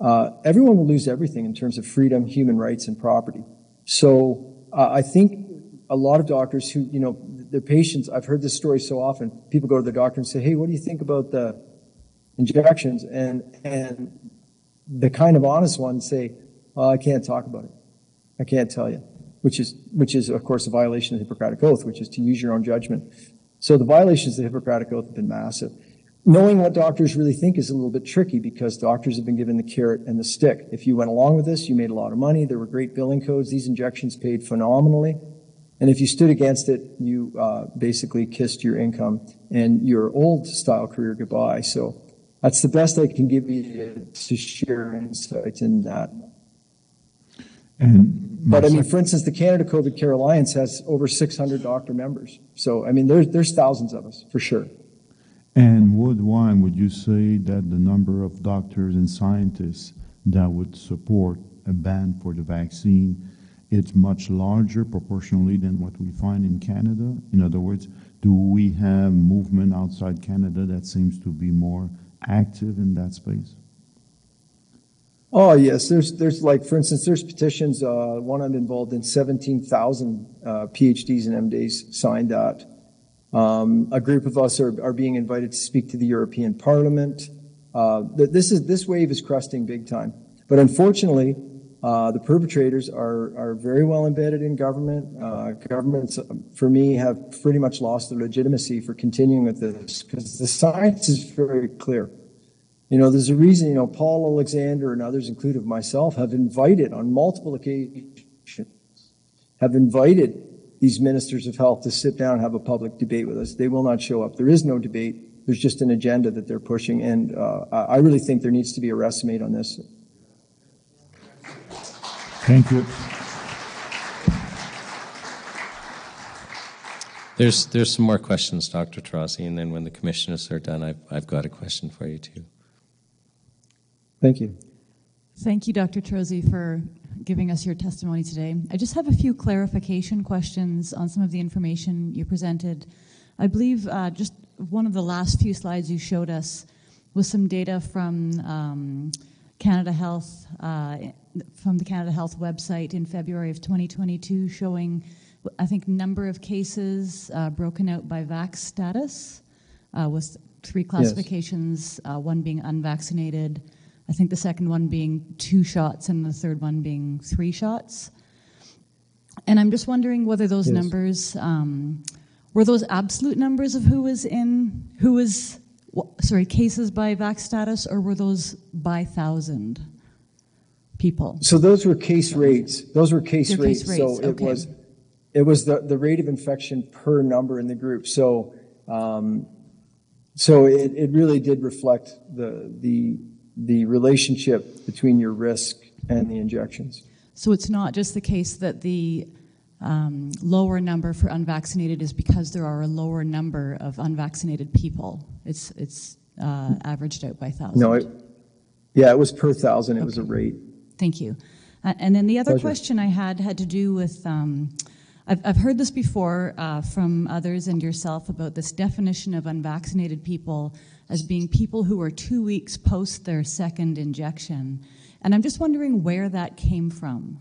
uh, everyone will lose everything in terms of freedom, human rights, and property. So uh, I think a lot of doctors who, you know, their patients, I've heard this story so often. People go to the doctor and say, hey, what do you think about the injections? And, and the kind of honest ones say, well, I can't talk about it. I can't tell you, which is, which is, of course, a violation of the Hippocratic Oath, which is to use your own judgment. So the violations of the Hippocratic Oath have been massive. Knowing what doctors really think is a little bit tricky because doctors have been given the carrot and the stick. If you went along with this, you made a lot of money. There were great billing codes. These injections paid phenomenally. And if you stood against it, you uh, basically kissed your income and your old style career goodbye. So that's the best I can give you to share insights in that. And but I mean, for instance, the Canada COVID Care Alliance has over 600 doctor members. So I mean, there's there's thousands of us for sure. And what, worldwide, would you say that the number of doctors and scientists that would support a ban for the vaccine it's much larger proportionally than what we find in Canada? In other words, do we have movement outside Canada that seems to be more active in that space? Oh yes, there's there's like for instance, there's petitions. Uh, one I'm involved in, seventeen thousand uh, PhDs and MDs signed that. Um, a group of us are, are being invited to speak to the European Parliament. Uh, this is this wave is cresting big time, but unfortunately, uh, the perpetrators are, are very well embedded in government. Uh, governments, for me, have pretty much lost their legitimacy for continuing with this because the science is very clear. You know, there's a reason, you know, Paul Alexander and others, including myself, have invited on multiple occasions, have invited these ministers of health to sit down and have a public debate with us. They will not show up. There is no debate. There's just an agenda that they're pushing. And uh, I really think there needs to be a made on this. Thank you. There's, there's some more questions, Dr. Trozzi, and then when the commissioners are done, I've, I've got a question for you too. Thank you. Thank you, Dr. Trozzi, for giving us your testimony today. I just have a few clarification questions on some of the information you presented. I believe uh, just one of the last few slides you showed us was some data from um, Canada Health, uh, from the Canada Health website in February of 2022 showing, I think, number of cases uh, broken out by vax status uh, with three classifications, yes. uh, one being unvaccinated, I think the second one being two shots, and the third one being three shots. And I'm just wondering whether those yes. numbers um, were those absolute numbers of who was in, who was sorry, cases by vac status, or were those by thousand people? So those were case rates. Those were case rates. case rates. So it was it was the, the rate of infection per number in the group. So um, so it, it really did reflect the the the relationship between your risk and the injections. So it's not just the case that the um, lower number for unvaccinated is because there are a lower number of unvaccinated people. It's it's uh, averaged out by thousand. No, it, yeah, it was per thousand. It okay. was a rate. Thank you. Uh, and then the other Pleasure. question I had had to do with. Um, I've, I've heard this before uh, from others and yourself about this definition of unvaccinated people as being people who are two weeks post their second injection. And I'm just wondering where that came from.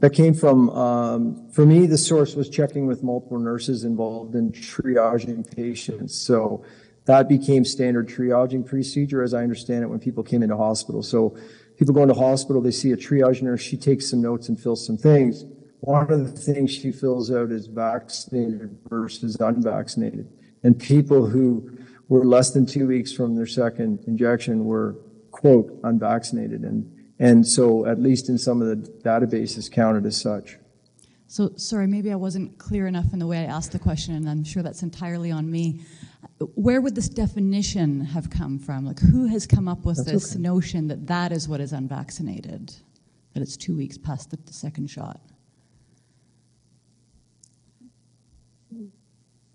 That came from, um, for me, the source was checking with multiple nurses involved in triaging patients. So that became standard triaging procedure, as I understand it, when people came into hospital. So people go into hospital, they see a triage nurse, she takes some notes and fills some things. One of the things she fills out is vaccinated versus unvaccinated. And people who were less than two weeks from their second injection were, quote, unvaccinated. And, and so, at least in some of the databases, counted as such. So, sorry, maybe I wasn't clear enough in the way I asked the question, and I'm sure that's entirely on me. Where would this definition have come from? Like, who has come up with That's this okay. notion that that is what is unvaccinated? That it's two weeks past the, the second shot?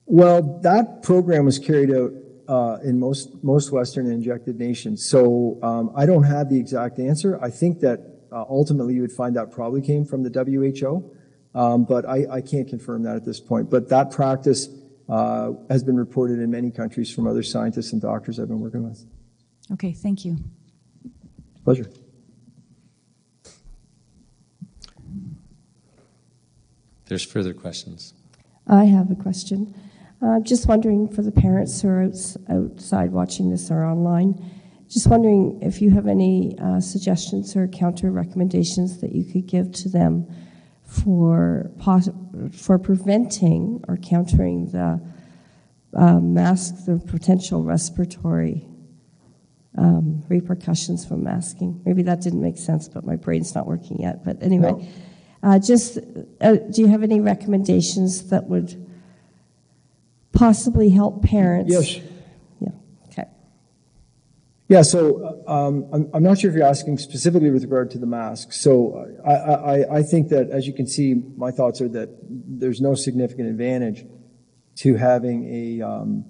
Well, that program was carried out uh, in most most Western injected nations. So um, I don't have the exact answer. I think that uh, ultimately you would find that probably came from the WHO, um, but I, I can't confirm that at this point. But that practice uh, has been reported in many countries from other scientists and doctors I've been working with. Okay, thank you. Pleasure. There's further questions. I have a question. Uh, just wondering for the parents who are outs- outside watching this or online, just wondering if you have any uh, suggestions or counter recommendations that you could give to them for pos- for preventing or countering the uh, mask, the potential respiratory um, repercussions from masking. Maybe that didn't make sense, but my brain's not working yet. But anyway, No. uh, just uh, do you have any recommendations that would possibly help parents? Yes. Yeah. Okay. Yeah, so um, I'm, I'm not sure if you're asking specifically with regard to the mask. So I, I, I think that, as you can see, my thoughts are that there's no significant advantage to having a, um,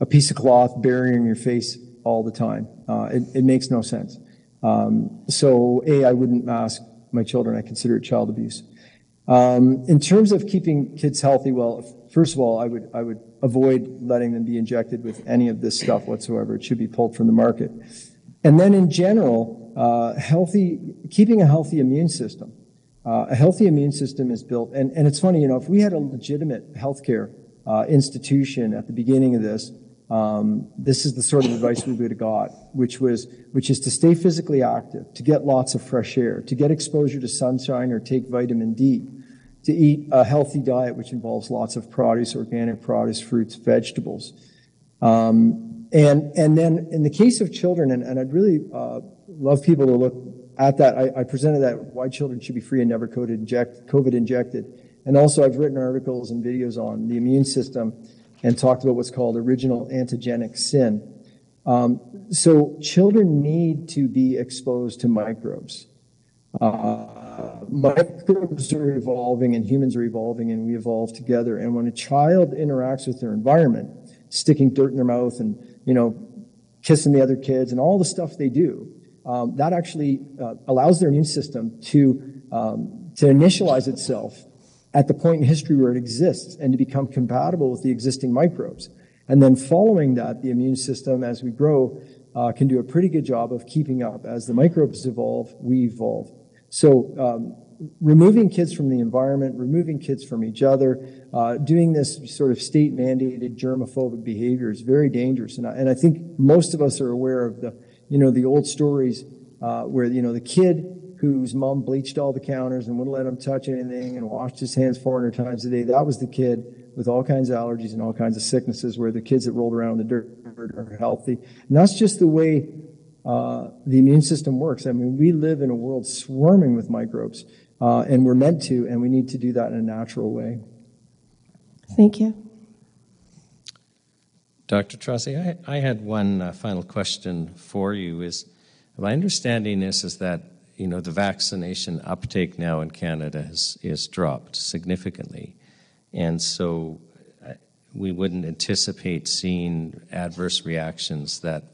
a piece of cloth burying your face all the time. Uh, it, it makes no sense. Um, so, A, I wouldn't mask my children. I consider it child abuse. Um, in terms of keeping kids healthy, well, first of all, I would I would avoid letting them be injected with any of this stuff whatsoever. It should be pulled from the market. And then, in general, uh, healthy keeping a healthy immune system. Uh, a healthy immune system is built, and, and it's funny, you know, if we had a legitimate healthcare uh, institution at the beginning of this, um, this is the sort of advice we would have got, which was, which is to stay physically active, to get lots of fresh air, to get exposure to sunshine or take vitamin D, to eat a healthy diet, which involves lots of produce, organic produce, fruits, vegetables. Um, and, and then in the case of children, and, and I'd really uh, love people to look at that, I, I presented that why children should be free and never COVID, inject, COVID injected. And also I've written articles and videos on the immune system and talked about what's called original antigenic sin. Um, so children need to be exposed to microbes. Uh, microbes are evolving and humans are evolving and we evolve together. And when a child interacts with their environment, sticking dirt in their mouth and, you know, kissing the other kids and all the stuff they do, um, that actually uh, allows their immune system to, um, to initialize itself at the point in history where it exists and to become compatible with the existing microbes. And then following that, the immune system, as we grow, uh, can do a pretty good job of keeping up. As the microbes evolve, we evolve. So, um, removing kids from the environment, removing kids from each other, uh, doing this sort of state mandated germophobic behavior is very dangerous. And I, and I think most of us are aware of the, you know, the old stories uh, where, you know, the kid whose mom bleached all the counters and wouldn't let him touch anything and washed his hands 400 times a day. That was the kid with all kinds of allergies and all kinds of sicknesses, where the kids that rolled around in the dirt are healthy. And that's just the way uh, the immune system works. I mean, we live in a world swarming with microbes, uh, and we're meant to, and we need to do that in a natural way. Thank you. Dr. Trozzi, I, I had one uh, final question for you. Is my understanding is is that you know the vaccination uptake now in Canada has is dropped significantly, and so uh, we wouldn't anticipate seeing adverse reactions that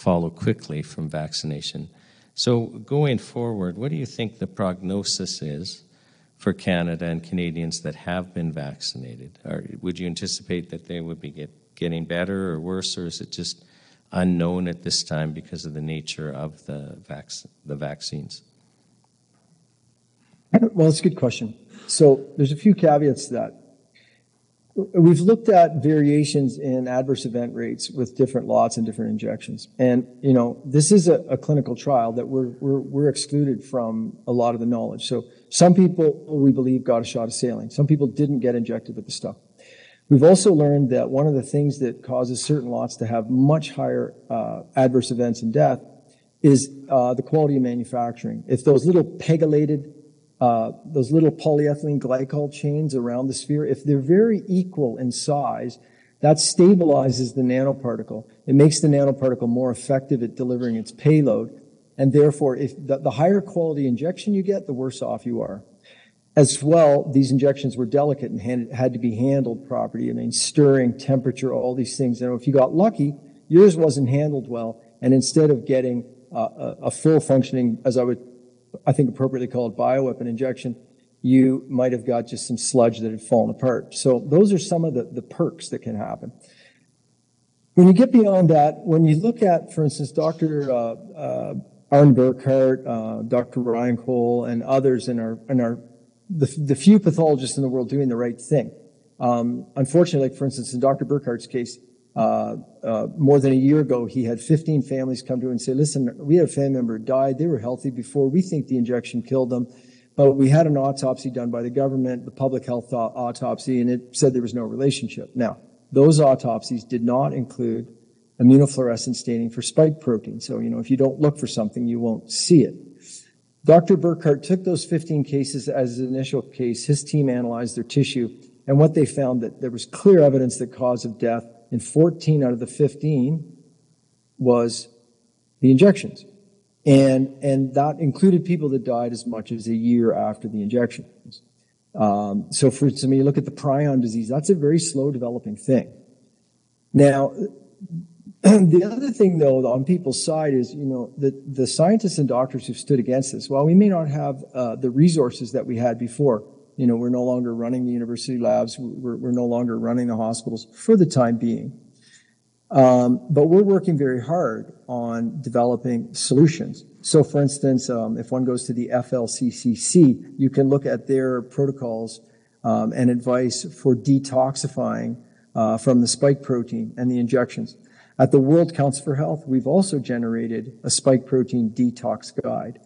follow quickly from vaccination. So going forward, what do you think the prognosis is for Canada and Canadians that have been vaccinated? Or would you anticipate that they would be get, getting better or worse, or is it just unknown at this time because of the nature of the, vac- the vaccines? Well, it's a good question. So there's a few caveats to that. We've looked at variations in adverse event rates with different lots and different injections. And, you know, this is a, a clinical trial that we're, we're, we're excluded from a lot of the knowledge. So some people, we believe, got a shot of saline. Some people didn't get injected with the stuff. We've also learned that one of the things that causes certain lots to have much higher uh, adverse events and death is uh, the quality of manufacturing. If those little pegylated uh, those little polyethylene glycol chains around the sphere, if they're very equal in size, that stabilizes the nanoparticle. It makes the nanoparticle more effective at delivering its payload. And therefore, if the, the higher quality injection you get, the worse off you are. As well, these injections were delicate and had, had to be handled properly. I mean, stirring, temperature, all these things. And if you got lucky, yours wasn't handled well. And instead of getting uh, a, a full functioning, as I would I think appropriately called bioweapon injection, you might have got just some sludge that had fallen apart. So those are some of the, the perks that can happen. When you get beyond that, when you look at, for instance, Dr. Uh, uh, Arne Burkhardt, uh, Dr. Ryan Cole, and others in our, in our the, the few pathologists in the world doing the right thing. Um, unfortunately, like for instance, in Dr. Burkhardt's case, uh, uh, more than a year ago, he had 15 families come to him and say, listen, we had a family member died. They were healthy before. We think the injection killed them. But we had an autopsy done by the government, the public health autopsy, and it said there was no relationship. Now, those autopsies did not include immunofluorescent staining for spike protein. So, you know, if you don't look for something, you won't see it. Dr. Burkhardt took those 15 cases as his initial case. His team analyzed their tissue, and what they found that there was clear evidence that cause of death and 14 out of the 15 was the injections. And, and that included people that died as much as a year after the injections. Um, so for when you look at the prion disease, that's a very slow developing thing. Now, <clears throat> the other thing though on people's side is, you know, the, the scientists and doctors who stood against this, while we may not have uh, the resources that we had before, you know, we're no longer running the university labs. We're, we're no longer running the hospitals for the time being. Um, but we're working very hard on developing solutions. So, for instance, um, if one goes to the FLCCC, you can look at their protocols um, and advice for detoxifying uh, from the spike protein and the injections. At the World Council for Health, we've also generated a spike protein detox guide.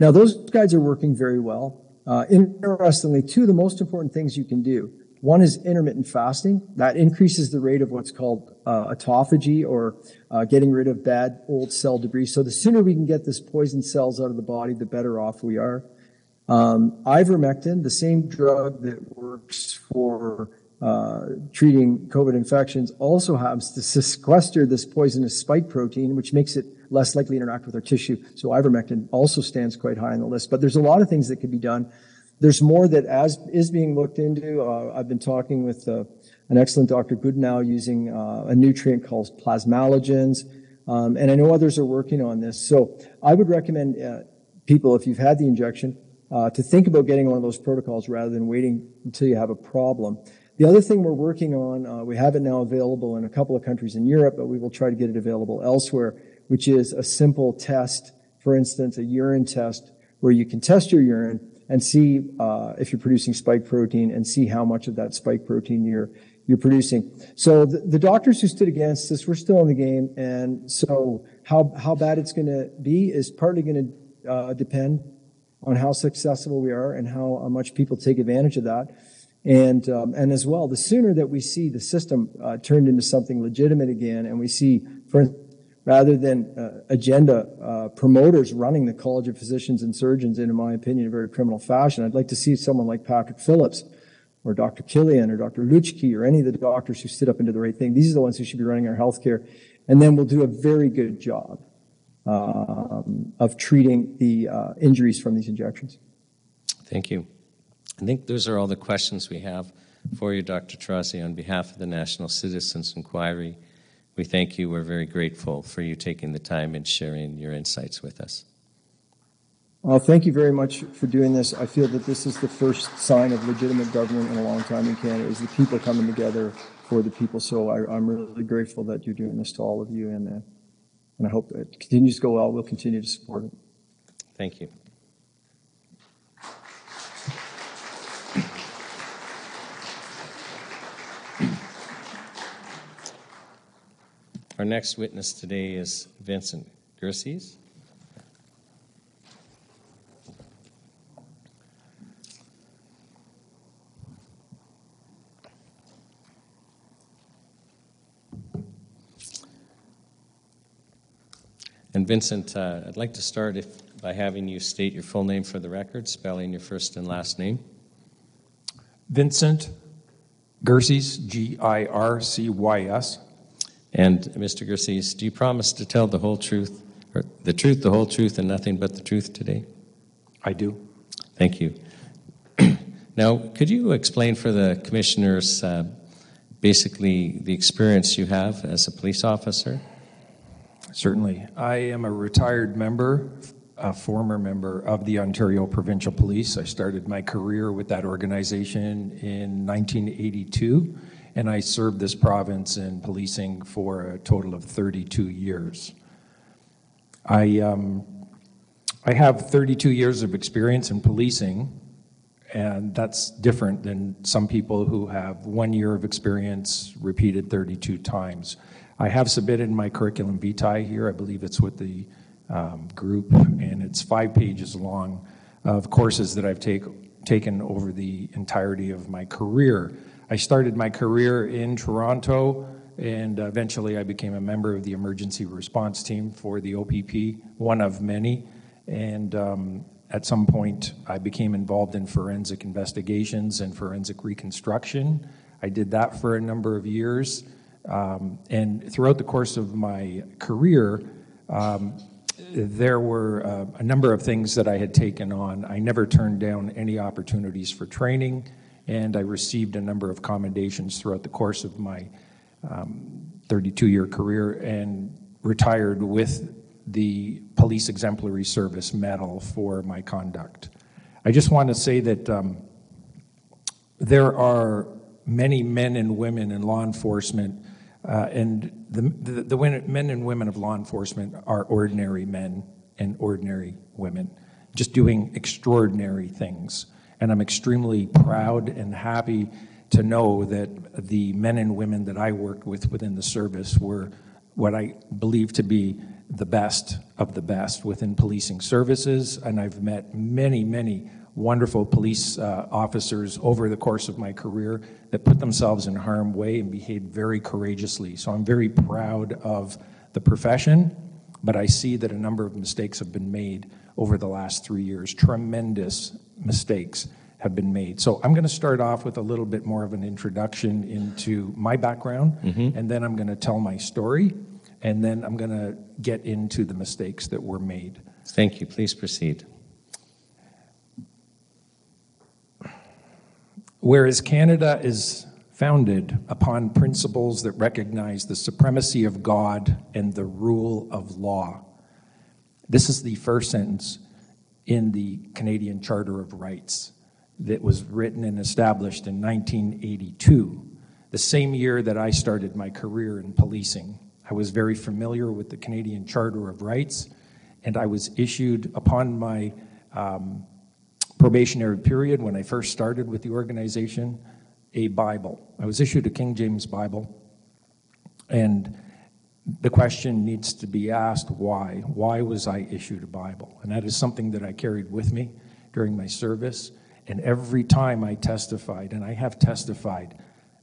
Now, those guides are working very well. Uh, interestingly, two of the most important things you can do. One is intermittent fasting. That increases the rate of what's called uh, autophagy or uh, getting rid of bad old cell debris. So the sooner we can get this poison cells out of the body, the better off we are. Um, ivermectin, the same drug that works for uh, treating COVID infections, also happens to sequester this poisonous spike protein, which makes it less likely to interact with our tissue. So ivermectin also stands quite high on the list. But there's a lot of things that could be done. There's more that as is being looked into. Uh, I've been talking with uh, an excellent Dr. Goodenowe using uh, a nutrient called plasmalogens. Um, and I know others are working on this. So I would recommend uh, people, if you've had the injection, uh, to think about getting one of those protocols rather than waiting until you have a problem. The other thing we're working on, uh, we have it now available in a couple of countries in Europe, but we will try to get it available elsewhere, which is a simple test, for instance, a urine test where you can test your urine and see uh, if you're producing spike protein and see how much of that spike protein you're you're producing. So the, the doctors who stood against this, we're still in the game, and so how how bad it's going to be is partly going to uh, depend on how successful we are and how, how much people take advantage of that. And, um, and as well, the sooner that we see the system uh, turned into something legitimate again, and we see, for rather than uh, agenda uh, promoters running the College of Physicians and Surgeons in, in my opinion, a very criminal fashion. I'd like to see someone like Patrick Phillips or Dr. Kilian or Dr. Luchkiw or any of the doctors who stood up and did the right thing. These are the ones who should be running our healthcare. And then we'll do a very good job um, of treating the uh, injuries from these injections. Thank you. I think those are all the questions we have for you, Dr. Trozzi. On behalf of the National Citizens Inquiry, we thank you. We're very grateful for you taking the time and sharing your insights with us. Well, thank you very much for doing this. I feel that this is the first sign of legitimate government in a long time in Canada, is the people coming together for the people. So I, am really grateful that you're doing this to all of you, and, uh, and I hope it continues to go well. We'll continue to support it. Thank you. Our next witness today is Vincent Gircys. And Vincent, uh, I'd like to start if, by having you state your full name for the record, spelling your first and last name. Vincent Gircys, G I R C Y S. And Mr. Gircys, do you promise to tell the whole truth, or the truth, the whole truth, and nothing but the truth today? I do. Thank you. <clears throat> now, could you explain for the commissioners uh, basically the experience you have as a police officer? Certainly. I am a retired member, a former member of the Ontario Provincial Police. I started my career with that organization in 1982, and I served this province in policing for a total of 32 years. I, um, I have 32 years of experience in policing, and that's different than some people who have one year of experience repeated 32 times. I have submitted my curriculum vitae here. I believe it's with the um, group, and it's five pages long of courses that I've take, taken over the entirety of my career. I started my career in Toronto, and eventually I became a member of the emergency response team for the OPP, one of many. And um, at some point, I became involved in forensic investigations and forensic reconstruction. I did that for a number of years. Um, and throughout the course of my career, um, there were uh, a number of things that I had taken on. I never turned down any opportunities for training, and I received a number of commendations throughout the course of my 32 year career and retired with the Police Exemplary Service Medal for my conduct. I just want to say that um, there are many men and women in law enforcement, uh, and the, the, the men and women of law enforcement are ordinary men and ordinary women, just doing extraordinary things. And I'm extremely proud and happy to know that the men and women that I worked with within the service were what I believe to be the best of the best within policing services. And I've met many, many wonderful police uh, officers over the course of my career that put themselves in harm's way and behaved very courageously. So I'm very proud of the profession, but I see that a number of mistakes have been made over the last three years. Tremendous mistakes have been made. So I'm going to start off with a little bit more of an introduction into my background, mm-hmm. and then I'm going to tell my story, and then I'm going to get into the mistakes that were made. Thank you. Please proceed. Whereas Canada is founded upon principles that recognize the supremacy of God and the rule of law. This is the first sentence in the Canadian Charter of Rights that was written and established in 1982, the same year that I started my career in policing. I was very familiar with the Canadian Charter of Rights, and I was issued upon my um, probationary period when I first started with the organization a Bible. I was issued a King James Bible, and the question needs to be asked why? Why was I issued a Bible? And that is something that I carried with me during my service. And every time I testified, and I have testified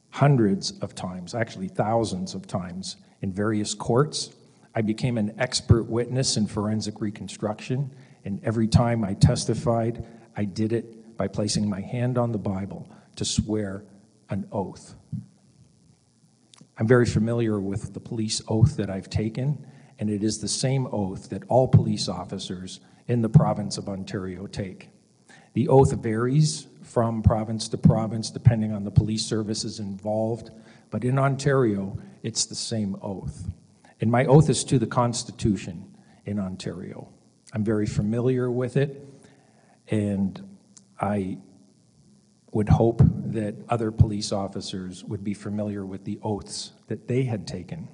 hundreds of times, actually thousands of times, in various courts, I became an expert witness in forensic reconstruction. And every time I testified, I did it by placing my hand on the Bible to swear an oath. I'm very familiar with the police oath that I've taken, and it is the same oath that all police officers in the province of Ontario take. The oath varies from province to province depending on the police services involved, but in Ontario, it's the same oath. And my oath is to the Constitution in Ontario. I'm very familiar with it, and I would hope that other police officers would be familiar with the oaths that they had taken.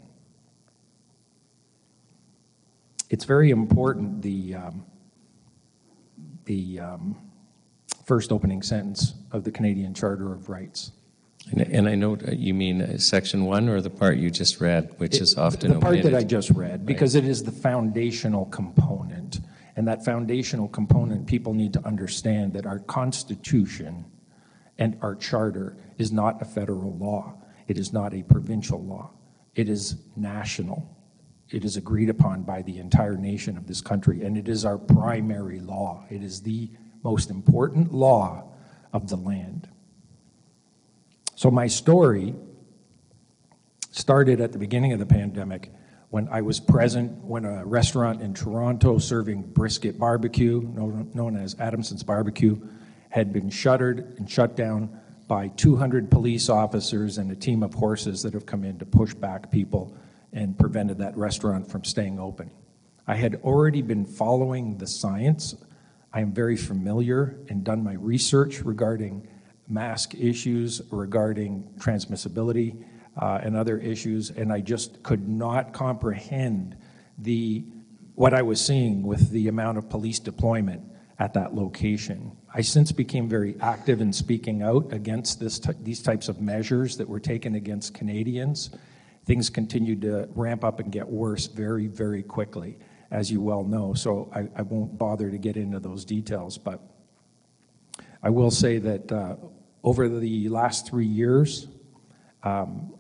It's very important, the, um, the um, first opening sentence of the Canadian Charter of Rights. And, and I know uh, you mean uh, section one or the part you just read, which is often The part that I just read, because it is the foundational component. And that foundational component, people need to understand that our Constitution and our charter is not a federal law. It is not a provincial law. It is national. It is agreed upon by the entire nation of this country, and it is our primary law. It is the most important law of the land. So my story started at the beginning of the pandemic when I was present when a restaurant in Toronto serving brisket barbecue, known as Adamson's Barbecue, had been shuttered and shut down by 200 police officers and a team of horses that have come in to push back people and prevented that restaurant from staying open. I had already been following the science. I am very familiar and done my research regarding mask issues, regarding transmissibility, uh, and other issues, and I just could not comprehend the what I was seeing with the amount of police deployment at that location. I since became very active in speaking out against this ty- these types of measures that were taken against Canadians. Things continued to ramp up and get worse very, very quickly, as you well know. So I, I won't bother to get into those details, but I will say that uh, over the last three years, um,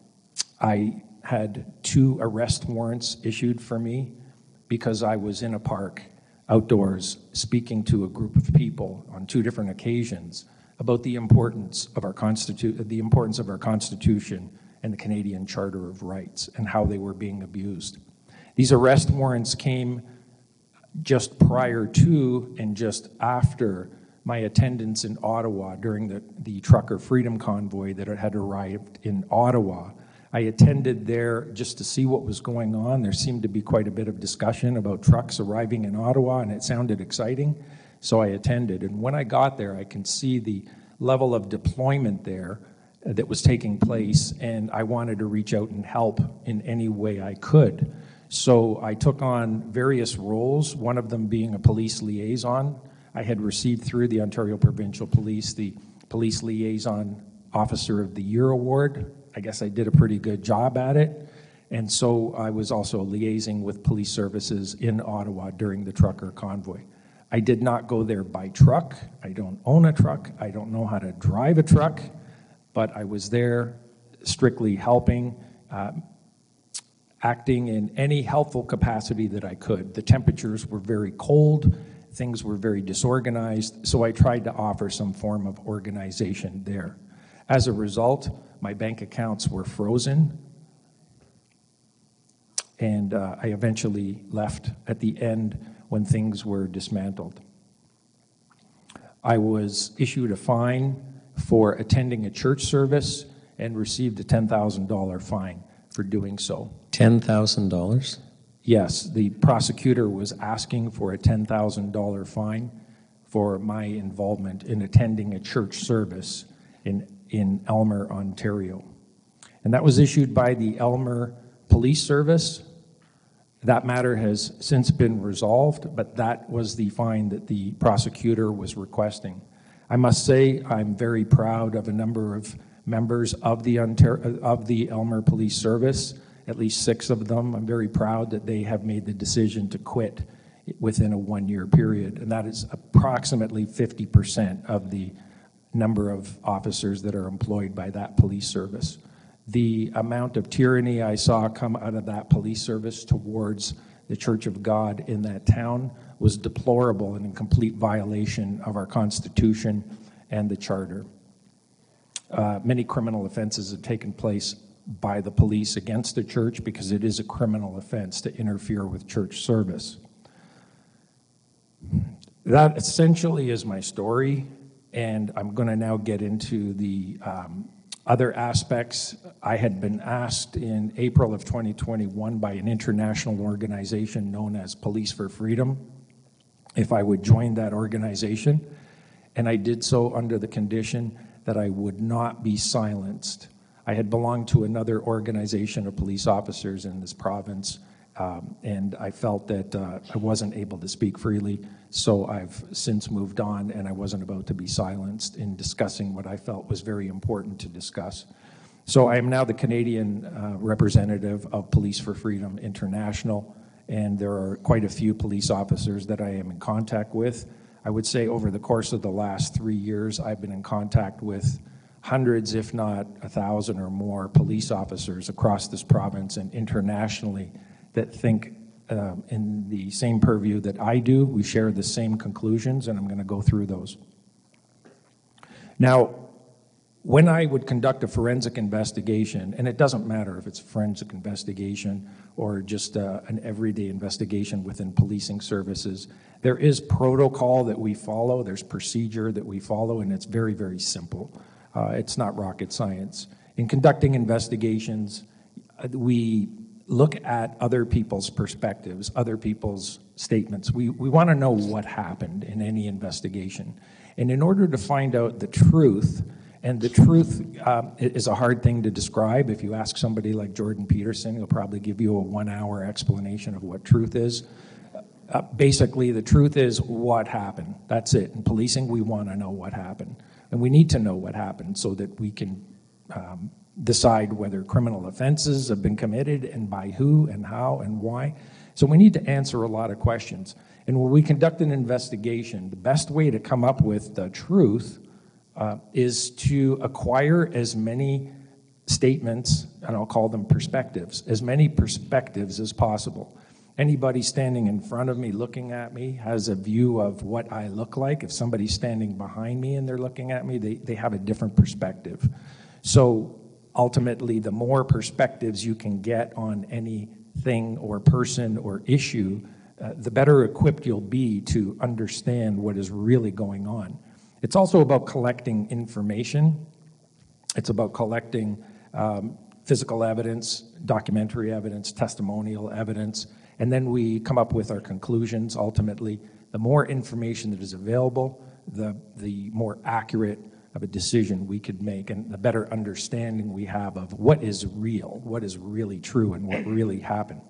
I had two arrest warrants issued for me because I was in a park outdoors speaking to a group of people on two different occasions about the importance of our constitu- the importance of our constitution and the Canadian Charter of Rights and how they were being abused. These arrest warrants came just prior to and just after my attendance in Ottawa during the, the trucker freedom convoy that had arrived in Ottawa. I attended there just to see what was going on. There seemed to be quite a bit of discussion about trucks arriving in Ottawa, and it sounded exciting. So I attended. And when I got there, I can see the level of deployment there uh, that was taking place, and I wanted to reach out and help in any way I could. So I took on various roles, one of them being a police liaison. I had received through the Ontario Provincial Police the Police Liaison Officer of the Year Award. I guess I did a pretty good job at it. And so I was also liaising with police services in Ottawa during the trucker convoy. I did not go there by truck. I don't own a truck. I don't know how to drive a truck, but I was there strictly helping, uh, acting in any helpful capacity that I could. The temperatures were very cold, things were very disorganized, so I tried to offer some form of organization there. As a result, my bank accounts were frozen, and uh, I eventually left at the end when things were dismantled. I was issued a fine for attending a church service and received a $10,000 fine for doing so. $10,000? Yes, the prosecutor was asking for a $10,000 fine for my involvement in attending a church service in, in Aylmer, Ontario. And that was issued by the Aylmer Police Service. That matter has since been resolved, but that was the fine that the prosecutor was requesting. I must say, I'm very proud of a number of members of the, Ontario, of the Aylmer Police Service, at least six of them. I'm very proud that they have made the decision to quit within a one-year period, and that is approximately 50% of the number of officers that are employed by that police service. The amount of tyranny I saw come out of that police service towards the Church of God in that town was deplorable and in complete violation of our Constitution and the Charter. Uh, many criminal offenses have taken place by the police against the church because it is a criminal offense to interfere with church service. That essentially is my story, and I'm going to now get into the um, other aspects. I had been asked in April of 2021 by an international organization known as Police for Freedom if I would join that organization, and I did so under the condition that I would not be silenced. I had belonged to another organization of police officers in this province Um, and I felt that uh, I wasn't able to speak freely, so I've since moved on, and I wasn't about to be silenced in discussing what I felt was very important to discuss. So I am now the Canadian uh, representative of Police for Freedom International, and there are quite a few police officers that I am in contact with. I would say over the course of the last three years, I've been in contact with hundreds, if not a thousand or more, police officers across this province and internationally that think um, in the same purview that I do. We share the same conclusions, and I'm going to go through those. Now, when I would conduct a forensic investigation, and it doesn't matter if it's a forensic investigation or just uh, an everyday investigation within policing services, there is protocol that we follow, there's procedure that we follow, and it's very, very simple. Uh, it's not rocket science. In conducting investigations, uh, we look at other people's perspectives, other people's statements. We, we want to know what happened in any investigation. And in order to find out the truth, and the truth um, is a hard thing to describe. If you ask somebody like Jordan Peterson, he'll probably give you a one hour explanation of what truth is. Uh, basically, the truth is what happened. That's it. In policing, we want to know what happened. And we need to know what happened so that we can um, decide whether criminal offenses have been committed and by who and how and why. So we need to answer a lot of questions. And when we conduct an investigation, the best way to come up with the truth uh, is to acquire as many statements, and I'll call them perspectives, as many perspectives as possible. Anybody standing in front of me looking at me has a view of what I look like. If somebody's standing behind me and they're looking at me, they, they have a different perspective. So ultimately, the more perspectives you can get on anything or person or issue, uh, the better equipped you'll be to understand what is really going on. It's also about collecting information. It's about collecting um, physical evidence, documentary evidence, testimonial evidence, and then we come up with our conclusions ultimately. The more information that is available, the, the more accurate of a decision we could make and the better understanding we have of what is real, what is really true, and what really happened.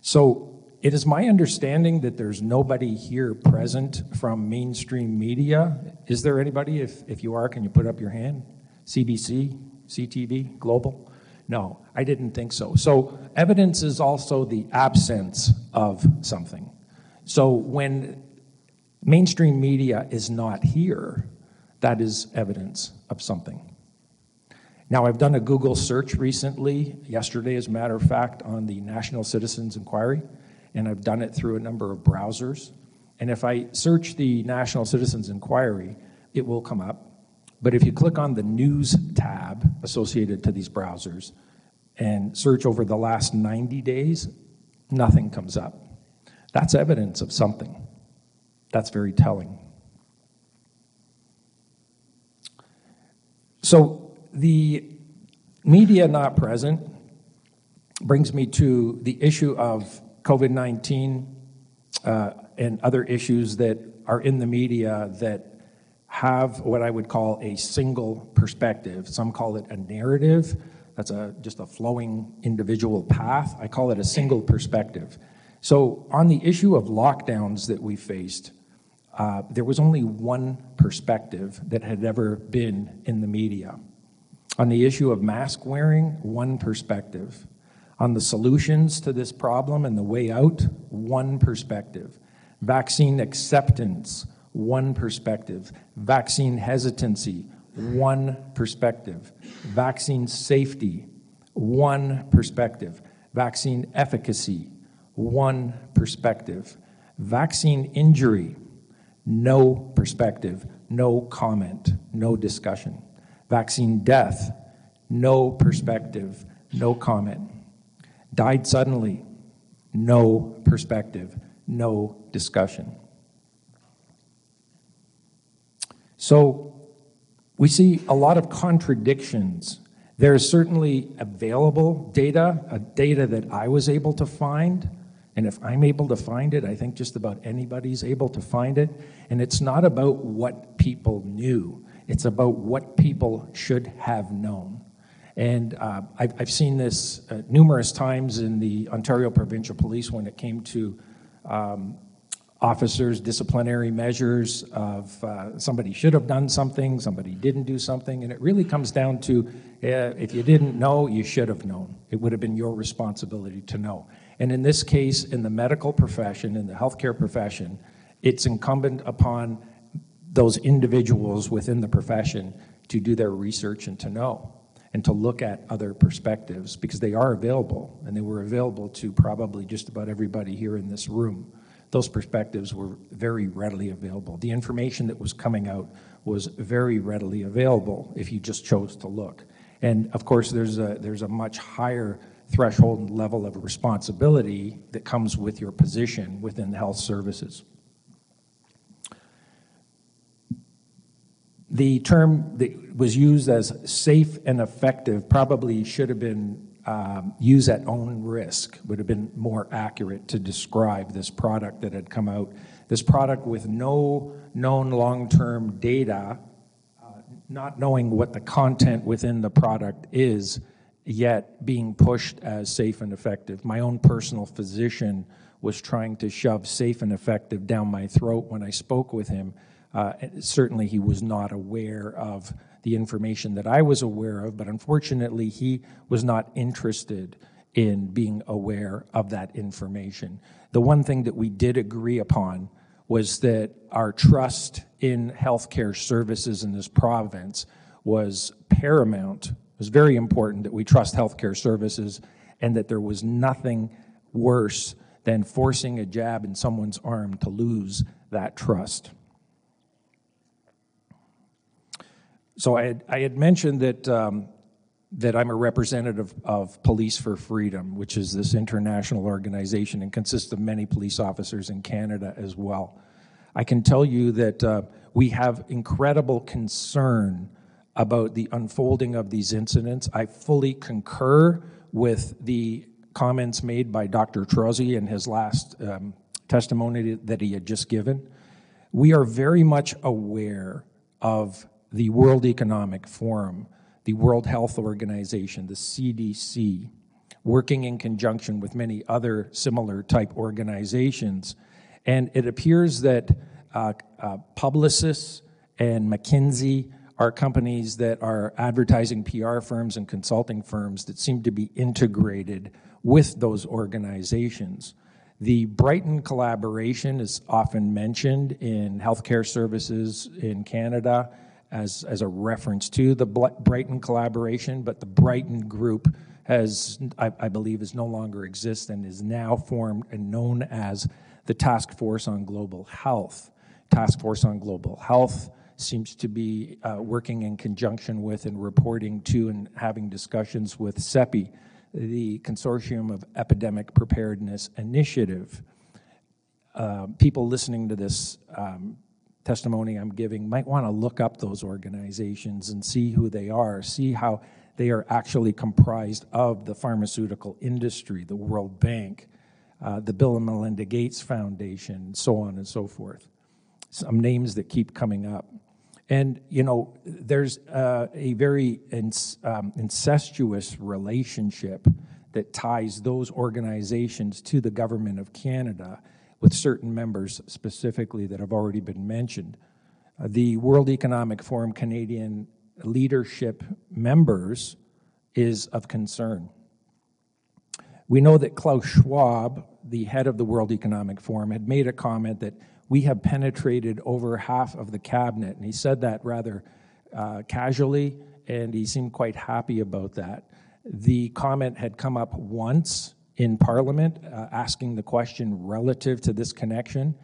So it is my understanding that there's nobody here present from mainstream media. Is there anybody? If, if you are, can you put up your hand? CBC, CTV, Global? No, I didn't think so. So evidence is also the absence of something. So when mainstream media is not here, that is evidence of something. Now, I've done a Google search recently, yesterday, as a matter of fact, on the National Citizens Inquiry, and I've done it through a number of browsers. And if I search the National Citizens Inquiry, it will come up. But if you click on the News tab associated to these browsers and search over the last 90 days, nothing comes up. That's evidence of something. That's very telling. So the media not present brings me to the issue of COVID 19 uh, and other issues that are in the media that have what I would call a single perspective. Some call it a narrative. That's a, just a flowing individual path. I call it a single perspective. So, on the issue of lockdowns that we faced, uh, there was only one perspective that had ever been in the media. On the issue of mask wearing, one perspective. On the solutions to this problem and the way out, one perspective. Vaccine acceptance, one perspective. Vaccine hesitancy, one perspective. Vaccine safety, one perspective. Vaccine efficacy, one perspective. Vaccine injury, no perspective, no comment, no discussion. Vaccine death, no perspective, no comment. Died suddenly, no perspective, no discussion. So we see a lot of contradictions. There is certainly available data, a data that I was able to find and if I'm able to find it, I think just about anybody's able to find it. And it's not about what people knew, it's about what people should have known. And uh, I've, I've seen this uh, numerous times in the Ontario Provincial Police when it came to um, officers' disciplinary measures of uh, somebody should have done something, somebody didn't do something, and it really comes down to if you didn't know, you should have known. It would have been your responsibility to know. And in this case, in the medical profession, in the healthcare profession, it's incumbent upon those individuals within the profession to do their research and to know and to look at other perspectives because they are available and they were available to probably just about everybody here in this room. Those perspectives were very readily available. The information that was coming out was very readily available if you just chose to look. And of course, there's a, there's a much higher threshold level of responsibility that comes with your position within health services. The term that was used as safe and effective probably should have been um, used at own risk, would have been more accurate to describe this product that had come out. This product with no known long term data, uh, not knowing what the content within the product is, yet being pushed as safe and effective. My own personal physician was trying to shove safe and effective down my throat when I spoke with him uh, certainly, he was not aware of the information that I was aware of, but unfortunately, he was not interested in being aware of that information. The one thing that we did agree upon was that our trust in healthcare services in this province was paramount. It was very important that we trust healthcare services and that there was nothing worse than forcing a jab in someone's arm to lose that trust. So I had, I had mentioned that, um, that I'm a representative of Police for Freedom, which is this international organization and consists of many police officers in Canada as well. I can tell you that uh, we have incredible concern about the unfolding of these incidents. I fully concur with the comments made by Dr. Trozzi in his last um, testimony that he had just given. We are very much aware of the World Economic Forum, the World Health Organization, the CDC, working in conjunction with many other similar type organizations. And it appears that uh, uh, Publicis and McKinsey are companies that are advertising PR firms and consulting firms that seem to be integrated with those organizations. The Brighton collaboration is often mentioned in healthcare services in Canada as, as a reference to the Brighton collaboration, but the Brighton group has, I, I, believe, is no longer exists and is now formed and known as the Task Force on Global Health. Task Force on Global Health seems to be uh, working in conjunction with and reporting to and having discussions with CEPI, the Consortium of Epidemic Preparedness Initiative. Uh, people listening to this um, testimony I'm giving might want to look up those organizations and see who they are, see how they are actually comprised of the pharmaceutical industry, the World Bank, uh, the Bill and Melinda Gates Foundation, so on and so forth. Some names that keep coming up. And, you know, there's uh, a very ins- um, incestuous relationship that ties those organizations to the government of Canada with certain members specifically that have already been mentioned. Uh, the World Economic Forum Canadian leadership members is of concern. We know that Klaus Schwab, the head of the World Economic Forum, had made a comment that we have penetrated over half of the cabinet, and he said that rather uh, casually, and he seemed quite happy about that. The comment had come up once in Parliament uh, asking the question relative to this connection,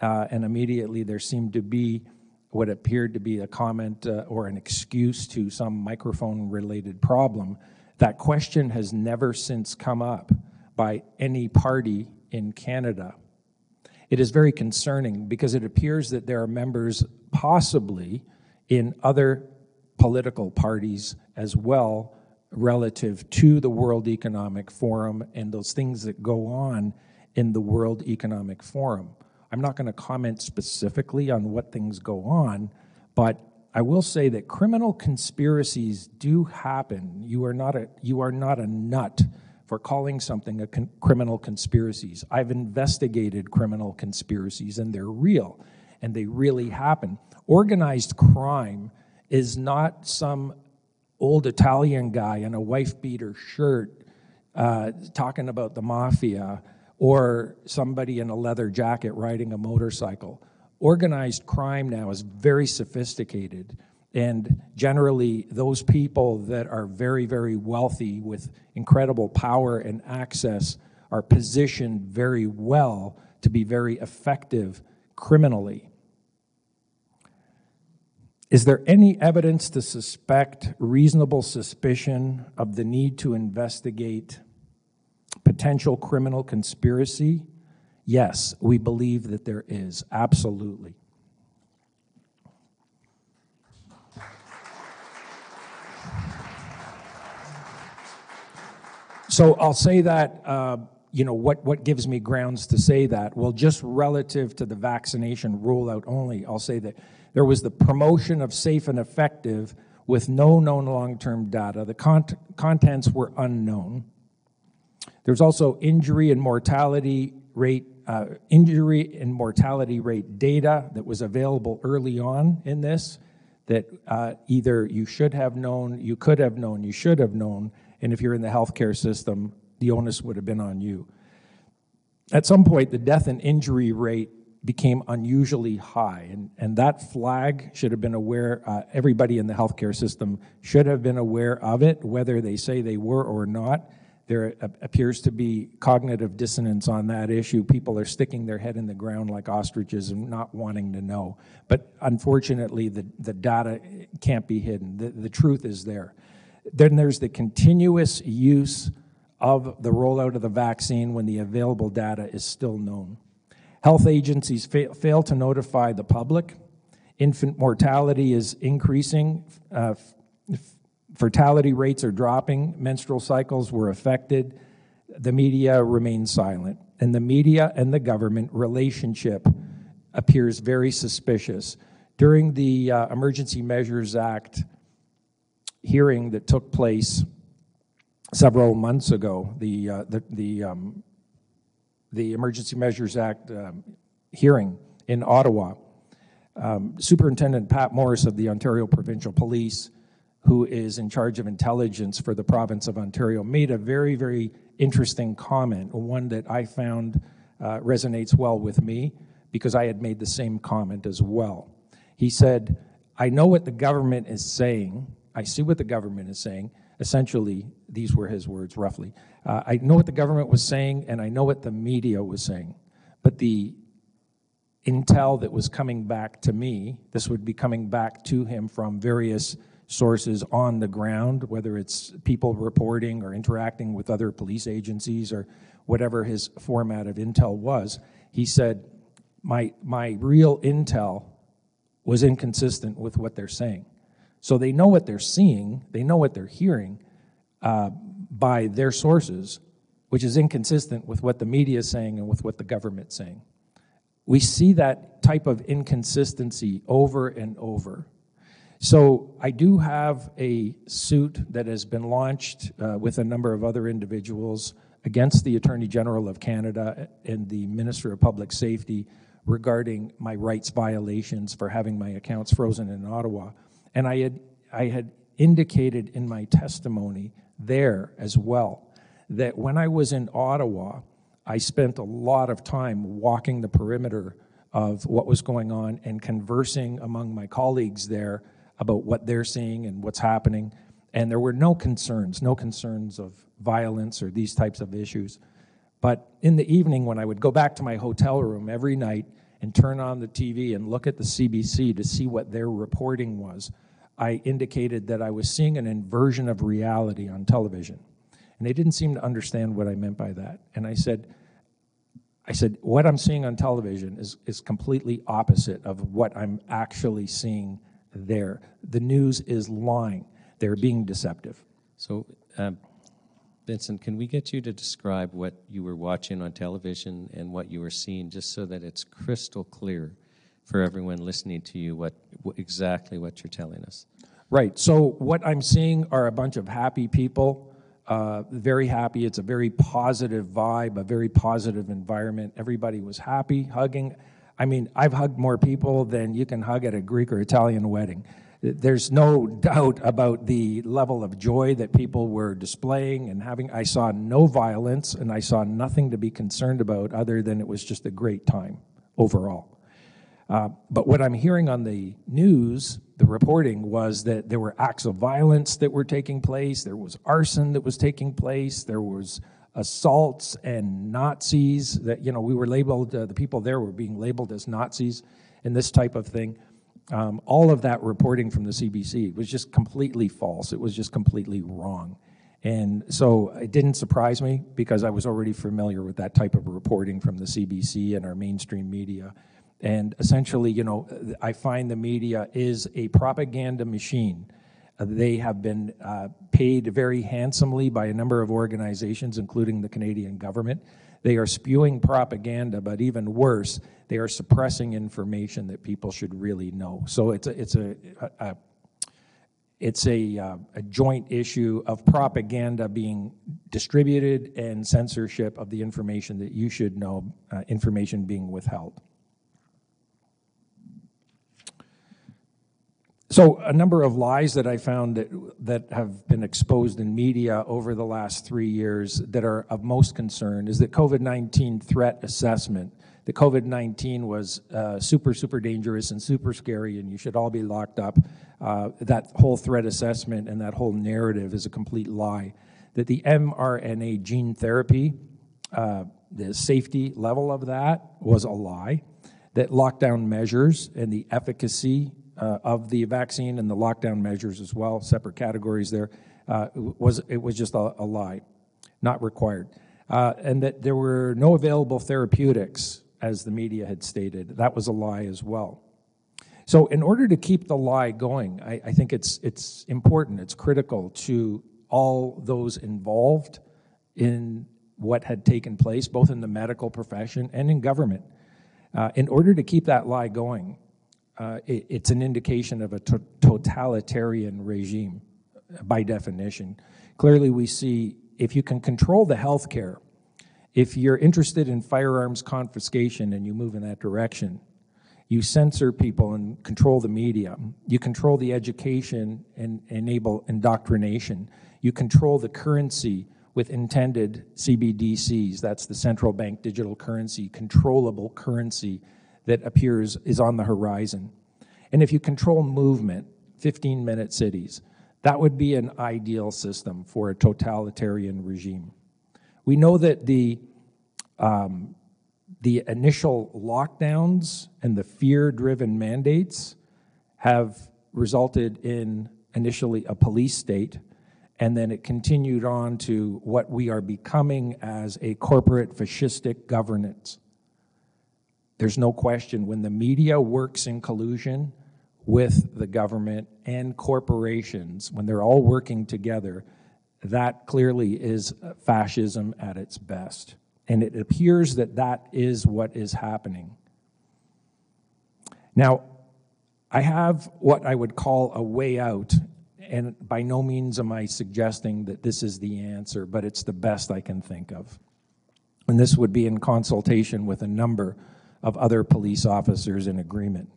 uh, and immediately there seemed to be what appeared to be a comment uh, or an excuse to some microphone related problem. That question has never since come up by any party in Canada. It is very concerning because it appears that there are members, possibly in other political parties as well, relative to the World Economic Forum and those things that go on in the World Economic Forum. I'm not going to comment specifically on what things go on, but I will say that criminal conspiracies do happen. You are not a, you are not a nut for calling something a con- criminal conspiracies. I've investigated criminal conspiracies and they're real and they really happen. Organized crime is not some old Italian guy in a wife beater shirt uh, talking about the mafia or somebody in a leather jacket riding a motorcycle. Organized crime now is very sophisticated. And generally, those people that are very, very wealthy with incredible power and access are positioned very well to be very effective criminally. Is there any evidence to suspect reasonable suspicion of the need to investigate potential criminal conspiracy? Yes, we believe that there is, absolutely. So I'll say that, uh, you know, what, what gives me grounds to say that? Well, just relative to the vaccination rollout only, I'll say that there was the promotion of safe and effective with no known long term data. The cont- contents were unknown. There's also injury and mortality rate, uh, injury and mortality rate data that was available early on in this that uh, either you should have known, you could have known, you should have known, and if you're in the healthcare system, the onus would have been on you. At some point, the death and injury rate became unusually high, and, and that flag should have been aware, uh, everybody in the healthcare system should have been aware of it, whether they say they were or not. There appears to be cognitive dissonance on that issue. People are sticking their head in the ground like ostriches and not wanting to know. But unfortunately, the, the data can't be hidden. The, the truth is there. Then there's the continuous use of the rollout of the vaccine when the available data is still known. Health agencies fa- fail to notify the public. Infant mortality is increasing. Uh, fertility rates are dropping. Menstrual cycles were affected. The media remains silent. And the media and the government relationship appears very suspicious. During the uh, Emergency Measures Act hearing that took place several months ago, the, uh, the, the, um, the Emergency Measures Act um, hearing in Ottawa, um, Superintendent Pat Morris of the Ontario Provincial Police, who is in charge of intelligence for the province of Ontario, made a very, very interesting comment, one that I found uh, resonates well with me because I had made the same comment as well. He said, I know what the government is saying, I see what the government is saying. Essentially, these were his words roughly. Uh, I know what the government was saying, and I know what the media was saying. But the intel that was coming back to me, this would be coming back to him from various sources on the ground, whether it's people reporting or interacting with other police agencies or whatever his format of intel was. He said, My, my real intel was inconsistent with what they're saying. So they know what they're seeing, they know what they're hearing uh, by their sources, which is inconsistent with what the media is saying and with what the government's saying. We see that type of inconsistency over and over. So I do have a suit that has been launched uh, with a number of other individuals against the Attorney General of Canada and the Minister of Public Safety regarding my rights violations for having my accounts frozen in Ottawa. And I had, I had indicated in my testimony there as well that when I was in Ottawa, I spent a lot of time walking the perimeter of what was going on and conversing among my colleagues there about what they're seeing and what's happening. And there were no concerns, no concerns of violence or these types of issues. But in the evening, when I would go back to my hotel room every night and turn on the TV and look at the CBC to see what their reporting was, I indicated that I was seeing an inversion of reality on television. And they didn't seem to understand what I meant by that. And I said, I said, what I'm seeing on television is, is completely opposite of what I'm actually seeing there. The news is lying. They're being deceptive. So, uh, Vincent, can we get you to describe what you were watching on television and what you were seeing, just so that it's crystal clear for everyone listening to you what, wh- exactly what you're telling us. Right. So what I'm seeing are a bunch of happy people, uh, very happy. It's a very positive vibe, a very positive environment. Everybody was happy, hugging. I mean, I've hugged more people than you can hug at a Greek or Italian wedding. There's no doubt about the level of joy that people were displaying and having. I saw no violence and I saw nothing to be concerned about other than it was just a great time overall. Uh, but what I'm hearing on the news, the reporting was that there were acts of violence that were taking place, there was arson that was taking place, there was assaults and Nazis that, you know, we were labeled, uh, the people there were being labeled as Nazis and this type of thing. Um, all of that reporting from the CBC was just completely false. It was just completely wrong. And so it didn't surprise me because I was already familiar with that type of reporting from the CBC and our mainstream media. And essentially, you know, I find the media is a propaganda machine. They have been uh, paid very handsomely by a number of organizations, including the Canadian government. They are spewing propaganda, but even worse, they are suppressing information that people should really know. So it's a, it's a, a, a it's a, uh, a joint issue of propaganda being distributed and censorship of the information that you should know, uh, information being withheld. So a number of lies that I found that, that have been exposed in media over the last three years that are of most concern is that COVID-19 threat assessment, that COVID-19 was uh, super, super dangerous and super scary and you should all be locked up. Uh, that whole threat assessment and that whole narrative is a complete lie. That the mRNA gene therapy, uh, the safety level of that was a lie. That lockdown measures and the efficacy uh, of the vaccine and the lockdown measures as well, separate categories there, uh, was it was just a, a lie, not required, uh, and that there were no available therapeutics, as the media had stated. That was a lie as well. So, in order to keep the lie going, I, I think it's it's important, it's critical to all those involved in what had taken place, both in the medical profession and in government. Uh, in order to keep that lie going, uh, it, it's an indication of a to- totalitarian regime uh, by definition. Clearly, we see if you can control the health care, if you're interested in firearms confiscation and you move in that direction, you censor people and control the media. You control the education and enable indoctrination. You control the currency with intended CBDCs. That's the central bank digital currency, controllable currency that appears is on the horizon. And if you control movement, 15 minute cities, that would be an ideal system for a totalitarian regime. We know that the, um, the initial lockdowns and the fear driven mandates have resulted in initially a police state, and then it continued on to what we are becoming as a corporate fascistic governance. There's no question when the media works in collusion with the government and corporations, when they're all working together, that clearly is fascism at its best. And it appears that that is what is happening. Now, I have what I would call a way out, and by no means am I suggesting that this is the answer, but it's the best I can think of. And this would be in consultation with a number of other police officers in agreement.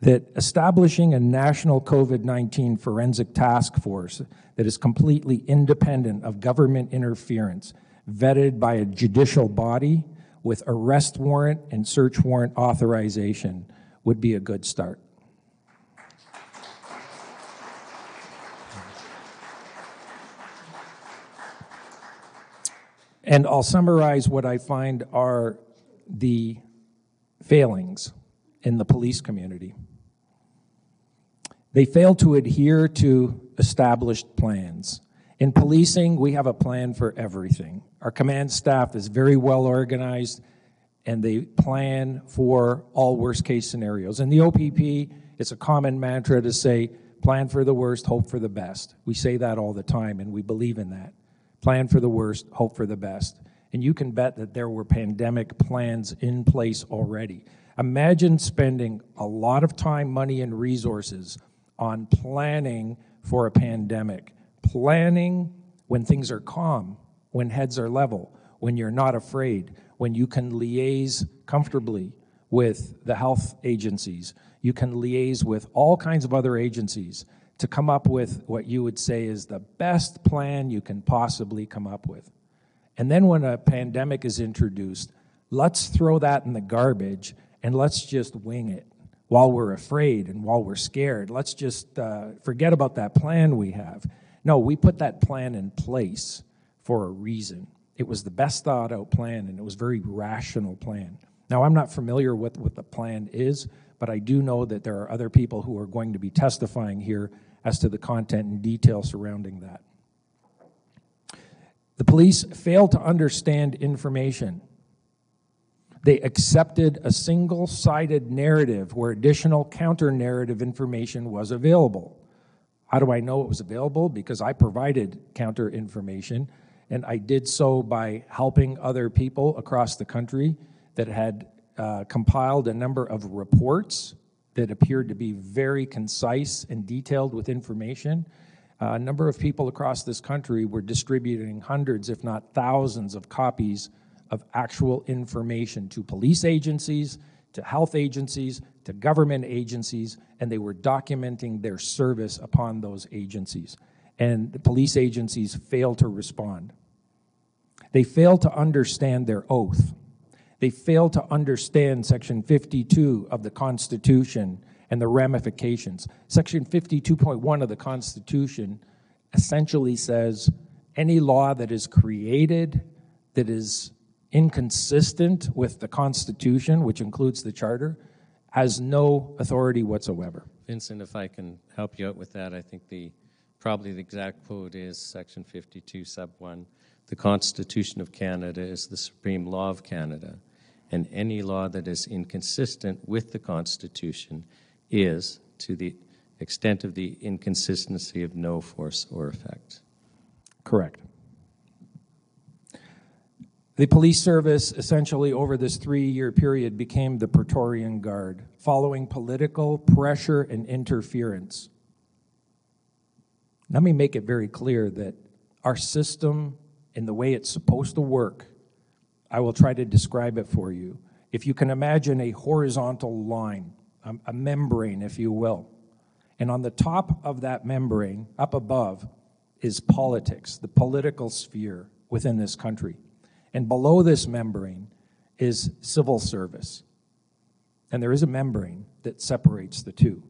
That establishing a national COVID 19 forensic task force that is completely independent of government interference, vetted by a judicial body with arrest warrant and search warrant authorization, would be a good start. And I'll summarize what I find are the failings in the police community. They fail to adhere to established plans. In policing, we have a plan for everything. Our command staff is very well organized and they plan for all worst case scenarios. In the OPP, it's a common mantra to say, plan for the worst, hope for the best. We say that all the time and we believe in that. Plan for the worst, hope for the best. And you can bet that there were pandemic plans in place already. Imagine spending a lot of time, money, and resources on planning for a pandemic, planning when things are calm, when heads are level, when you're not afraid, when you can liaise comfortably with the health agencies. You can liaise with all kinds of other agencies to come up with what you would say is the best plan you can possibly come up with. And then when a pandemic is introduced, let's throw that in the garbage and let's just wing it while we're afraid and while we're scared. Let's just uh, forget about that plan we have. No, we put that plan in place for a reason. It was the best thought out plan and it was very rational plan. Now, I'm not familiar with what the plan is, but I do know that there are other people who are going to be testifying here as to the content and detail surrounding that. The police failed to understand information. They accepted a single sided narrative where additional counter narrative information was available. How do I know it was available? Because I provided counter information, and I did so by helping other people across the country that had uh, compiled a number of reports that appeared to be very concise and detailed with information. Uh, a number of people across this country were distributing hundreds, if not thousands, of copies of actual information to police agencies, to health agencies, to government agencies, and they were documenting their service upon those agencies. And the police agencies failed to respond. They fail to understand their oath. They fail to understand Section 52 of the Constitution and the ramifications. Section 52.1 of the Constitution essentially says any law that is created that is inconsistent with the Constitution, which includes the Charter, has no authority whatsoever. Vincent, if I can help you out with that, I think the probably the exact quote is Section 52, Sub 1. The Constitution of Canada is the supreme law of Canada and any law that is inconsistent with the Constitution is, to the extent of the inconsistency, of no force or effect. Correct. The police service, essentially over this three year period, became the Praetorian Guard, following political pressure and interference. Let me make it very clear that our system, in the way it's supposed to work, I will try to describe it for you. If you can imagine a horizontal line, a, membrane, if you will, and on the top of that membrane, up above, is politics, the political sphere within this country. And below this membrane is civil service. And there is a membrane that separates the two.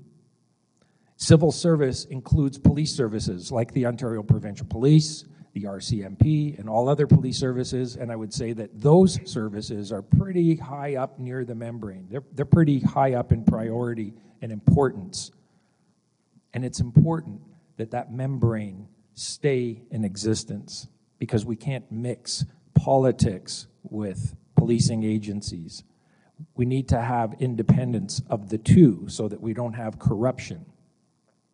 Civil service includes police services like the Ontario Provincial Police, the RCMP, and all other police services. And I would say that those services are pretty high up near the membrane. They're, they're pretty high up in priority and importance. And it's important that that membrane stay in existence because we can't mix politics with policing agencies. We need to have independence of the two so that we don't have corruption.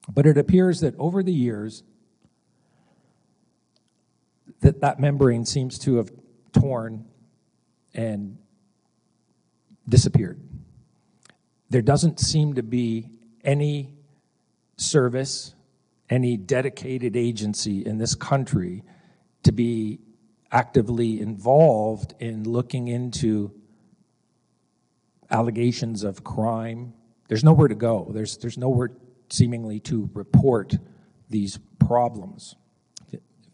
But it appears that over the years, that that membrane seems to have torn and disappeared. There doesn't seem to be any service, any dedicated agency in this country to be actively involved in looking into allegations of crime. There's nowhere to go. There's, there's nowhere seemingly to report these problems.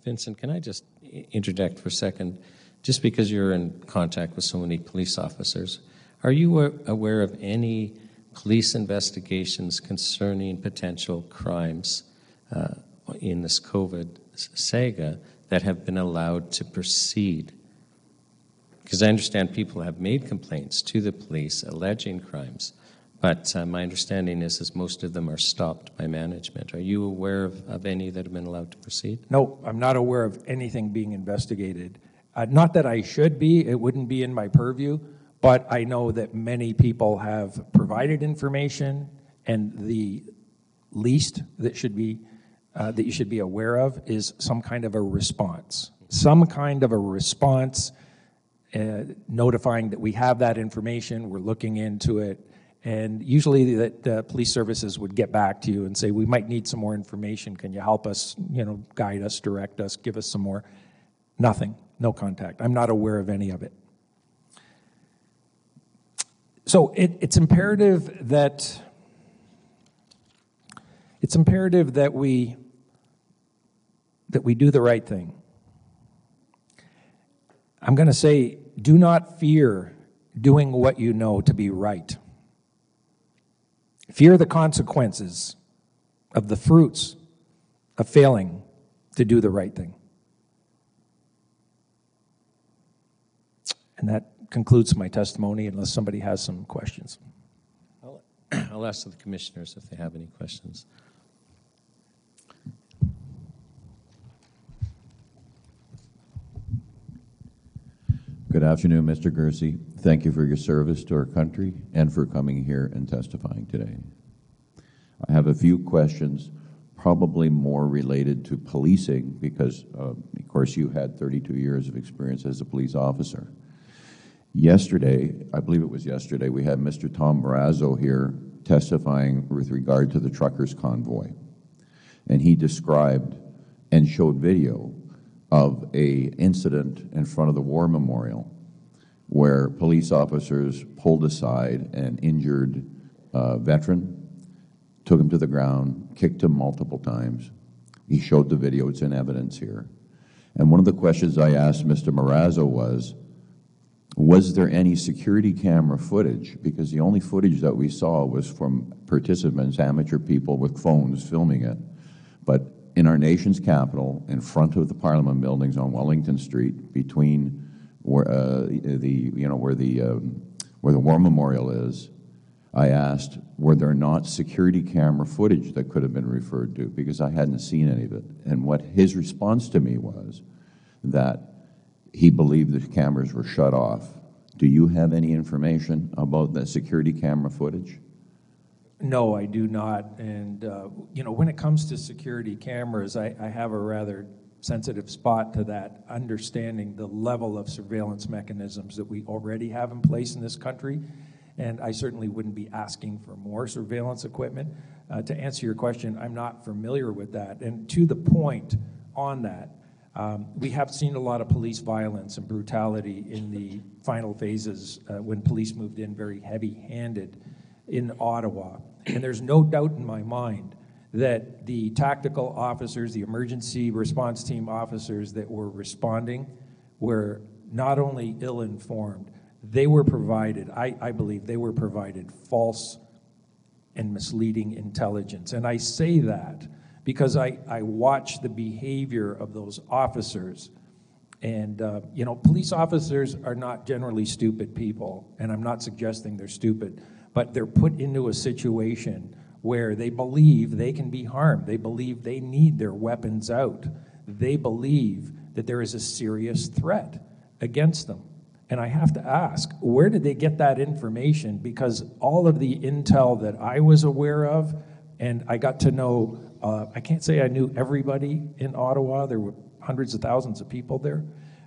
Vincent, can I just interject for a second? Just because you're in contact with so many police officers, are you aware of any police investigations concerning potential crimes uh, in this COVID saga that have been allowed to proceed? Because I understand people have made complaints to the police alleging crimes. But uh, my understanding is, is most of them are stopped by management. Are you aware of, of any that have been allowed to proceed? No, I'm not aware of anything being investigated. Uh, not that I should be, it wouldn't be in my purview, but I know that many people have provided information, and the least that should be uh, that you should be aware of is some kind of a response. Some kind of a response uh, notifying that we have that information, we're looking into it, and usually that uh, police services would get back to you and say, we might need some more information. Can you help us, you know, guide us, direct us, give us some more? Nothing, no contact. I'm not aware of any of it. So it, it's imperative that it's imperative that we that we do the right thing. I'm going to say, do not fear doing what you know to be right. Fear the consequences of the fruits of failing to do the right thing. And that concludes my testimony unless somebody has some questions. I'll, <clears throat> I'll ask the commissioners if they have any questions. Good afternoon, Mr. Gircys. Thank you for your service to our country and for coming here and testifying today. I have a few questions, probably more related to policing, because, uh, of course, you had 32 years of experience as a police officer. Yesterday, I believe it was yesterday, we had Mr. Tom Marazzo here testifying with regard to the truckers' convoy. And he described and showed video of a incident in front of the War Memorial where police officers pulled aside an injured uh, veteran, took him to the ground, kicked him multiple times. He showed the video, it's in evidence here. And one of the questions I asked Mr. Marazzo was, was there any security camera footage? Because the only footage that we saw was from participants, amateur people with phones filming it. But in our nation's capital, in front of the Parliament buildings on Wellington Street, between where uh, the you know where the um, where the War Memorial is, I asked, were there not security camera footage that could have been referred to? Because I hadn't seen any of it. And what his response to me was that he believed the cameras were shut off. Do you have any information about the security camera footage? No, I do not. And, uh, you know, when it comes to security cameras, I, I have a rather sensitive spot to that, understanding the level of surveillance mechanisms that we already have in place in this country. And I certainly wouldn't be asking for more surveillance equipment. Uh, to answer your question, I'm not familiar with that. And to the point on that, um, we have seen a lot of police violence and brutality in the final phases uh, when police moved in very heavy handed in Ottawa. And there's no doubt in my mind that the tactical officers, the emergency response team officers that were responding were not only ill informed, they were provided, I, I believe, they were provided false and misleading intelligence. And I say that because I, I watch the behavior of those officers. And, uh, you know, police officers are not generally stupid people, and I'm not suggesting they're stupid but they're put into a situation where they believe they can be harmed. They believe they need their weapons out. They believe that there is a serious threat against them. And I have to ask, where did they get that information? Because all of the intel that I was aware of, and I got to know, uh, I can't say I knew everybody in Ottawa, there were hundreds of thousands of people there,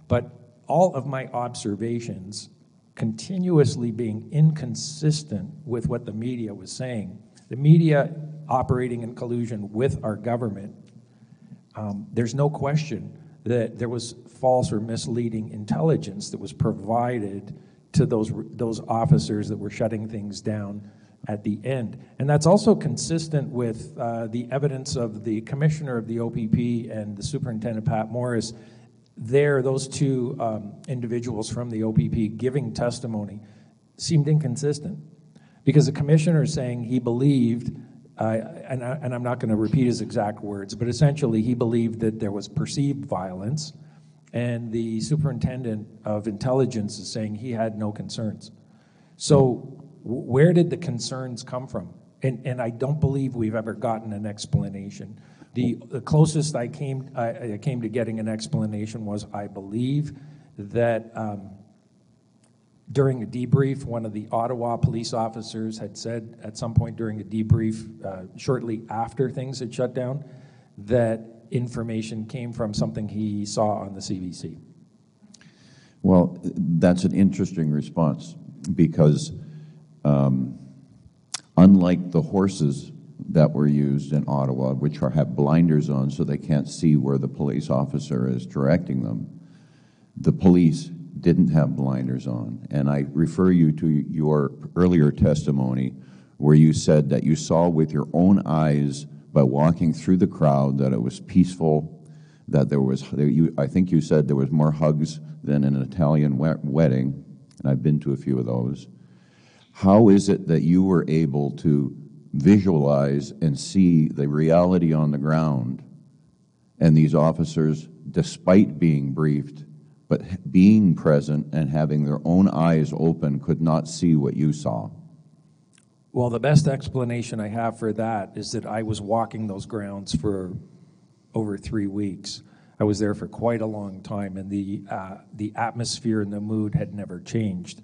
but all of my observations continuously being inconsistent with what the media was saying. The media operating in collusion with our government, um, there's no question that there was false or misleading intelligence that was provided to those, those officers that were shutting things down at the end. And that's also consistent with uh, the evidence of the commissioner of the OPP and the superintendent, Pat Morris, there, those two um, individuals from the OPP giving testimony seemed inconsistent because the commissioner is saying he believed, uh, and, I, and I'm not going to repeat his exact words, but essentially he believed that there was perceived violence, and the superintendent of intelligence is saying he had no concerns. So, where did the concerns come from? And, and I don't believe we've ever gotten an explanation. The, the closest I came, I, I, came to getting an explanation was I believe that um, during a debrief, one of the Ottawa police officers had said at some point during a debrief, uh, shortly after things had shut down, that information came from something he saw on the CBC. Well, that's an interesting response because um, unlike the horses that were used in Ottawa, which are, have blinders on so they can't see where the police officer is directing them, the police didn't have blinders on. And I refer you to your earlier testimony where you said that you saw with your own eyes by walking through the crowd that it was peaceful, that there was, you, I think you said there was more hugs than an Italian wedding, and I've been to a few of those. How is it that you were able to visualize and see the reality on the ground and these officers, despite being briefed, but being present and having their own eyes open, could not see what you saw? Well, the best explanation I have for that is that I was walking those grounds for over three weeks. I was there for quite a long time, and the, uh, the atmosphere and the mood had never changed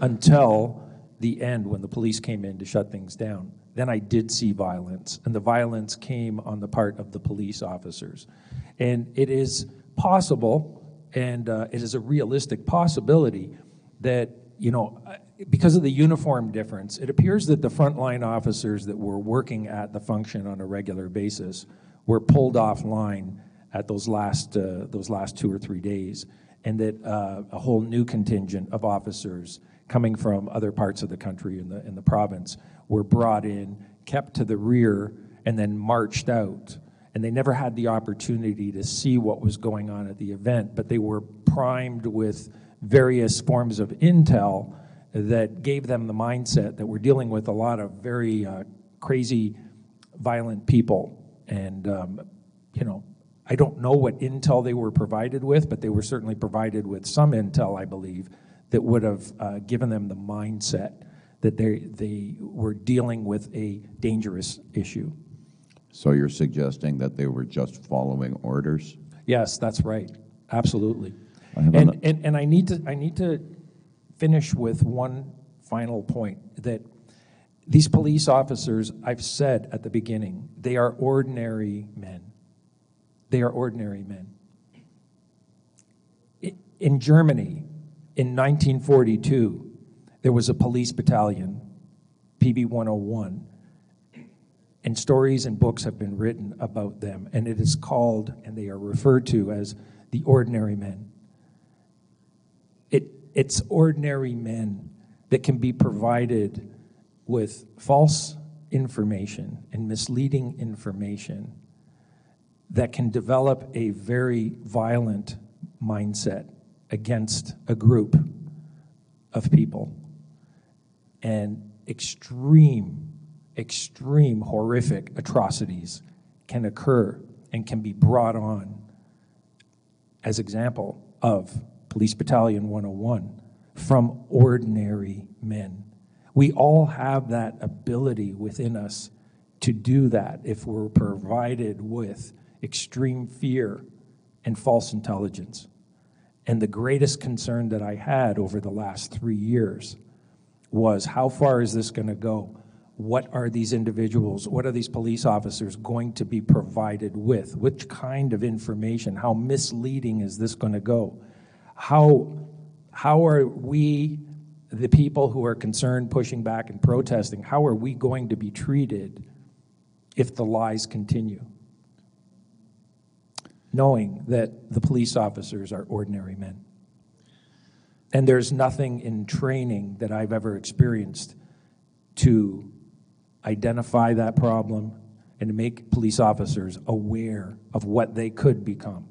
until the end when the police came in to shut things down. Then I did see violence, and the violence came on the part of the police officers. And it is possible, and uh, it is a realistic possibility, that, you know, because of the uniform difference, it appears that the frontline officers that were working at the function on a regular basis were pulled offline at those last, uh, those last two or three days, and that uh, a whole new contingent of officers coming from other parts of the country in the, in the province were brought in, kept to the rear, and then marched out. And they never had the opportunity to see what was going on at the event, but they were primed with various forms of intel that gave them the mindset that we're dealing with a lot of very uh, crazy, violent people. And, um, you know, I don't know what intel they were provided with, but they were certainly provided with some intel, I believe, that would have uh, given them the mindset that they, they were dealing with a dangerous issue. So you're suggesting that they were just following orders? Yes, that's right. Absolutely. And, and, and I need to I need to finish with one final point that these police officers, I've said at the beginning, they are ordinary men. They are ordinary men. In Germany, in 1942, there was a police battalion, PB 101, and stories and books have been written about them, and it is called, and they are referred to as the ordinary men. It, it's ordinary men that can be provided with false information and misleading information that can develop a very violent mindset against a group of people. And extreme, extreme horrific atrocities can occur and can be brought on as example of Police Battalion 101 from ordinary men. We all have that ability within us to do that if we're provided with extreme fear and false intelligence. And the greatest concern that I had over the last three years was how far is this going to go? What are these individuals, what are these police officers going to be provided with? Which kind of information? How misleading is this going to go? How, how are we, the people who are concerned, pushing back, and protesting, how are we going to be treated if the lies continue? knowing that the police officers are ordinary men. And there's nothing in training that I've ever experienced to identify that problem and to make police officers aware of what they could become.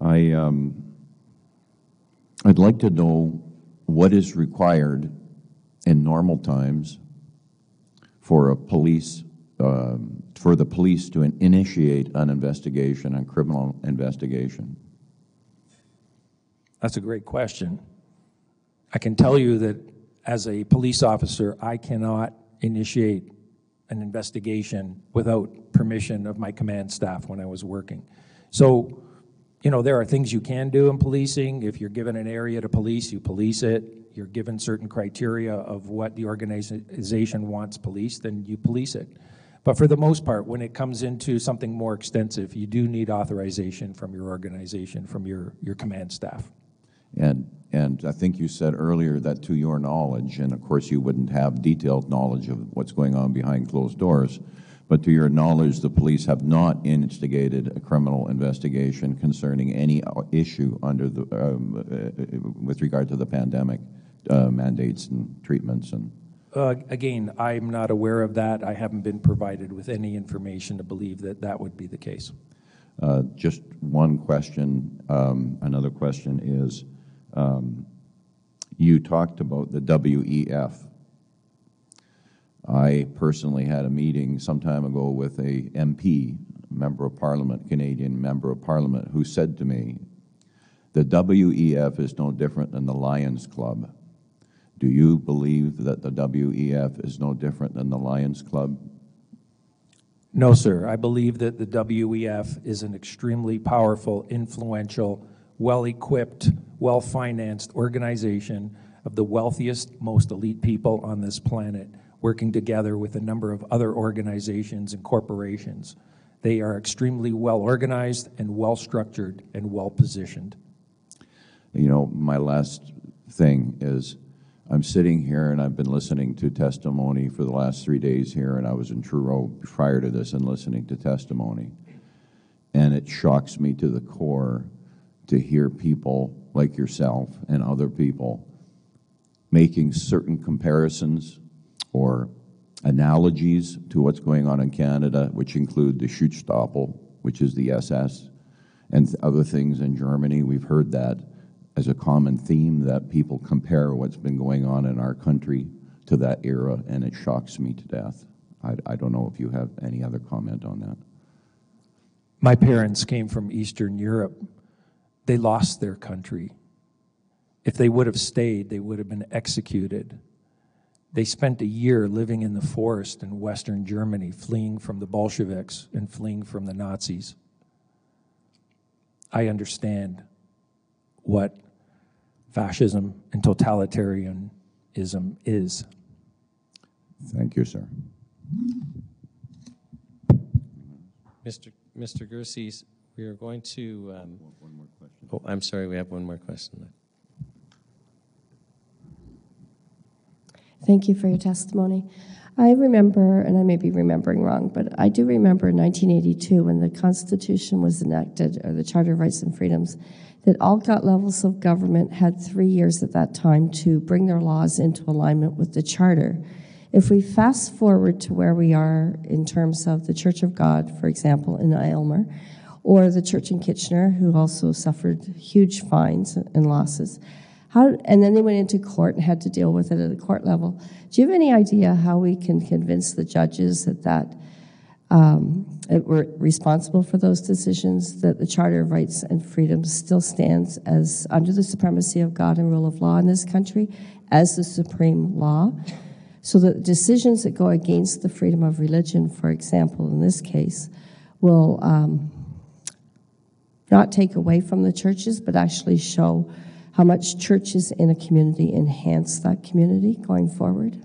I, um, I'd like to know what is required in normal times for a police um, for the police to initiate an investigation, a criminal investigation? That's a great question. I can tell you that as a police officer, I cannot initiate an investigation without permission of my command staff when I was working. So, you know, there are things you can do in policing. If you're given an area to police, you police it. You're given certain criteria of what the organization wants policed, then you police it. But for the most part, when it comes into something more extensive, you do need authorization from your organization, from your, your command staff. And, and I think you said earlier that to your knowledge, and of course you wouldn't have detailed knowledge of what's going on behind closed doors, but to your knowledge, the police have not instigated a criminal investigation concerning any issue under the, um, uh, with regard to the pandemic uh, mandates and treatments and. Uh, Again, I'm not aware of that. I haven't been provided with any information to believe that that would be the case. Uh, Just one question. Um, Another question is, um, you talked about the WEF. I personally had a meeting some time ago with a MP, member of parliament, Canadian member of parliament, who said to me, the WEF is no different than the Lions Club. Do you believe that the WEF is no different than the Lions Club? No, sir. I believe that the WEF is an extremely powerful, influential, well-equipped, well-financed organization of the wealthiest, most elite people on this planet, working together with a number of other organizations and corporations. They are extremely well-organized and well-structured and well-positioned. You know, my last thing is I'm sitting here and I've been listening to testimony for the last three days here, and I was in Truro prior to this and listening to testimony. And it shocks me to the core to hear people like yourself and other people making certain comparisons or analogies to what's going on in Canada, which include the Schutzstaffel, which is the SS, and other things in Germany. We've heard that as a common theme that people compare what's been going on in our country to that era, and it shocks me to death. I, I don't know if you have any other comment on that. My parents came from Eastern Europe. They lost their country. If they would have stayed, they would have been executed. They spent a year living in the forest in Western Germany, fleeing from the Bolsheviks and fleeing from the Nazis. I understand what fascism and totalitarianism is. Thank you, sir. Mr. Mr. Gircys, we are going to. Um, Oh, I'm sorry, we have one more question. Thank you for your testimony. I remember, and I may be remembering wrong, but I do remember in 1982 when the Constitution was enacted, or the Charter of Rights and Freedoms, that all levels of government had three years at that time to bring their laws into alignment with the Charter. If we fast forward to where we are in terms of the Church of God, for example, in Aylmer, or the church in Kitchener, who also suffered huge fines and losses, how, and then they went into court and had to deal with it at the court level. Do you have any idea how we can convince the judges that that um, that we're responsible for those decisions, that the Charter of Rights and Freedoms still stands as under the supremacy of God and rule of law in this country as the supreme law? So that decisions that go against the freedom of religion, for example, in this case, will um, not take away from the churches, but actually show how much churches in a community enhance that community going forward?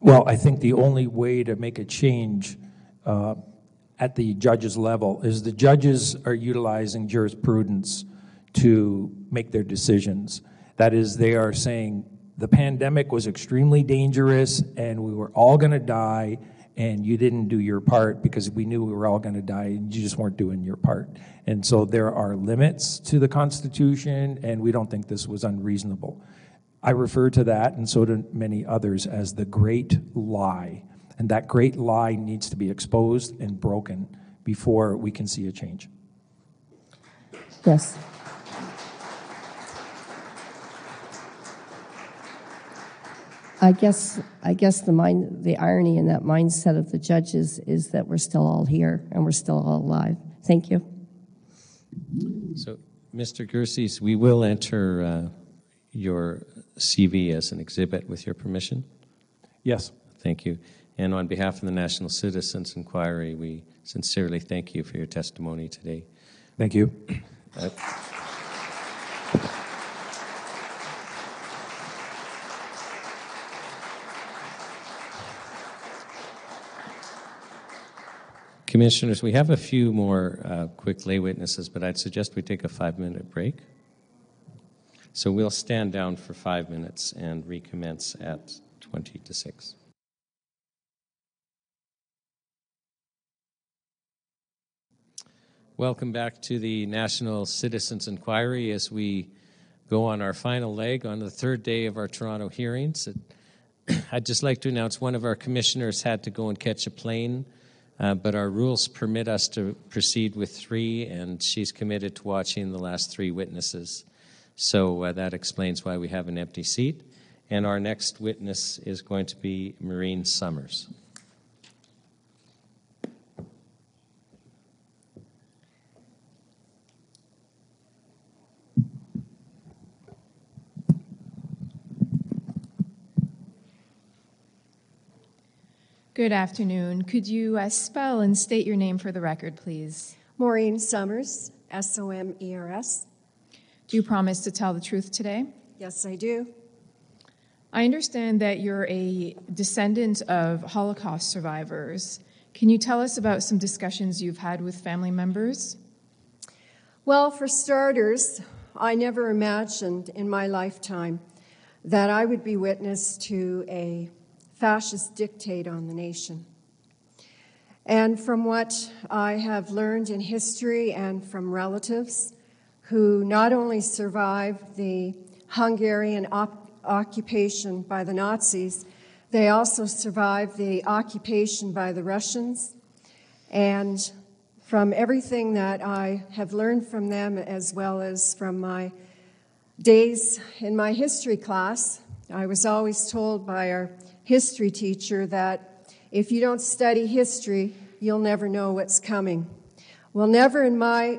Well, I think the only way to make a change uh, at the judges level is the judges are utilizing jurisprudence to make their decisions. That is, they are saying the pandemic was extremely dangerous and we were all going to die, and you didn't do your part because we knew we were all going to die and you just weren't doing your part. And so there are limits to the Constitution, and we don't think this was unreasonable. I refer to that, and so do many others, as the great lie. And that great lie needs to be exposed and broken before we can see a change. Yes. I guess I guess the mind the irony in that mindset of the judges is that we're still all here and we're still all alive. Thank you. So, Mr. Gircys, we will enter uh, your CV as an exhibit with your permission. Yes. Thank you. And on behalf of the National Citizens Inquiry, we sincerely thank you for your testimony today. Thank you. Uh, Commissioners, we have a few more uh, quick lay witnesses, but I'd suggest we take a five minute break. So we'll stand down for five minutes and recommence at 20 to 6. Welcome back to the National Citizens Inquiry as we go on our final leg on the third day of our Toronto hearings. I'd just like to announce one of our commissioners had to go and catch a plane, uh, but our rules permit us to proceed with three, and she's committed to watching the last three witnesses. So uh, that explains why we have an empty seat. And our next witness is going to be Maureen Somers. Good afternoon. Could you uh, spell and state your name for the record, please? Maureen Somers, S O M E R S. Do you promise to tell the truth today? Yes, I do. I understand that you're a descendant of Holocaust survivors. Can you tell us about some discussions you've had with family members? Well, for starters, I never imagined in my lifetime that I would be witness to a fascist dictate on the nation. And from what I have learned in history and from relatives who not only survived the Hungarian op- occupation by the Nazis, they also survived the occupation by the Russians. And from everything that I have learned from them, as well as from my days in my history class, I was always told by our history teacher that if you don't study history, you'll never know what's coming. Well, never in my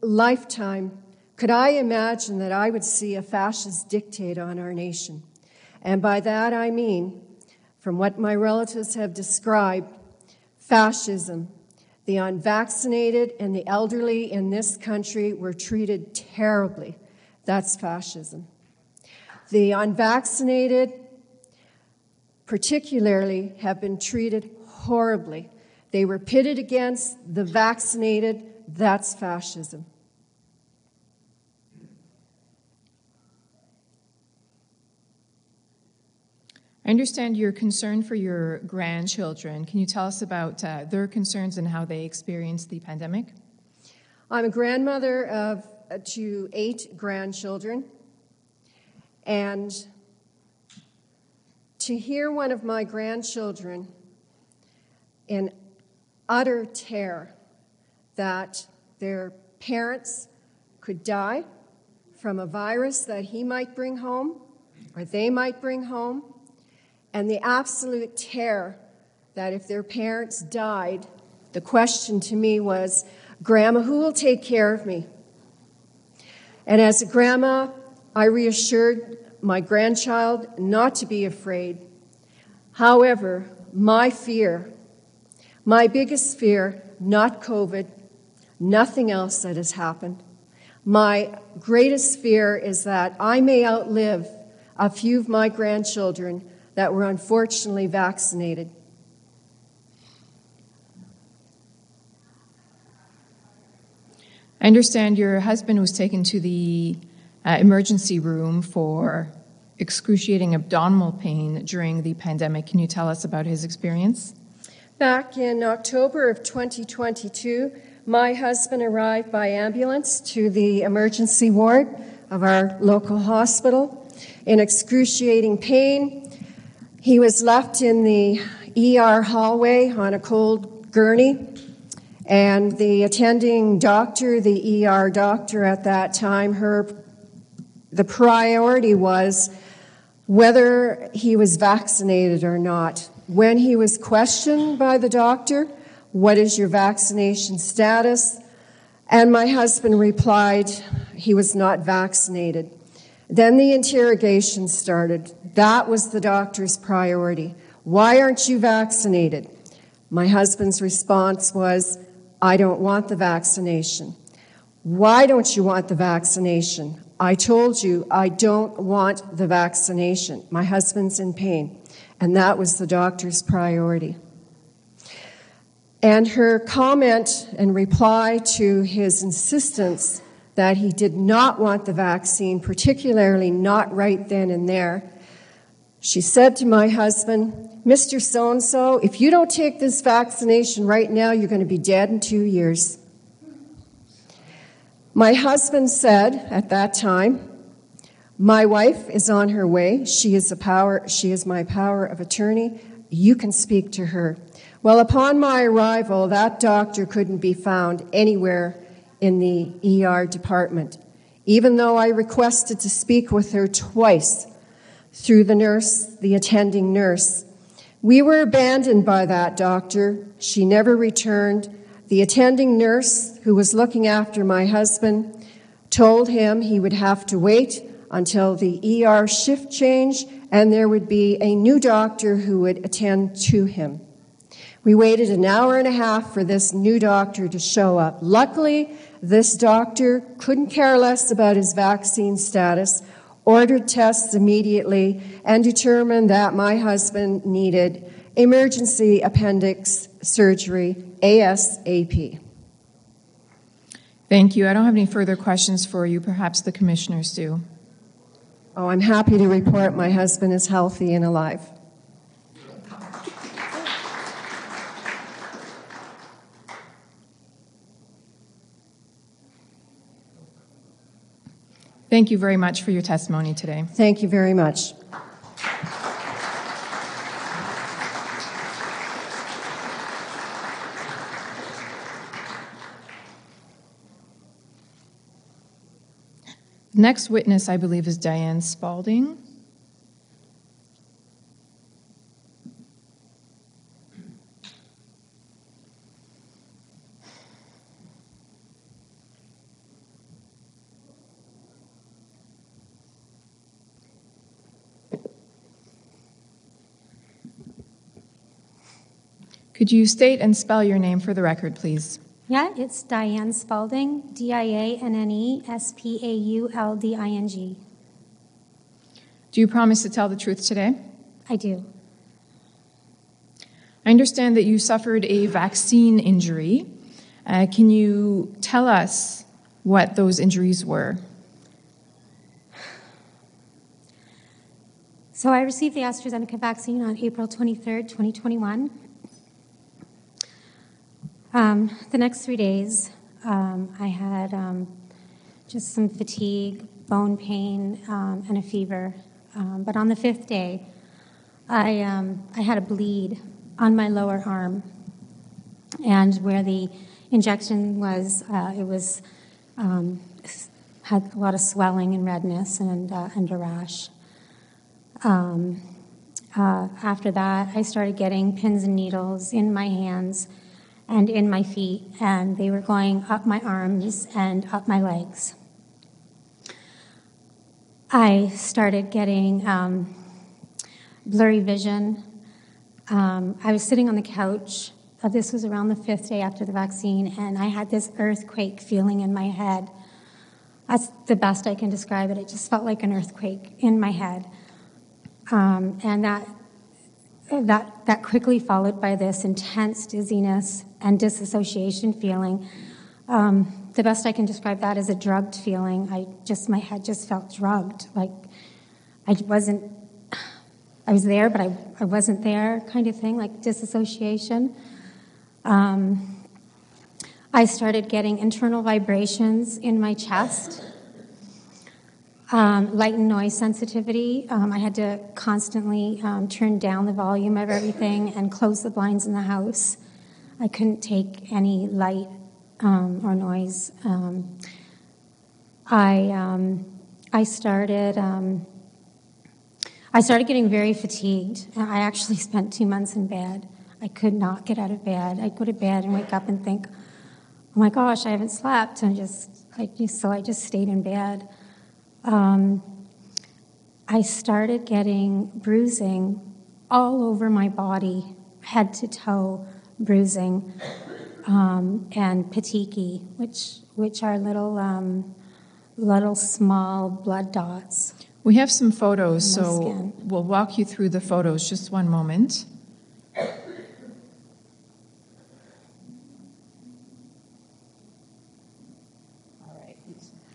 lifetime could I imagine that I would see a fascist dictate on our nation. And by that I mean, from what my relatives have described, fascism. The unvaccinated and the elderly in this country were treated terribly. That's fascism. The unvaccinated particularly, have been treated horribly. They were pitted against the vaccinated. That's fascism. I understand your concern for your grandchildren. Can you tell us about uh, their concerns and how they experienced the pandemic? I'm a grandmother of uh, to eight grandchildren, and to hear one of my grandchildren in utter terror that their parents could die from a virus that he might bring home or they might bring home, and the absolute terror that if their parents died, the question to me was, Grandma, who will take care of me? And as a grandma, I reassured my grandchild not to be afraid. However, my fear, my biggest fear, not COVID, nothing else that has happened. My greatest fear is that I may outlive a few of my grandchildren that were unfortunately vaccinated. I understand your husband was taken to the uh, emergency room for excruciating abdominal pain during the pandemic. Can you tell us about his experience? Back in October of 2022, my husband arrived by ambulance to the emergency ward of our local hospital in excruciating pain. He was left in the ER hallway on a cold gurney, and the attending doctor, the ER doctor at that time, her the priority was whether he was vaccinated or not. When he was questioned by the doctor, what is your vaccination status? And my husband replied he was not vaccinated. Then the interrogation started. That was the doctor's priority. Why aren't you vaccinated? My husband's response was, I don't want the vaccination. Why don't you want the vaccination? I told you I don't want the vaccination. My husband's in pain. And that was the doctor's priority. And her comment and reply to his insistence that he did not want the vaccine, particularly not right then and there, she said to my husband, Mr. So and so, if you don't take this vaccination right now, you're going to be dead in two years. My husband said at that time, My wife is on her way. She is, a power, she is my power of attorney. You can speak to her. Well, upon my arrival, that doctor couldn't be found anywhere in the ER department, even though I requested to speak with her twice through the nurse, the attending nurse. We were abandoned by that doctor. She never returned. The attending nurse, who was looking after my husband, told him he would have to wait until the ER shift change and there would be a new doctor who would attend to him. We waited an hour and a half for this new doctor to show up. Luckily, this doctor couldn't care less about his vaccine status, ordered tests immediately, and determined that my husband needed emergency appendix surgery ASAP. Thank you. I don't have any further questions for you. Perhaps the commissioners do. Oh, I'm happy to report my husband is healthy and alive. Thank you very much for your testimony today. Thank you very much. Next witness, I believe, is Dianne Spaulding. Could you state and spell your name for the record, please? Yeah, it's Dianne Spaulding, D I A N N E S P A U L D I N G. Do you promise to tell the truth today? I do. I understand that you suffered a vaccine injury. Uh, can you tell us what those injuries were? So I received the AstraZeneca vaccine on April 23rd, 2021. Um, the next three days, um, I had um, just some fatigue, bone pain, um, and a fever. Um, but on the fifth day, I, um, I had a bleed on my lower arm. And where the injection was, uh, it was had a lot of swelling and redness and, uh, and a rash. Uh, after that, I started getting pins and needles in my hands and in my feet, and they were going up my arms and up my legs. I started getting um, blurry vision. Um, I was sitting on the couch. Uh, this was around the fifth day after the vaccine, and I had this earthquake feeling in my head. That's the best I can describe it. It just felt like an earthquake in my head. Um, and that that, that quickly followed by this intense dizziness and disassociation feeling. Um, the best I can describe that is a drugged feeling. I just, my head just felt drugged. Like I wasn't, I was there, but I, I wasn't there kind of thing, like disassociation. Um, I started getting internal vibrations in my chest um, light and noise sensitivity. Um, I had to constantly um, turn down the volume of everything and close the blinds in the house. I couldn't take any light um, or noise. Um, I um, I started I started getting very fatigued. I actually <laughs> spent two months in bed. I could not get out of bed. I'd go to bed and wake up and think, "Oh my gosh, I haven't slept," and just I, so I just stayed in bed um, I started getting bruising all over my body, head to toe bruising, um, and petechiae, which which are little um, little small blood dots. We have some photos, so skin. we'll walk you through the photos. Just one moment.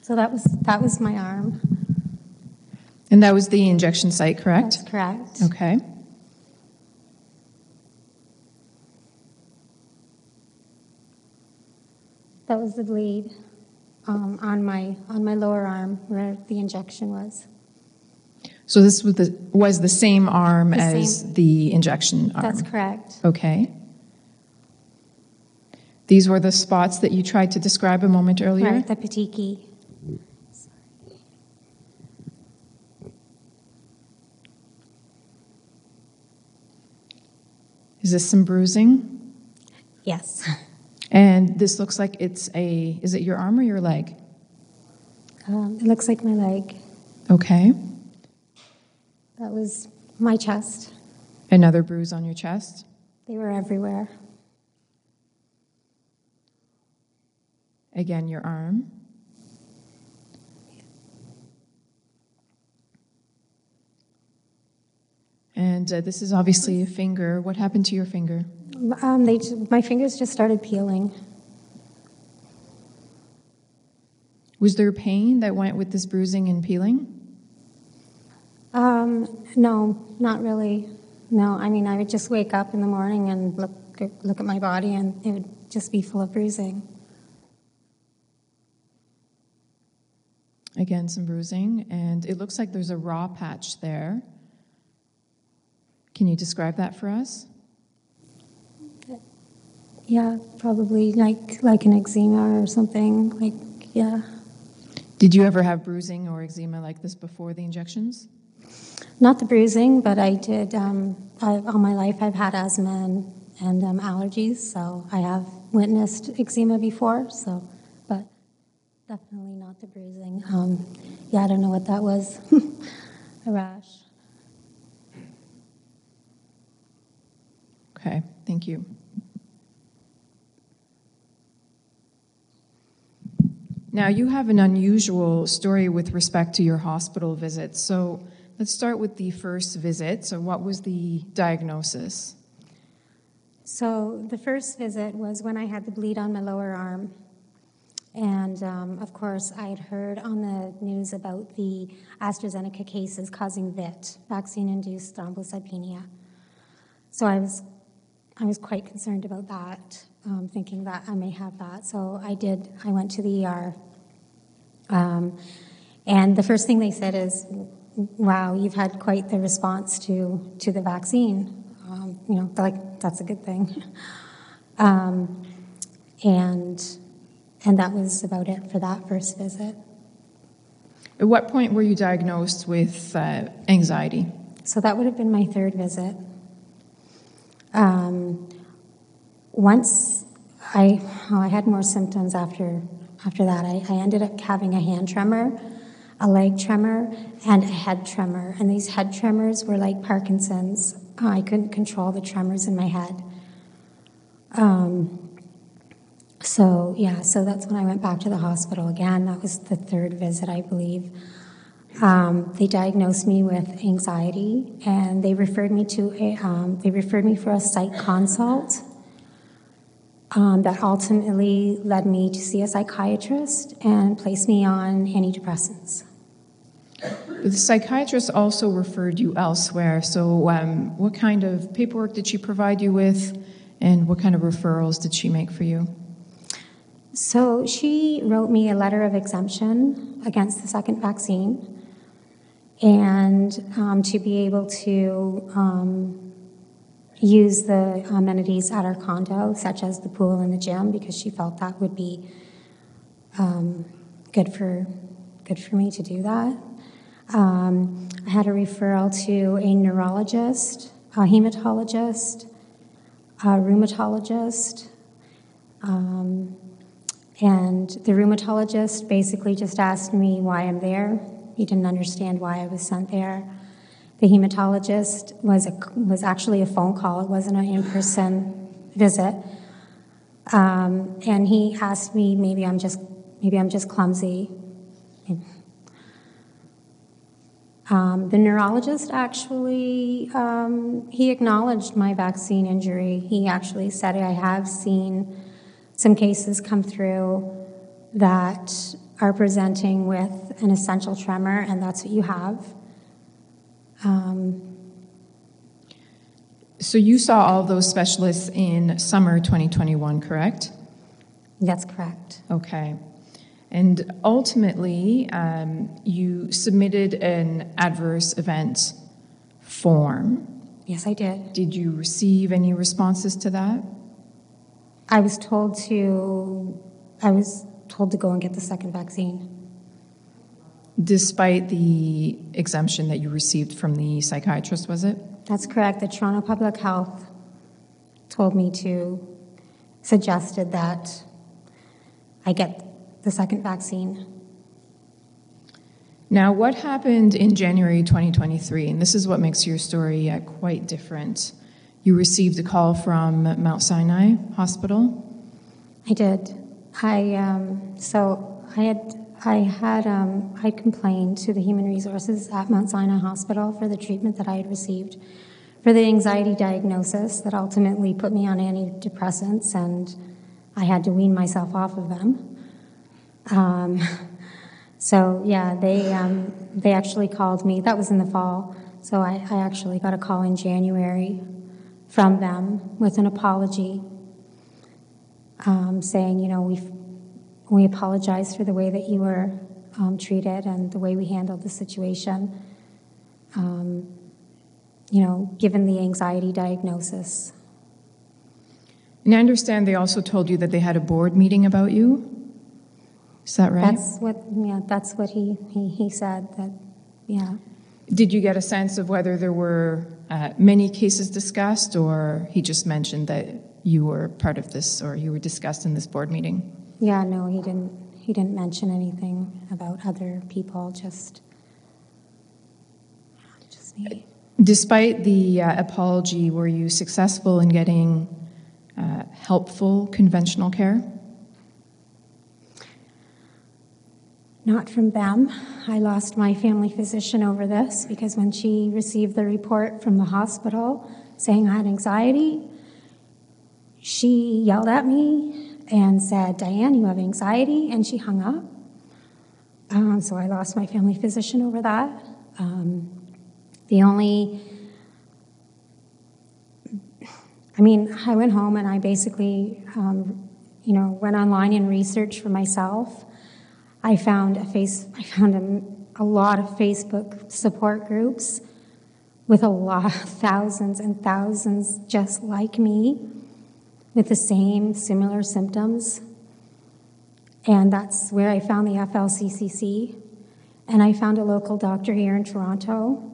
So that was that was my arm. And that was the injection site, correct? That's correct. Okay. That was the bleed um, on my on my lower arm where the injection was. So this was the, was the same arm The as same. the injection arm? That's correct. Okay. These were the spots that you tried to describe a moment earlier? Right, the petechiae. Is this some bruising? Yes. <laughs> And this looks like it's a, is it your arm or your leg? Um, it looks like my leg. Okay. That was my chest. Another bruise on your chest? They were everywhere. Again, your arm. And uh, this is obviously a finger. What happened to your finger? Um, they, my fingers just started peeling. Was there pain that went with this bruising and peeling? Um, no, not really. No, I mean, I would just wake up in the morning and look look at my body, and it would just be full of bruising. Again, some bruising, and it looks like there's a raw patch there. Can you describe that for us? Yeah, probably like like an eczema or something. Like, yeah, Did you ever have bruising or eczema like this before the injections? not the bruising, but I did. Um, I, all my life, I've had asthma and, and um, allergies, so I have witnessed eczema before. So, but definitely not the bruising. Um, yeah, I don't know what that was. <laughs> a rash. Okay, thank you. Now, you have an unusual story with respect to your hospital visits. So, let's start with the first visit. So, what was the diagnosis? So the first visit was when I had the bleed on my lower arm. And um, of course, I had heard on the news about the AstraZeneca cases causing VIT, vaccine induced thrombocytopenia. So I was, I was quite concerned about that, um, thinking that I may have that. So I did, I went to the ER. Um, and the first thing they said is, wow, you've had quite the response to, to the vaccine. Um, you know, like, that's a good thing. <laughs> um, and, and that was about it for that first visit. At what point were you diagnosed with uh, anxiety? So that would have been my third visit. Um, once I, oh, I had more symptoms after, after that. I, I ended up having a hand tremor, a leg tremor, and a head tremor. And these head tremors were like Parkinson's. I couldn't control the tremors in my head. Um, so, yeah, so that's when I went back to the hospital again. That was the third visit, I believe. Um, they diagnosed me with anxiety, and they referred me to a, um, they referred me for a psych consult. Um, that ultimately led me to see a psychiatrist and placed me on antidepressants. The psychiatrist also referred you elsewhere. So, um, what kind of paperwork did she provide you with, and what kind of referrals did she make for you? So she wrote me a letter of exemption against the second vaccine, and um, to be able to um, use the amenities at our condo, such as the pool and the gym, because she felt that would be um, good for good for me to do that. Um, I had a referral to a neurologist, a hematologist, a rheumatologist. Um, and the rheumatologist basically just asked me why I'm there. He didn't understand why I was sent there. The hematologist was a, was actually a phone call. It wasn't an in-person visit. Um, and he asked me maybe I'm just maybe I'm just clumsy. Um, the neurologist actually um, he acknowledged my vaccine injury. He actually said I have seen some cases come through that are presenting with an essential tremor, and that's what you have. Um, So you saw all those specialists in summer 2021, correct? That's correct. Okay. And ultimately, um, you submitted an adverse event form. Yes, I did. Did you receive any responses to that? I was told to, I was told to go and get the second vaccine. Despite the exemption that you received from the psychiatrist, was it? That's correct. The Toronto Public Health told me to, suggested that I get the second vaccine. Now, what happened in January 2023? And this is what makes your story uh, quite different. You received a call from Mount Sinai Hospital. I did. I um, so I had I had um, I complained to the human resources at Mount Sinai Hospital for the treatment that I had received for the anxiety diagnosis that ultimately put me on antidepressants, and I had to wean myself off of them. Um, so yeah, they um, they actually called me. That was in the fall. So I, I actually got a call in January from them with an apology um, saying, you know, we we apologize for the way that you were um, treated and the way we handled the situation. Um, you know, given the anxiety diagnosis. And I understand they also told you that they had a board meeting about you. Is that right? That's what, yeah, that's what he, he, he said. That, yeah. Did you get a sense of whether there were uh, many cases discussed, or he just mentioned that you were part of this, or you were discussed in this board meeting? Yeah, no, he didn't. He didn't mention anything about other people. Just, just me. Despite the uh, apology, were you successful in getting uh, helpful conventional care? Not from them. I lost my family physician over this because when she received the report from the hospital saying I had anxiety, she yelled at me and said, Dianne, you have anxiety, and she hung up. Um, so I lost my family physician over that. Um, the only, I mean, I went home and I basically, um, you know, went online and researched for myself. I found a face, I found a, a lot of Facebook support groups with a lot of <laughs> thousands and thousands just like me with the same similar symptoms. And that's where I found the FLCCC. And I found a local doctor here in Toronto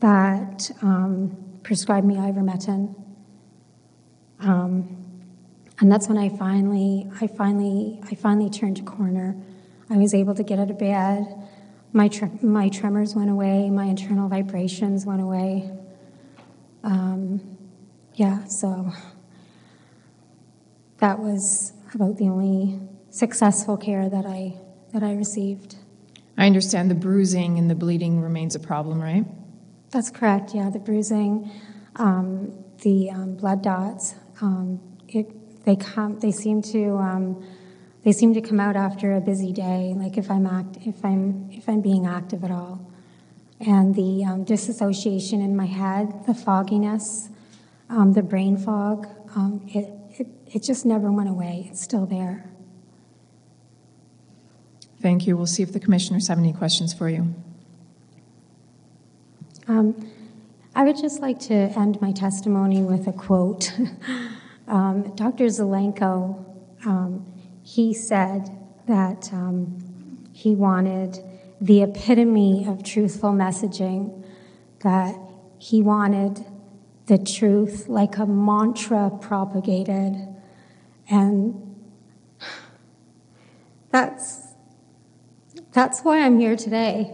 that um, prescribed me ivermectin. Um, and that's when I finally, I finally, I finally turned a corner. I was able to get out of bed. My, my tremors went away. My internal vibrations went away. Um, yeah, so that was about the only successful care that I that I received. I understand the bruising and the bleeding remains a problem, right? That's correct. Yeah, the bruising, um, the um, blood dots. Um, it they come. They seem to. Um, they seem to come out after a busy day, like if I'm act, if I'm if I'm being active at all, and the um, disassociation in my head, the fogginess, um, the brain fog. it it, just never went away. It's still there. Thank you. We'll see if the commissioners have any questions for you. Um, I would just like to end my testimony with a quote. <laughs> um, Dr. Zelenko, um, he said that um, he wanted the epitome of truthful messaging, that he wanted the truth like a mantra propagated. And that's, that's why I'm here today.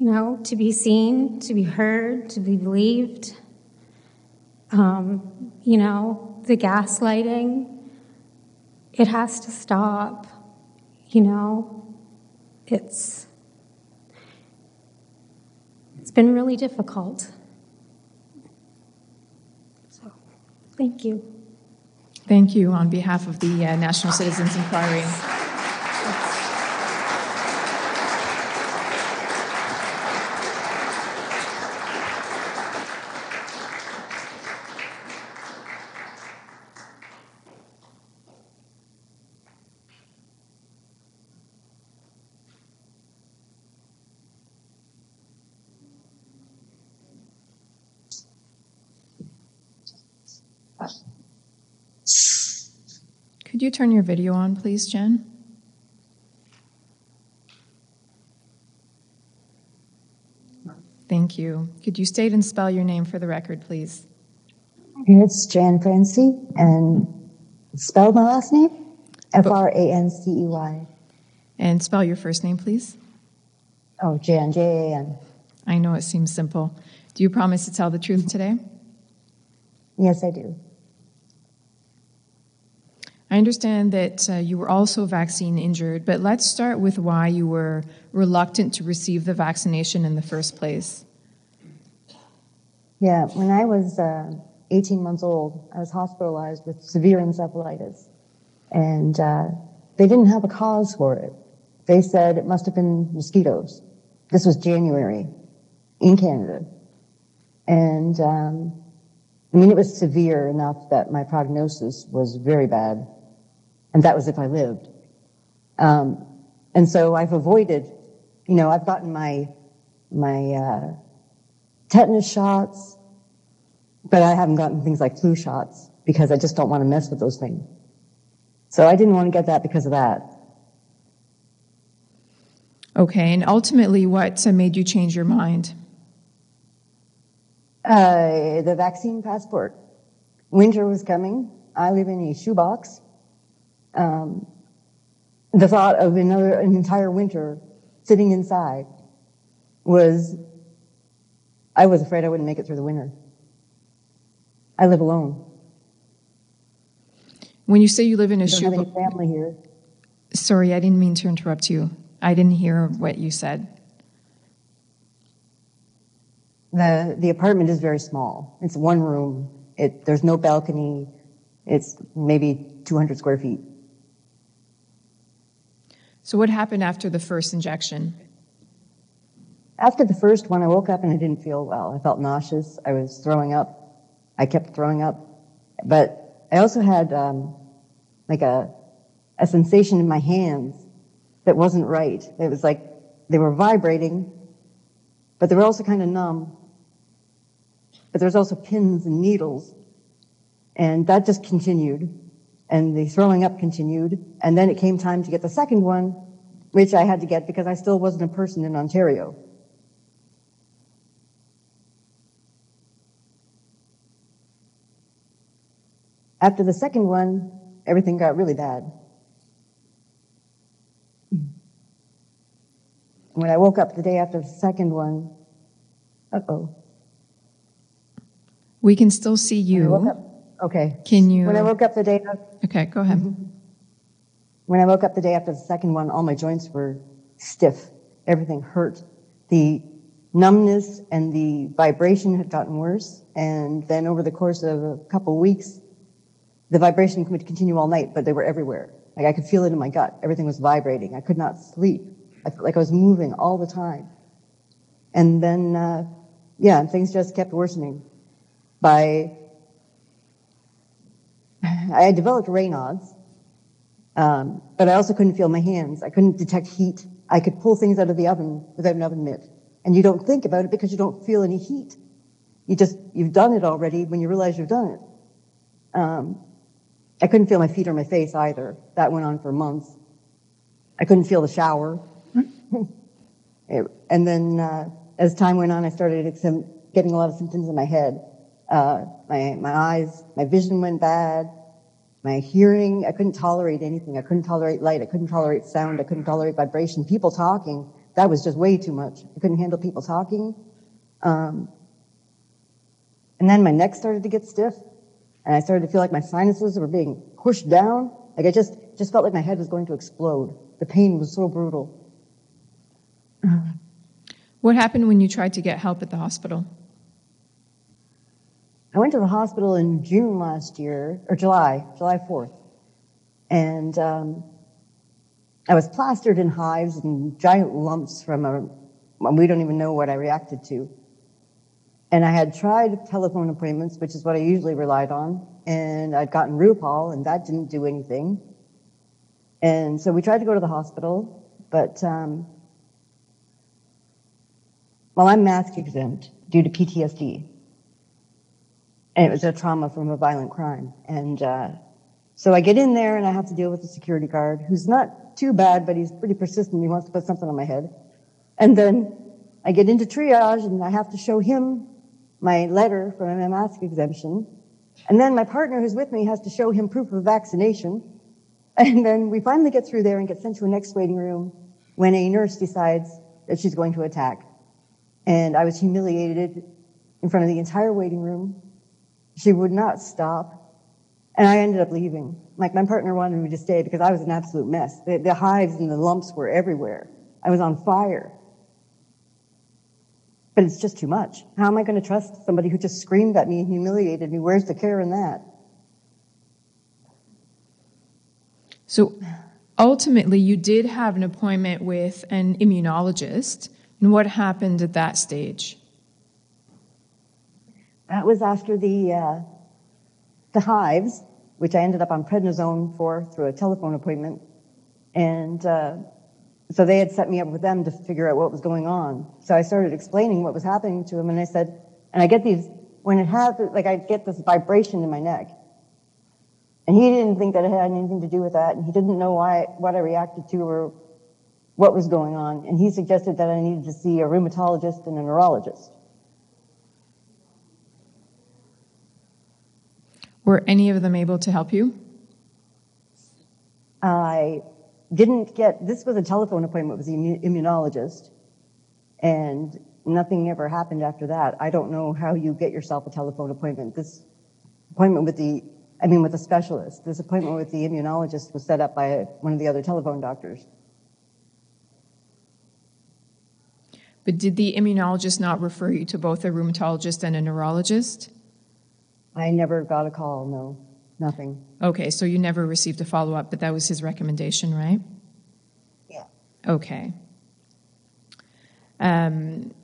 You know, to be seen, to be heard, to be believed. Um, you know, the gaslighting, it has to stop. You know, it's, it's been really difficult. So, thank you. Thank you on behalf of the uh, National Citizens Inquiry. You turn your video on, please, Jen? Thank you. Could you state and spell your name for the record, please? It's Jan Francey, and spell my last name? F R A N C E Y. And spell your first name, please. Oh, Jan, J A N. I know it seems simple. Do you promise to tell the truth today? Yes, I do. I understand that uh, you were also vaccine injured, but let's start with why you were reluctant to receive the vaccination in the first place. Yeah, when I was uh, 18 months old, I was hospitalized with severe encephalitis. And uh, they didn't have a cause for it. They said it must have been mosquitoes. This was January in Canada. And um, I mean, it was severe enough that my prognosis was very bad. And that was if I lived. Um, and so I've avoided, you know, I've gotten my, my, uh, tetanus shots, but I haven't gotten things like flu shots because I just don't want to mess with those things. So I didn't want to get that because of that. Okay, and ultimately, what uh, made you change your mind? Uh, the vaccine passport. Winter was coming. I live in a shoebox. Um, the thought of another, an entire winter sitting inside was, I was afraid I wouldn't make it through the winter. I live alone. When you say you live in a don't have any family here. sorry, I didn't mean to interrupt you. I didn't hear what you said. The, the apartment is very small. It's one room. It, there's no balcony. It's maybe 200 square feet. So, what happened after the first injection? After the first one, I woke up and I didn't feel well. I felt nauseous. I was throwing up. I kept throwing up. But I also had um, like a, a sensation in my hands that wasn't right. It was like they were vibrating, but they were also kind of numb. But there was also pins and needles. And that just continued. And the throwing up continued. And then it came time to get the second one, which I had to get because I still wasn't a person in Ontario. After the second one, everything got really bad. When I woke up the day after the second one, uh oh. We can still see you. Okay. Can you? When I woke up the day Okay, go ahead. when I woke up the day after the second one, all my joints were stiff. Everything hurt. The numbness and the vibration had gotten worse. And then over the course of a couple weeks, the vibration would continue all night, but they were everywhere. Like I could feel it in my gut. Everything was vibrating. I could not sleep. I felt like I was moving all the time. And then, uh, yeah, things just kept worsening. By, <sighs> I had developed Raynaud's, um, but I also couldn't feel my hands. I couldn't detect heat. I could pull things out of the oven without an oven mitt. And you don't think about it because you don't feel any heat. You just, you've done it already when you realize you've done it. Um, I couldn't feel my feet or my face either. That went on for months. I couldn't feel the shower. <laughs> It- and then, uh, as time went on, I started getting a lot of symptoms in my head. Uh, my, my eyes, my vision went bad. My hearing, I couldn't tolerate anything. I couldn't tolerate light. I couldn't tolerate sound. I couldn't tolerate vibration. People talking, that was just way too much. I couldn't handle people talking. Um, and then my neck started to get stiff, and I started to feel like my sinuses were being pushed down. Like I just, just felt like my head was going to explode. The pain was so brutal. What happened when you tried to get help at the hospital? I went to the hospital in June last year, or July, July 4th. And um, I was plastered in hives and giant lumps from a, we don't even know what I reacted to. And I had tried telephone appointments, which is what I usually relied on, and I'd gotten Rupall, and that didn't do anything. And so we tried to go to the hospital, but um, well, I'm mask exempt due to PTSD. And it was a trauma from a violent crime. And uh, So I get in there and I have to deal with the security guard who's not too bad, but he's pretty persistent. He wants to put something on my head. And then I get into triage and I have to show him my letter for my mask exemption. And then my partner who's with me has to show him proof of vaccination. And then we finally get through there and get sent to a next waiting room when a nurse decides that she's going to attack. And I was humiliated in front of the entire waiting room. She would not stop. And I ended up leaving. Like my partner wanted me to stay because I was an absolute mess. The, the hives and the lumps were everywhere. I was on fire. But it's just too much. How am I going to trust somebody who just screamed at me and humiliated me? Where's the care in that? So ultimately, you did have an appointment with an immunologist. And what happened at that stage? That was after the, uh, the hives, which I ended up on prednisone for through a telephone appointment. And uh, so they had set me up with them to figure out what was going on. So I started explaining what was happening to him, and I said, and I get these, when it happens, like I get this vibration in my neck. And he didn't think that it had anything to do with that, and he didn't know why, what I reacted to or what was going on. And he suggested that I needed to see a rheumatologist and a neurologist. Were any of them able to help you? I didn't get, this was a telephone appointment with the immunologist, and nothing ever happened after that. I don't know how you get yourself a telephone appointment. This appointment with the, I mean, with a specialist, this appointment with the immunologist was set up by one of the other telephone doctors. But did the immunologist not refer you to both a rheumatologist and a neurologist? I never got a call, no, nothing. Okay, so you never received a follow up, but that was his recommendation, right? Yeah. Okay. Um,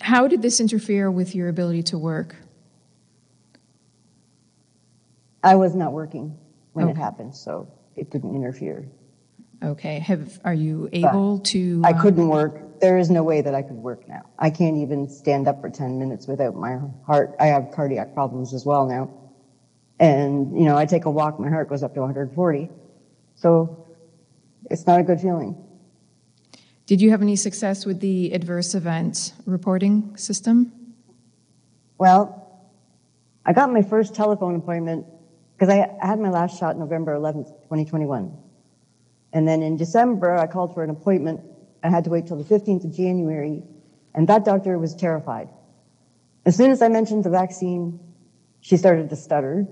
how did this interfere with your ability to work? I was not working when okay. it happened, so it didn't interfere. Okay. Have are you able but to? I um, couldn't work. There is no way that I could work now. I can't even stand up for 10 minutes without my heart. I have cardiac problems as well now. And, you know, I take a walk, my heart goes up to 140. So it's not a good feeling. Did you have any success with the adverse event reporting system? Well, I got my first telephone appointment because I had my last shot November 11th, 2021. And then in December, I called for an appointment. I had to wait till the 15th of January, and that doctor was terrified. As soon as I mentioned the vaccine, she started to stutter.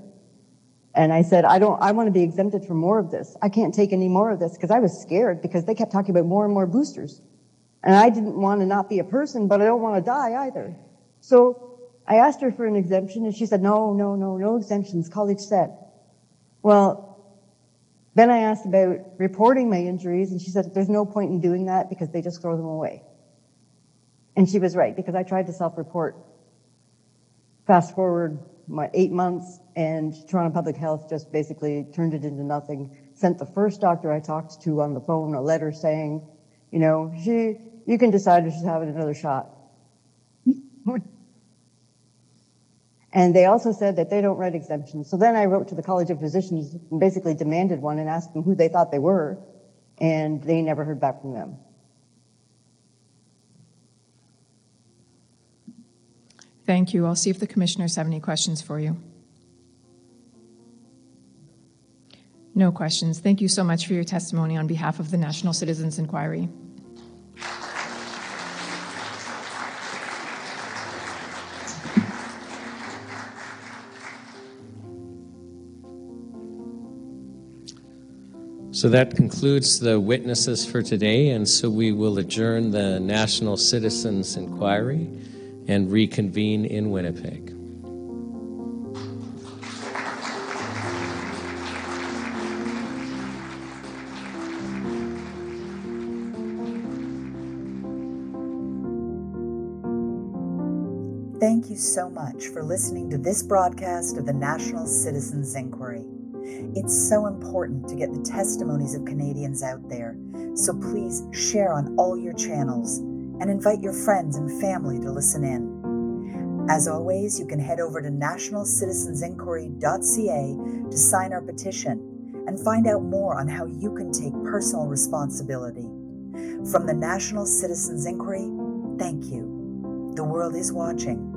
And I said, I don't, I want to be exempted from more of this. I can't take any more of this because I was scared because they kept talking about more and more boosters. And I didn't want to not be a person, but I don't want to die either. So I asked her for an exemption and she said, no, no, no, no exemptions, college set. Well, then I asked about reporting my injuries, and she said there's no point in doing that because they just throw them away. And she was right because I tried to self-report. Fast forward my eight months, and Toronto Public Health just basically turned it into nothing. Sent the first doctor I talked to on the phone a letter saying, you know, she, you can decide if she's having another shot. <laughs> And they also said that they don't write exemptions. So then I wrote to the College of Physicians and basically demanded one and asked them who they thought they were, and they never heard back from them. Thank you. I'll see if the commissioners have any questions for you. No questions. Thank you so much for your testimony on behalf of the National Citizens Inquiry. So that concludes the witnesses for today, and so we will adjourn the National Citizens Inquiry and reconvene in Winnipeg. Thank you so much for listening to this broadcast of the National Citizens Inquiry. It's so important to get the testimonies of Canadians out there, so please share on all your channels and invite your friends and family to listen in. As always, you can head over to nationalcitizensinquiry.ca to sign our petition and find out more on how you can take personal responsibility. From the National Citizens Inquiry, thank you. The world is watching